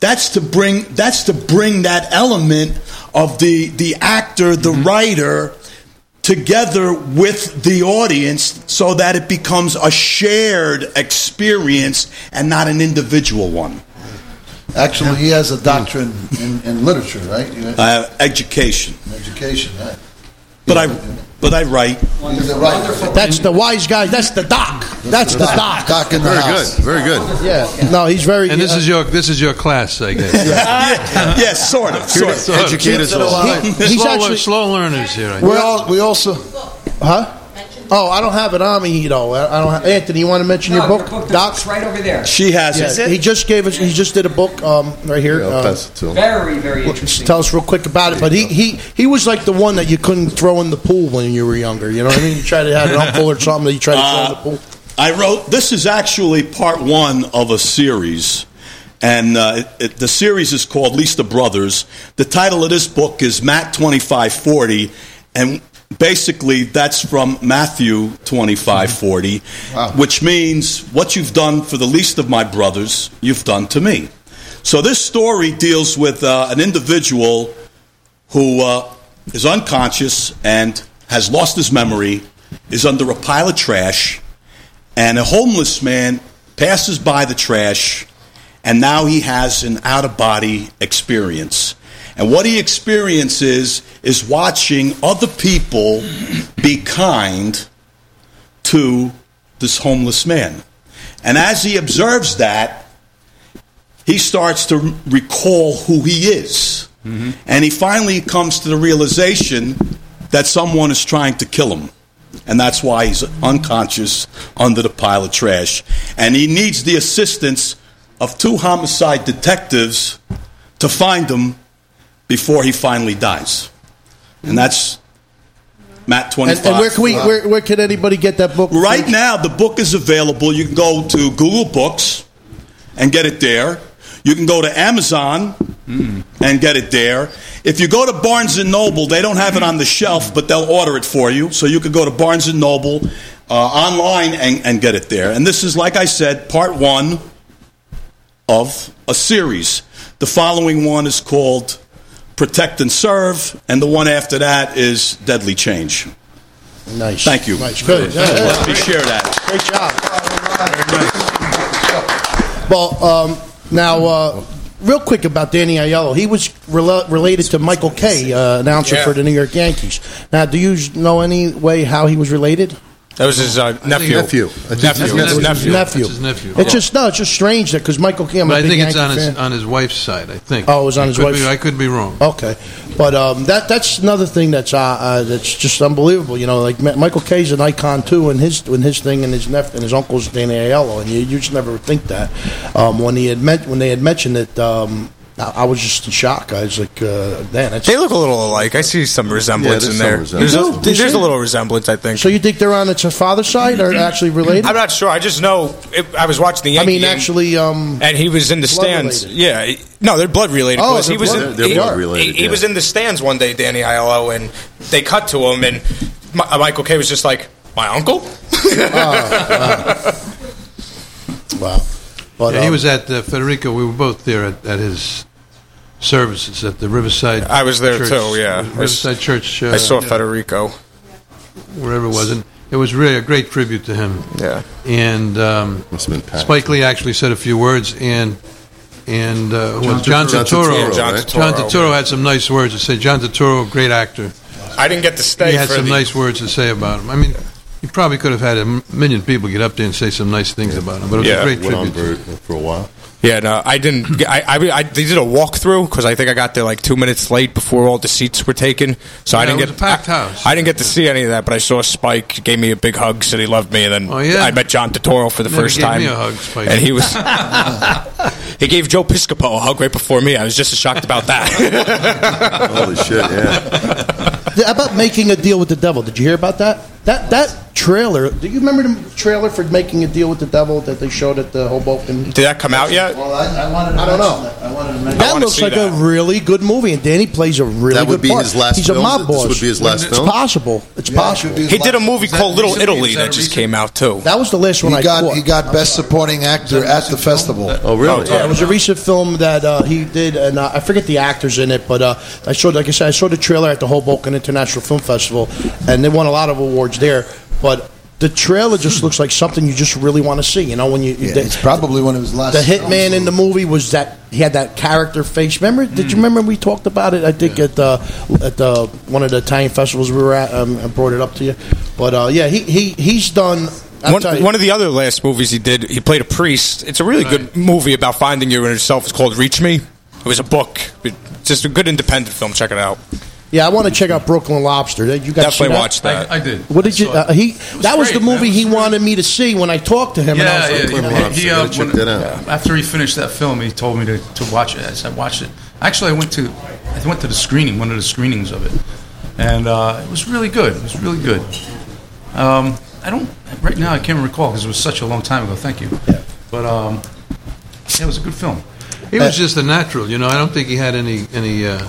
that's to bring that's to bring that element of the the actor the mm-hmm. writer together with the audience so that it becomes a shared experience and not an individual one. Actually, he has a doctorate in, in literature, right? You- Uh, education. Education, right? But I, but I write. He's a writer. That's the wise guy. That's the doc. That's the doc. Doc in the Very house. good. Very good. Yeah. No, he's very. And this uh, is your this is your class, I guess. yes, sort of. Sort of. Sort of. Educators He- he's slow, actually- slow learners here. I We all we also Huh? Oh, I don't have it on me though. I I don't. Have, Anthony, you want to mention your book, Doc? It's right over there. She has Yeah, it. he just gave us. He just did a book um, right here. Yeah, I'll uh, pass it to him. Very, very Well, interesting. Tell us real quick about it. But he, he, he was like the one that you couldn't throw in the pool when you were younger. You know what I mean? You tried to have an uncle or something that you tried to throw in the pool. I wrote. This is actually part one of a series, and uh, it, it- the series is called Lista Brothers. The title of this book is Matt twenty five forty, and basically that's from Matthew twenty five forty, which means what you've done for the least of my brothers, you've done to me. So this story deals with uh, an individual who uh, is unconscious and has lost his memory, is under a pile of trash, and a homeless man passes by the trash, and now he has an out of body experience. And what he experiences is watching other people be kind to this homeless man. And as he observes that, he starts to recall who he is. Mm-hmm. And he finally comes to the realization that someone is trying to kill him. And that's why he's unconscious under the pile of trash. And he needs the assistance of two homicide detectives to find him before he finally dies. And that's Matt And, 25. and where can we? Where, where can anybody get that book? Right now, the book is available. You can go to Google Books and get it there. You can go to Amazon and get it there. If you go to Barnes and Noble, they don't have it on the shelf, but they'll order it for you. So you could go to Barnes and Noble uh, online and, and get it there. And this is, like I said, part one of a series. The following one is called Protect and Serve, and the one after that is Deadly Change. Nice. Thank you. Nice. Good. Yeah, yeah. Let me share that. Great job. Well, um, now, uh, real quick about Danny Aiello. He was rela- related to Michael Kay, uh, announcer Yeah. for the New York Yankees. Now, do you know any way how he was related? That was his uh, nephew. nephew. I think Nephew. his His nephew. nephew. Nephew. That's his nephew. It's just no. It's just strange that because Michael Kay. I'm But a I big think it's Yankee on his fan. on his wife's side. I think. Oh, it was on I his could wife's- Be, I could be wrong. Okay, but um, that that's another thing that's uh, uh, that's just unbelievable. You know, like Ma- Michael Kay's an icon too, and his in his thing, and his nephew and his uncle's Danny Aiello, and you, you just never think that. Um, when he had met, when they had mentioned it, um, I, I was just in shock. I was like, uh, "Man, that's." They look a little alike. I see some resemblance there's in some there. resemblance. There's, a, there's a little resemblance, I think. So you think they're on its father's side or actually related? I'm not sure. I just know it, I was watching the I mean, actually, um, and he was in the stands. related. Yeah, no, they're blood related. Oh, he they're was blood- in, they're he, blood related, He, he yeah. was in the stands one day, Danny Aiello, and they cut to him, and Mi- uh, Michael Kay was just like, "My uncle." wow. But, Yeah, he um, was at uh, Federico. We were both there at, at his services at the Riverside. I was there Church, too. Yeah, Riverside Church. Uh, I saw Federico. wherever it was. And it was really a great tribute to him. Yeah. And um, Must have been packed. Spike Lee actually said a few words, and and uh, John was John Turturro. Turturro. John right? John Turturro. Turturro had some nice words to say. John Turturro, great actor. I didn't get to stay He had for some the. nice words to say about him. I mean, he probably could have had a million people get up there and say some nice things about him, but it was Yeah. a great Went on tribute. for, for a while. Yeah, no, I didn't. get- I, I, I they did a walkthrough because I think I got there like two minutes late before all the seats were taken, so I didn't it get a packed I, house. I didn't get to see any of that, but I saw Spike gave me a big hug, said he loved me, and then Oh, yeah? I met John Turturro for the Never first gave time, me a hug, Spike. and he was he gave Joe Piscopo a hug right before me. I was just as shocked about that. Holy shit! Yeah. How about making a deal with the devil? Did you hear about that? That that trailer. Do you remember the trailer for making a deal with the devil that they showed at the Hoboken? Did that come out yet? Well, I, I wanted to I don't know. that. I wanted to mention That wanna looks like that. a really good movie, and Danny plays a really good movie. That would be part. his last He's film? a mob This boss. would be his last it's film? possible. It's Yeah, possible. should He did a movie called Little recently? Italy that that just came out too. That was the last one He I got caught. he got best supporting actor at the festival. Oh, really? Yeah, it was a recent film that uh, he did, and uh, I forget the actors in it, but uh, I saw, like I said, I saw the trailer at the Hoboken International Film Festival, and they won a lot of awards there. But the trailer just looks like something you just really want to see. You know, when you Yeah, the, it's probably one of his last. the hitman films. in the movie was that he had that character face. Remember? Did you remember we talked about it? I think at the at the one of the Italian festivals we were at. Um, I brought it up to you, but uh, yeah, he he he's done. One, one of the other last movies he did, he played a priest. It's a really good movie about finding your inner self. It's called Reach Me. It was a book. It's just a good independent film. Check it out. Yeah, I want to check out Brooklyn Lobster. You guys see Definitely that? watch that. I, I did. What did you? I saw it. Uh, he that was great, the movie man. he wanted me to see when I talked to him. and I Yeah, was like, yeah, Brooklyn yeah. Lobster. He, Gotta uh, when- that out. After he finished that film, he told me to, to watch it. As I watched it, actually, I went to I went to the screening, one of the screenings of it, and uh, it was really good. It was really good. Um, I don't right now. I can't recall because it was such a long time ago. Thank you. Yeah. But um, yeah, it was a good film. Uh, He was just a natural, you know. I don't think he had any any. Uh,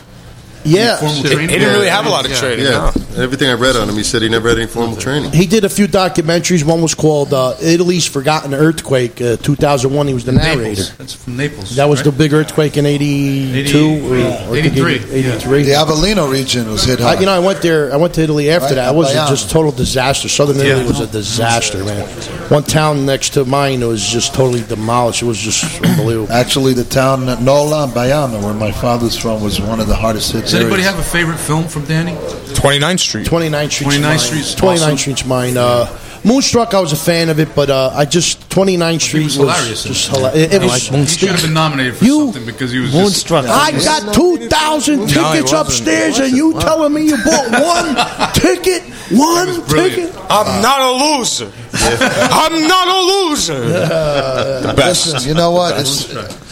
Yeah. formal He- training. he didn't really have a lot of training. Yeah, everything I read on him, he said he never had any formal training. He did a few documentaries. One was called uh, Italy's Forgotten Earthquake, uh, 2001. He was the narrator. Naples. That's from Naples. That was right? the big earthquake in 82 or, or 83, 83. The Avellino region was hit I, hard. you know, I went there. I went to Italy after Right, that. It was Bayamo. just total disaster. Southern Italy was a disaster, man. One town next to mine was just totally demolished. It was just unbelievable. Actually, the town Nola, Bayamo, where my father's from, was one of the hardest hit Does anybody areas. have a favorite film from Danny? 29th Street. 29th Street's 29th mine. Street's 29th awesome. Street's mine. Uh, Moonstruck, I was a fan of it, but uh, I just 29th Street was was, hilarious just it. hilarious. It, it was. should- he should have been nominated for something because he was Moonstruck. Just, I got two thousand tickets wasn't. upstairs, and you telling me you bought one ticket? One ticket? I'm not a loser. I'm not a loser. the best. Listen, you know what?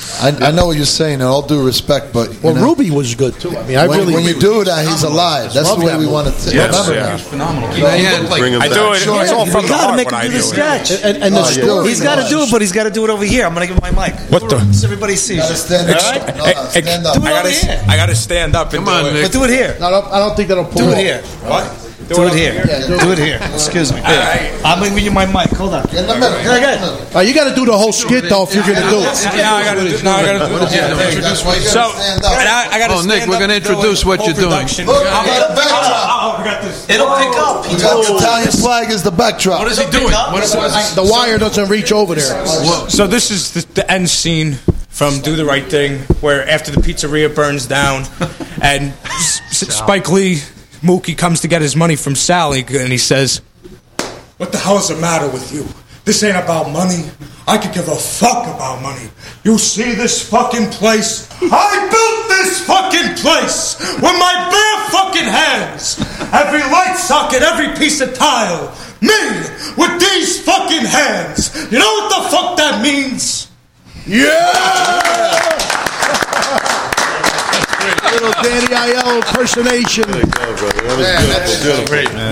It's, I, I know what you're saying, and all due respect, but Well, know, Ruby was good too. I mean, I when, really when you do that, he's alive. That's the way we movie. want to Yes, remember yeah. that. he phenomenal. He, Yeah, he yeah. looked like Bring him I do it. Sure. It's all You from the gotta heart make when him I do do the it. sketch. And, and the Oh, yeah. He's got to do it, but he's got to do it over here. I'm going to give him my mic. What the? So everybody sees. Gotta stand, All up. right? No, no, stand up. Do it I over here. gotta, I gotta stand up and Come on, do it. Nick. But do it here. No, I don't, I don't think that'll pull Do it here. What? Do it here. Yeah, do it. Do it here. Excuse me. I'm going to give you my mic. Hold on. In the middle. Here I go. Uh, you got to do the whole skit though if you're going to do it. Now I gotta do. Now I gotta do. What is he doing? That's why you gotta So, stand up. and I, I gotta Oh, Nick, we're gonna introduce what you're doing. Production. Look, we got a backdrop. It'll pick up. We got the Italian flag as the backdrop. What is he doing? What is, what is The wire doesn't reach over there. So this is the, the end scene from Do the Right Thing, where after the pizzeria burns down, and S- S- Spike Lee, Mookie comes to get his money from Sally, and he says, "What the hell is the matter with you? This ain't about money. I could give a fuck about money. You see this fucking place? I built this fucking place with my bare fucking hands. Every light socket, every piece of tile, me with these fucking hands. You know what the fuck that means?" Little Danny Aiello impersonation.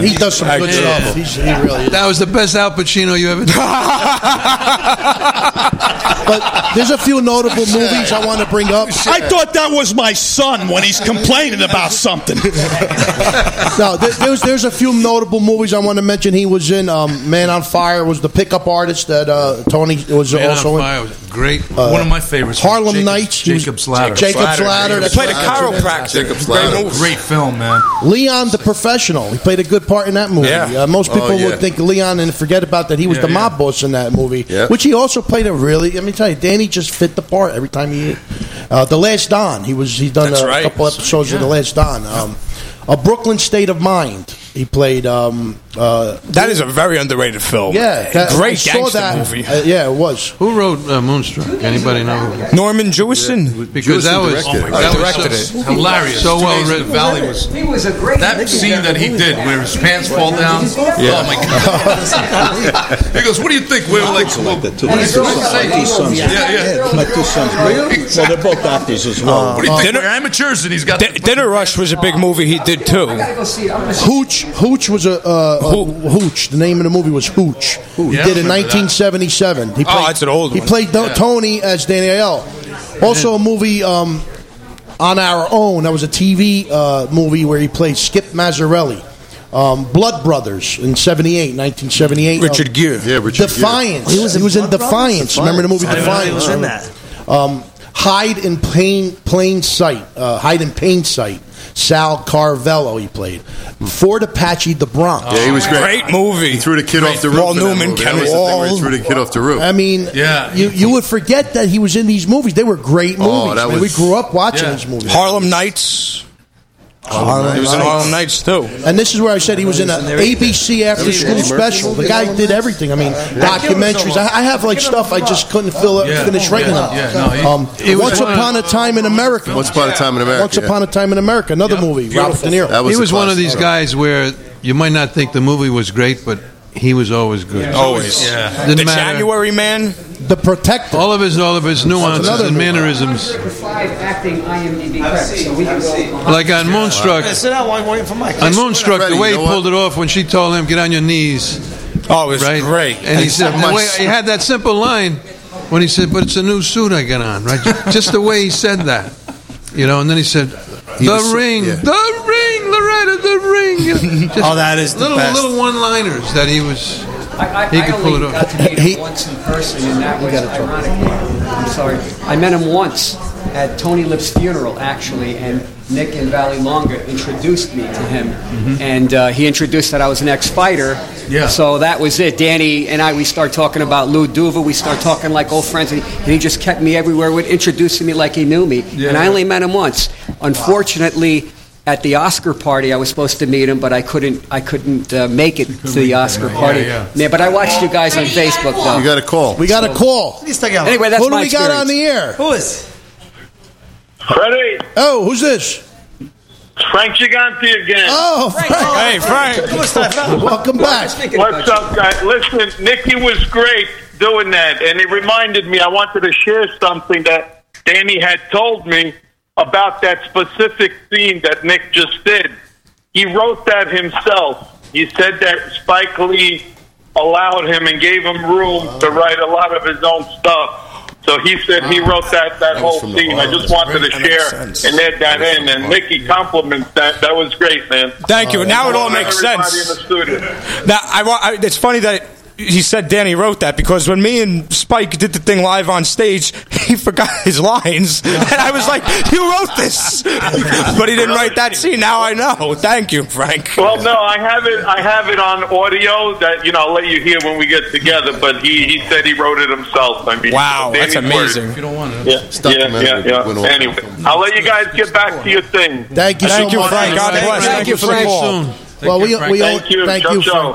He does some good stuff. He's, he really. that was the best Al Pacino you ever did. But there's a few notable movies I want to bring up. I thought that was my son when he's complaining about something. No, there, there's there's a few notable movies I want to mention. He was in um, Man on Fire. Was the pickup artist that uh, Tony was Man also on in. Fire was great. Uh, One of my favorites. Harlem Jacob's- Nights. He was- Jacob's Ladder. Jacob's Ladder. That's played a right. Chiropractor. Jacob's Great Ladder. movie. Great film, man. Leon the Professional. He played a good part in that movie. Yeah. Uh, most Oh, people yeah. would think Leon and forget about that. He was Yeah, the yeah. mob boss in that movie, Yeah. which he also played a really. Let me tell you, Danny just fit the part every time he. Uh, the Last Don. He was. He done That's a right. couple episodes of The Last Don. Um, a Brooklyn State of Mind. He played. Um, uh, That is a very underrated film. yeah, that- I great saw gangster that. movie. Uh, yeah, it was. Who wrote uh, Moonstruck? Anybody know? Norman Jewison. Because that was directed it. that Directed was so it. hilarious. So well written. Valley was He was a great. that scene that he did where his pants fall down. Oh my god! he goes, "What do you think?" We were like, well, that too. what did you say? My two sons. Yeah, yeah. My two sons. Well, they're both actors as well. What do you think? Dinner- amateurs, and he's got Dinner Rush was a big movie he did too. I gotta go see it. I'm gonna see Hooch. Hooch was a uh, Uh, Hooch. The name of the movie was Hooch. He Yeah, I did in remember that. 1977. He Oh, that's an old He one. played Do- Yeah. Tony as Daniel. Also, a movie um, on our own. That was a TV uh, movie where he played Skip Mazzarelli. Um, Blood Brothers in 78, 1978. Richard Um, Gere. Yeah, Richard Defiance. He was in in Blood Brothers? Defiance. Remember the movie I didn't know Defiance? he was in that. Um, Hide in plain plain sight. Uh, Hide in plain sight. Sal Carvello he played. Fort Apache, the Bronx. Yeah, he was oh, great. Great movie. He threw the kid off the roof. Paul Newman, movie. Ken That was the thing where he Wahl. threw the kid off the roof. I mean, Yeah. you you would forget that he was in these movies. They were great oh, movies. Oh, that was- we grew up watching Yeah. these movies. Harlem Nights. Harlem He was in Nights. Harlem Nights too. And this is where I said he was in an ABC after school special. The guy did everything. I mean, documentaries. I, I have like stuff I just couldn't fill Yeah. finish writing them. Yeah, no, he- um, Once Upon a Time in America. Once Upon a Time in America. Once Upon a Time in America. Another movie. Robert De Niro. That was he a was one of classic. these guys where you might not think the movie was great, but he was always good. Always. Yeah. Didn't The matter. January Man. The Protector. All of his, all of his nuances another and movie. mannerisms. Five acting IMDb credits, so we can see. Like on Moonstruck. Hey, sit down while I'm waiting for Mike. On Moonstruck, the way you he know what? pulled it off when she told him, "Get on your knees," Oh, it was right? great. And he said, the way, he had that simple line when he said, "But it's a new suit I got on," right? Just the way he said that, you know. And then he said, "The was- ring, yeah. the ring, Loretta, the ring." Just Oh, that is the little best. little one-liners that he was. I, I, He I could pull only it got off. to meet He- him once in person, and that was ironic. I'm sorry. I met him once at Tony Lip's funeral, actually, and Nick and Vallelonga introduced me to him, and uh, he introduced that I was an ex-fighter. Yeah. So that was it. Danny and I, we start talking about Lou Duva. We start talking like old friends, and he, and he just kept me everywhere, with introducing me like he knew me. Yeah. And I only met him once. Unfortunately. At the Oscar party, I was supposed to meet him, but I couldn't. I couldn't uh, make it to the Oscar party. yeah. Yeah, but I watched you guys on Facebook, though. You got a call. We got a call. Anyway, that's Who do my we got on the air? Who is? Freddie, Oh, who's this? Frank Gigante again. Oh, Frank. Hey, Frank. Welcome back. What's up, guys? Listen, Nikki was great doing that, and it reminded me. I wanted to share something that Danny had told me about that specific scene that Nick just did. He wrote that himself. He said that Spike Lee allowed him and gave him room to write a lot of his own stuff. So he said he wrote that, that whole scene. I just Harlem. wanted to share and add that in. And Nikki compliments that. That was great, man. Thank you. Now it all makes sense. in the studio. Now, I, wa- I, it's funny that he said Danny wrote that because when me and Spike did the thing live on stage, he forgot his lines, and I was like, "You wrote this," but he didn't write that scene. Now I know. Thank you, Frank. Well, no, I have it. I have it on audio that you know. I'll let you hear when we get together. But he, he said he wrote it himself. I mean, Wow, that's amazing. word. If you don't want to. Yeah, yeah, yeah, yeah. Anyway, I'll let you guys get back to your thing. Thank you Thank so you, much. Frank. God bless. Thank Thank you, you for the call. Soon. Well, we, we Thank only, you. Thank you, ciao.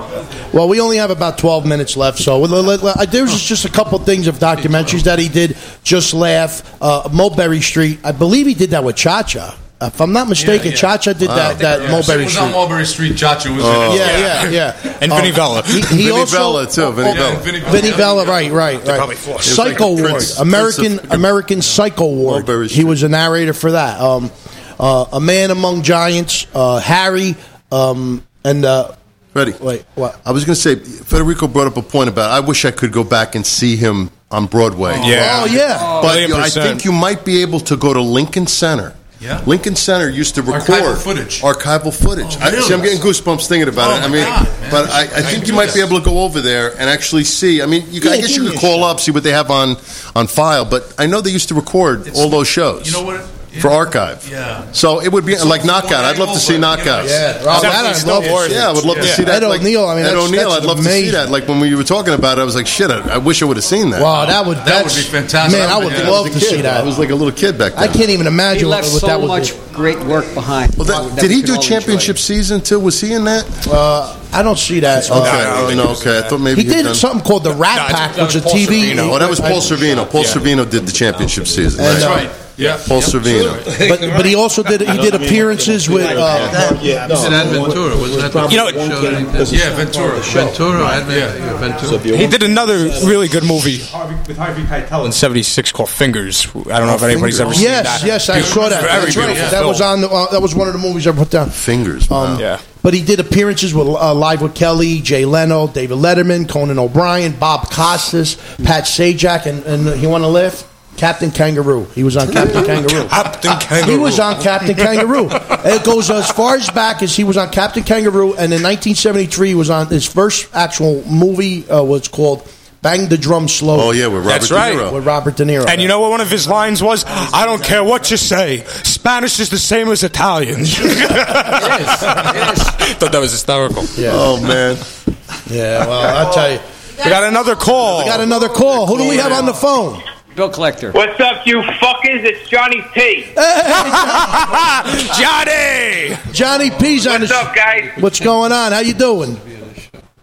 Well, we only have about 12 minutes left, so let- let- let- uh, there was just a couple things of documentaries that he did. Just Laugh, uh, Mulberry Street. I believe he did that with Cha Cha. If I'm not mistaken, Yeah, yeah. Cha Cha did that, that Yeah, Mulberry it was Street. on Mulberry Street. Chacha was Oh. in it. yeah, yeah, yeah. And Vinnie Vella. He, he Vinnie also, Vella, too, Vinnie oh, Vella. Vinnie Vella. Vinnie Vella, right, right, right. probably four. Psycho like Ward, Prince- American Prince of- American Psycho Ward. Mulberry He was a narrator for that. Um, uh, a Man Among Giants, uh, Harry, um, and uh, Ready? wait, what? I was going to say, Federico brought up a point about. I wish I could go back and see him on Broadway. Yeah. Oh yeah. but you know, I think you might be able to go to Lincoln Center. Yeah. Lincoln Center used to record Archival footage. Archival footage. I, really? see, I'm getting goosebumps thinking about Oh, it. I my mean, God, but I, I I think do you might this. be able to go over there and actually see. I mean, you, I Yeah, guess you could call shot. up, see what they have on on file. But I know they used to record all those shows. You know what? For archive. Yeah. So it would be So like knockout. I'd love to see but, you know, knockouts. Yeah, oh, that I'd love to see. Yeah, I would love to see that. Ed like, O'Neill, I mean, Ed that's- O'Neill, that's I'd love to see that. Like when we were talking about it, I was like, shit, I, I wish I would have seen that. Wow, that would That would be fantastic. Man, I would Yeah. love to see that. I was like a little kid back then. I can't even imagine He what, left what so that would much be. great work behind. Well, that, that did he do championship season too? Was he in that? Uh, I don't see that. Okay, Uh, oh, no, okay. I thought maybe he he'd did done- something called the Rat No, Pack, that which is was a Paul TV. Sorvino. Oh, that was Paul Sorvino. Paul Yeah. Sorvino did the championship season. And, right. Right. Yeah. Paul Yep. Sorvino. But but he also did he did appearances with. Uh, He did Dellaventura, wasn't that You know- show that he did? Yeah, Ventura. Ventura, yeah. Ventura. He did another really good movie with Harvey Keitel in '76 called Fingers. I don't know if anybody's ever seen yes, that. yes, yes, I saw that. That's right. beautiful That was on. The, uh, that was one of the movies I put down. Fingers. Wow. Um, Yeah. but he did appearances with uh, live with Kelly, Jay Leno, David Letterman, Conan O'Brien, Bob Costas, Pat Sajak, and, and he want to lift. Captain Kangaroo. He was on Captain Kangaroo. Captain Kangaroo. He was on Captain Kangaroo. It goes as far as back as he was on Captain Kangaroo, and in 1973 he was on his first actual movie uh, was called Bang the Drum Slow. Oh, yeah, with Robert That's De right. Niro. With Robert De Niro. And you know what one of his lines was? I don't care what you say. Spanish is the same as Italian. Thought that was hysterical. Yeah. Oh man. Yeah, well, I'll tell you. We got another call. We got another call. Who do we have on the phone? Bill Collector. What's up, you fuckers? It's Johnny P. Johnny! Johnny P's on What's the up, guys? What's going on? How you doing?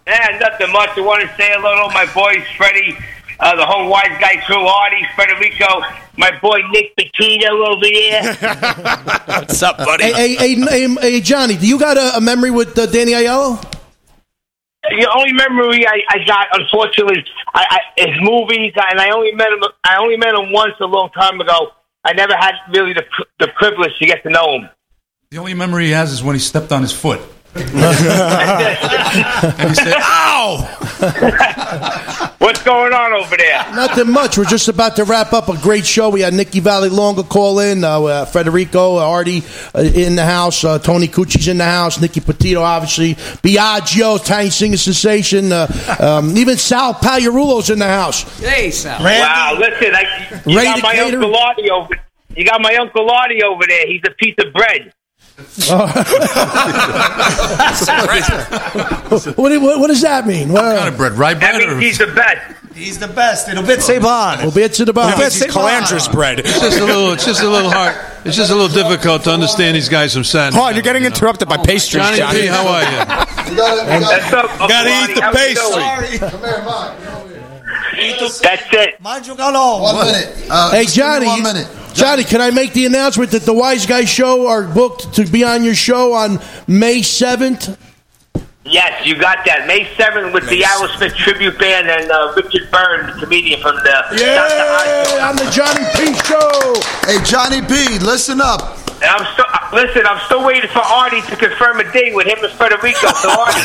Eh, nothing much. I want to say hello to my boys, Freddie, uh, the whole wise guy crew, Artie, Federico, my boy Nick Petito over there. What's up, buddy? Hey, hey, hey, hey, hey, Johnny, do you got a, a memory with uh, Danny Aiello? The only memory I, I got, unfortunately, I, I, his movies, and I only met him. I only met him once a long time ago. I never had really the the privilege to get to know him. The only memory he has is when he stepped on his foot. And he said, "Ow!" What's going on over there? Nothing much. We're just about to wrap up a great show. We had Nikki Vallelonga call in, uh, uh, Federico, Artie uh, in the house, uh, Tony Cucci's in the house, Nikki Petito, obviously, Biagio, Tiny Singer Sensation, uh, um, even Sal Pagliarulo's in the house. Hey, Sal. Wow, listen, I, you Ready got my cater? uncle Artie over. You got my uncle Artie over there. He's a piece of bread. What, what, what does that mean? What kind of bread? Rye That means he's the best. He's the best. It'll bit Saban. It'll bit to the bottom. He's Calandra's bread. It's just a little. It's just a little hard. It's just a little difficult to understand these guys from Saturday. Hold on, you're getting interrupted by oh pastries, Johnny, Johnny. P, how are you? That's up, Uncle Gotta eat Artie. the How you pastry. doing? Come here, Mike. That's it. Mind you, go One minute. Uh, hey, just give me Johnny. One minute. Johnny, can I make the announcement that the Wise Guy Show are booked to be on your show on May 7th? Yes, you got that. May 7th with the Aerosmith tribute band and uh, Richard Byrne, the comedian from the Yeah, on the Johnny P Show. Hey, Johnny P, listen up. And I'm still uh, listen. I'm still waiting for Artie to confirm a date with him and Federico. So Artie,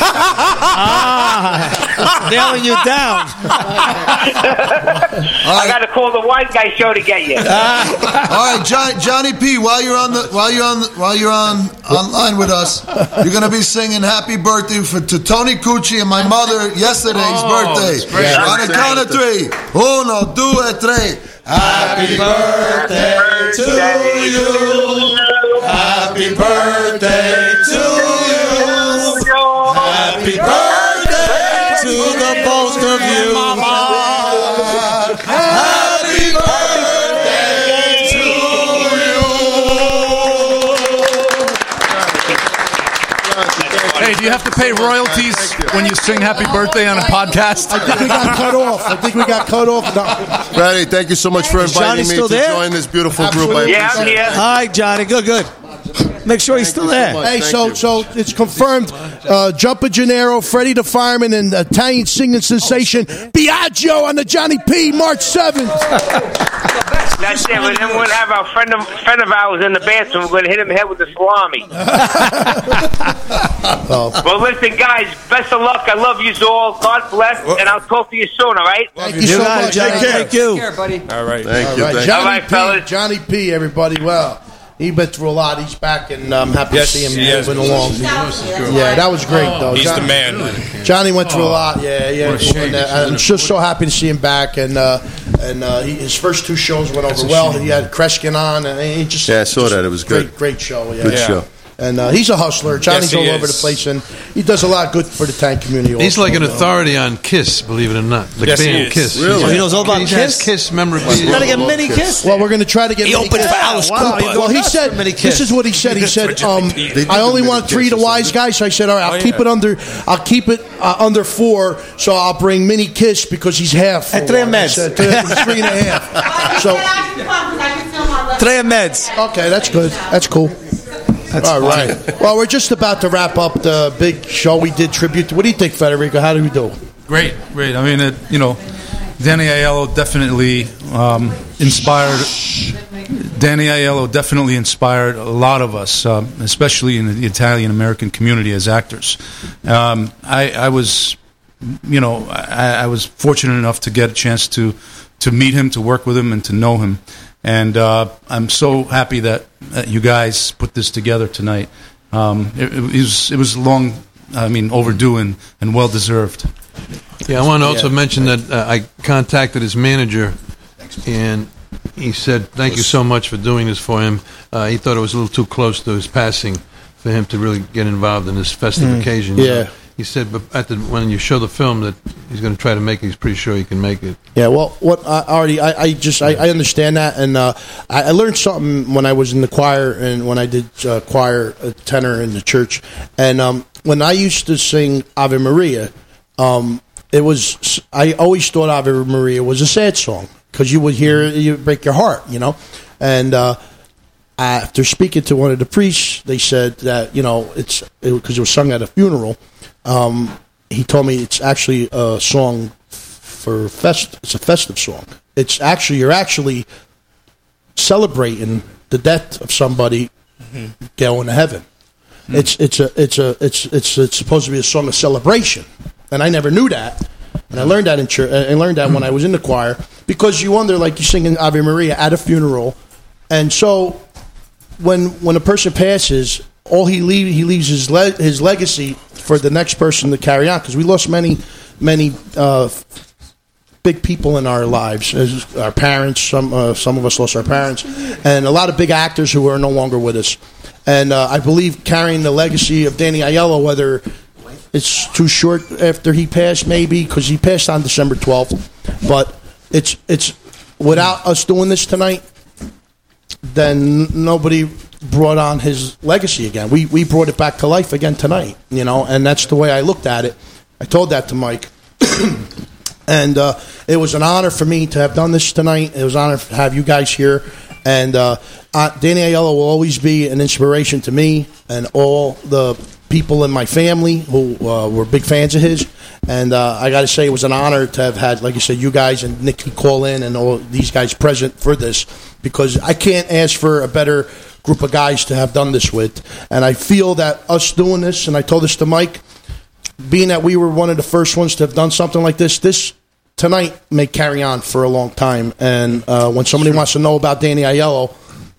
Ah, nailing you down. I got to call the white Guy Show to get you. All right, Johnny, Johnny P. While you're on the while you're on the, while you're on online with us, you're going to be singing "Happy Birthday" for to Tony Cucci and my mother yesterday's Oh, birthday. that's. On the count of three, uno, due, tre. Happy birthday to you. Happy birthday to you. Happy birthday to the both of you. Happy birthday to Hey, do you have to pay royalties when you sing "Happy Birthday" on a podcast? I think we got cut off. I think we got cut off. No. Freddie, thank you so much for inviting Johnny me still to there? join this beautiful group. I Yeah, I'm appreciate it. here. Hi, Johnny. Good, good. Make sure he's still there. Hey, so so it's confirmed. Uh, Jumper Gennaro, Freddie the Fireman, and Italian singing sensation Biagio on the Johnny P. March seventh. That's it. And then we'll have our friend of friend of ours in the bathroom. We're going to hit him in the head with the salami. Well, listen, guys. Best of luck. I love you all. God bless, and I'll talk to you soon. All right. Thank you so much. Johnny. Take care. Thank you. Take care, buddy. All right. Thank All you. right, Thank Johnny All right, P. Johnny P. Everybody, well, he been through a lot. He's back, and I'm happy Yes, to see him he has. moving along. Yeah, that was great, though. He's Johnny, the man. Johnny went through a lot. Yeah, yeah. What a shame. And, uh, I'm just so happy to see him back, and uh, and uh, he, his first two shows went over well. He had Kreskin on, and he just Yeah, I saw that. It was great, good. great show. Yeah. Good Yeah. show. And uh, he's a hustler. Johnny's Yes, he all over the place, and he does a lot of good for the tank community. He's also, like an you know. authority on Kiss, believe it or not. The Yes, he band is. Kiss. Really? Oh, he knows all about He Kiss? Kiss memorabilia. Gotta get love mini Kiss. kiss. Well, we're going to try to get. He many opened kids. for Alice wow, Cooper. Well, he said, for mini "This kiss. is what he said." He said, um, "I only want three to wise something. guys." So I said, "All right, I'll Oh, keep yeah. it under. I'll keep it uh, under four. So I'll bring mini kiss because he's half. At full. three I meds. said, three three and a half. So Three meds. okay, that's good. That's cool. All right. Well, we're just about to wrap up the big show we did tribute. to. What do you think, Federico? How do we do? Great, great. I mean, it, you know, Danny Aiello definitely um, inspired Danny Aiello definitely inspired a lot of us, um, especially in the Italian American community as actors. Um, I, I was, you know, I, I was fortunate enough to get a chance to to meet him, to work with him, and to know him. And uh, I'm so happy that, that you guys put this together tonight. Um, it, it was it was long, I mean, overdue and, and well deserved. Yeah, I want to also Yeah. mention that uh, I contacted his manager, and he said, "Thank you so much for doing this for him." Uh, he thought it was a little too close to his passing for him to really get involved in this festive Mm, occasion. yeah. know. He said, but at the, when you show the film, that he's going to try to make it. He's pretty sure he can make it. Yeah, well, what I already I, I just I, I understand that, and uh, I, learned something when I was in the choir and when I did uh, choir uh, tenor in the church, and um, when I used to sing Ave Maria, um, it was I always thought Ave Maria was a sad song because you would hear it, you break your heart, you know, and. Uh, after speaking to one of the priests, they said that you know it's because it, was sung at a funeral. Um, he told me it's actually a song for fest. It's a festive song. It's actually you're actually celebrating the death of somebody mm-hmm. going to heaven. Hmm. It's it's a it's a it's it's it's supposed to be a song of celebration, and I never knew that. And I hmm. learned that in church. I learned that when I was in the choir because you wonder, like you're singing Ave Maria at a funeral, and so when when a person passes, all he leave he leaves his le- his legacy for the next person to carry on. Because we lost many many uh, big people in our lives, as our parents. Some uh, some of us lost our parents, and a lot of big actors who are no longer with us. And uh, I believe carrying the legacy of Danny Aiello, whether it's too short after he passed, maybe because he passed on December twelfth, but it's it's without us doing this tonight then nobody brought on his legacy again. We we brought it back to life again tonight, you know, and that's the way I looked at it. I told that to Mike, and uh, it was an honor for me to have done this tonight. It was an honor to have you guys here, and uh, Danny Aiello will always be an inspiration to me and all the people in my family who uh, were big fans of his. And uh, I got to say, it was an honor to have had, like you said, you guys and Nikki call in and all these guys present for this because I can't ask for a better group of guys to have done this with. And I feel that us doing this, and I told this to Mike, being that we were one of the first ones to have done something like this, this tonight may carry on for a long time. And uh, when somebody wants to know about Danny Aiello,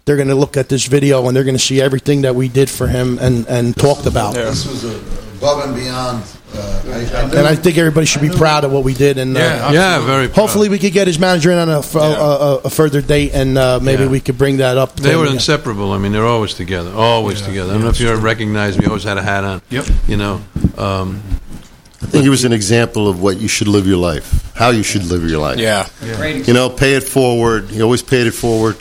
they're going to look at this video and they're going to see everything that we did for him and, and talked about. Yeah. This was a, above and beyond. Uh, I, I And I think everybody should be proud of what we did. And uh, Yeah, yeah, very proud. Hopefully, we could get his manager in on a, a, a, a further date, and uh, maybe Yeah. we could bring that up. They him were again. inseparable. I mean, they're always together, always together. I don't know if you ever recognized me. Always had a hat on. Yep. You know. Um, I think he was an example of what you should live your life, how you should live your life. Yeah. Great You know, pay it forward. He always paid it forward.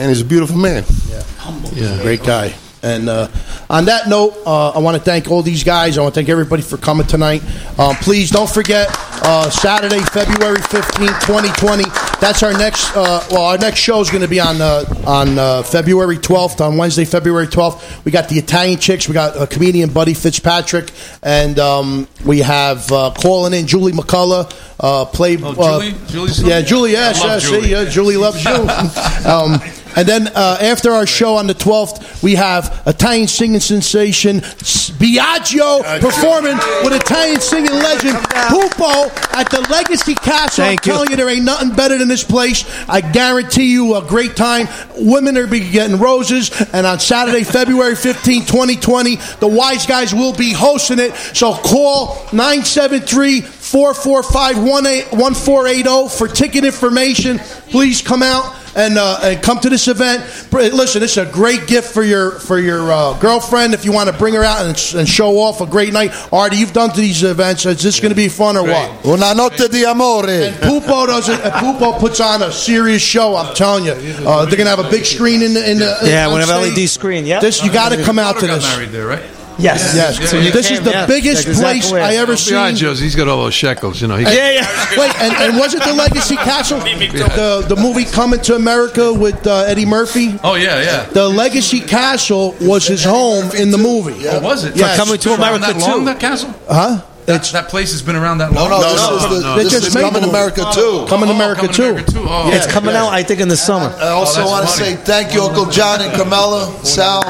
And he's a beautiful man. Yeah, humble. Yeah, great guy. And uh, on that note, uh, I want to thank all these guys. I want to thank everybody for coming tonight. Um, please don't forget uh, Saturday, February fifteenth, 2020. That's our next. Uh, well, our next show is going to be on uh, on uh, February 12th. On Wednesday, February 12th, we got the Italian chicks. We got comedian Buddy Fitzpatrick, and um, we have uh, calling in Julie McCullough. Uh, play. Oh, Julie? Julie's yeah. Julie. Yes, yes. Julie. See, Julie loves you. um, and then uh, after our show on the 12th, we have Italian singing sensation Biagio performing with Italian singing legend Pupo at the Legacy Castle. Thank I'm telling you, there ain't nothing better than this place. I guarantee you a great time. Women are be getting roses. And on Saturday, February 15, 2020, the Wise Guys will be hosting it. So call 973 445 1480 for ticket information. Please come out and, uh, and come to this event. Listen, this is a great gift for your for your uh, girlfriend if you want to bring her out and, and show off a great night. Artie, you've done to these events. Is this going to be fun or what? Una notte di amore. And Pupo does it. and Pupo puts on a serious show. I'm telling you, uh, they're gonna have a big screen in the in the Yeah, on we have. LED screen. Yeah, This you got to come out to got this. married there, right? Yes. Yes, So this came, is the yeah. biggest exactly place where- I ever Behind seen. Joe's, he's got all those shekels. You know. He, Yeah, yeah. Wait, and, and was it the Legacy Castle? The the movie Coming to America with uh, Eddie Murphy. Oh yeah, yeah. The Legacy Castle was his home in the movie. Yeah. Oh, was it? Yes. Coming to America that long, too. that castle? Huh? That, that place has been around that No, long. no, this is the- They this just is coming to America too. Coming to Oh, America coming to too. America too. Oh. it's coming out, I think, in the summer. I also that's want to say thank you, Uncle John and Carmela, Sal,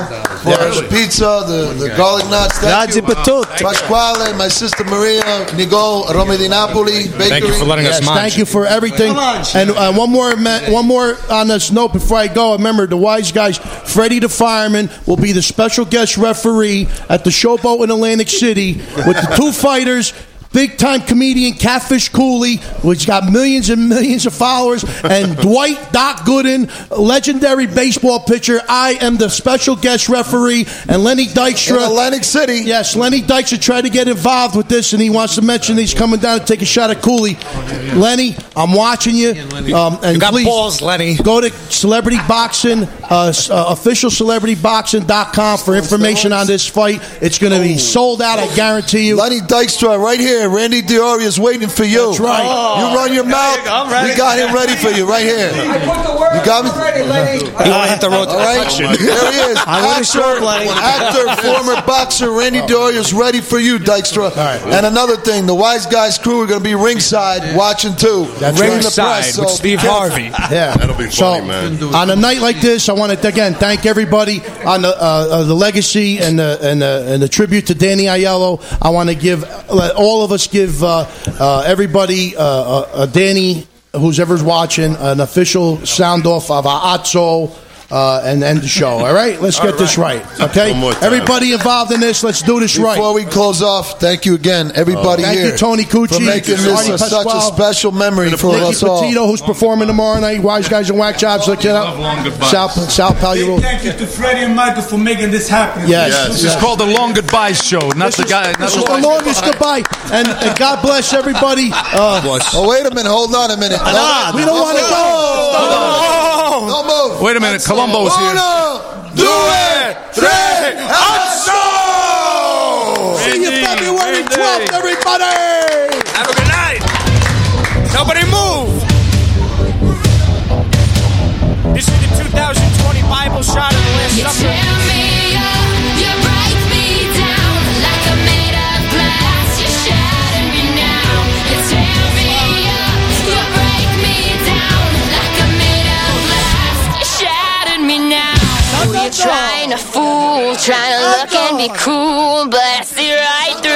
for the pizza, the, the garlic nuts. Thank Grazie you. per tutto. Pasquale, my sister Maria, Nigo, Rome di Napoli, Bakery. Thank you for letting us Yes, munch. thank you for everything. And uh, one more, ma- one more on this note before I go. Remember, the wise guys, Freddie the fireman, will be the special guest referee at the Showboat in Atlantic City with the two fighters. Big time comedian Catfish Cooley, which got millions and millions of followers, and Dwight Doc Gooden, legendary baseball pitcher. I am the special guest referee, and Lenny Dykstra. In Atlantic City. Yes, Lenny Dykstra tried to get involved with this, and he wants to mention he's coming down to take a shot at Cooley. Lenny, I'm watching you. Um, and You got please balls, Lenny. Go to Celebrity Boxing, uh, uh, officialcelebrityboxing.com for information on this fight. It's going to be sold out, I guarantee you. Lenny Dykstra, right here. Randy Diori is waiting for you. That's right. You run your mouth. I'm ready. We got him ready for you right here. You got me. You want to hit the road to All right, there he is. I wanna show Actor, actor, former boxer Randy Diori is ready for you, Dykstra. And another thing, the Wise Guys crew are going to be ringside watching too. That's Bringing right. the press, Ringside with so Steve. Harvey. Yeah, That'll be so, funny, man. On a night like this, I want to again thank everybody on the uh, uh, the legacy and the and the, and the tribute to Danny Aiello. I want to give all of us give uh, uh, everybody uh, uh, uh, Danny who's ever watching an official sound off of Azzo. Uh, and end the show. All right, let's get this right. Okay, One more time. everybody involved in this, let's do this right. Before we close off, thank you again, everybody Thank here. you, Tony Cucci, for making this a, such a special memory for Nicky us all. Petito, who's performing tomorrow night. Wise guys and whack jobs. Look it up. goodbyes. Sal, Sal Pagliarolo. Thank you to Freddie and Michael for making this happen. Yes. Yes. This is called the Long Goodbyes Show, not This the is- guy. Not This the is the longest goodbye, and, and God bless everybody. Uh, Oh, wait a minute. Hold on a minute. Nah, we don't want to go. No move. Wait a minute, Columbo's here. Uno, due, tre, asso! See you February 12th, everybody. Have a good night. Nobody move. This is the 2020 Bible shot of the last supper. To fool? Trying to look and be cool, but I see right through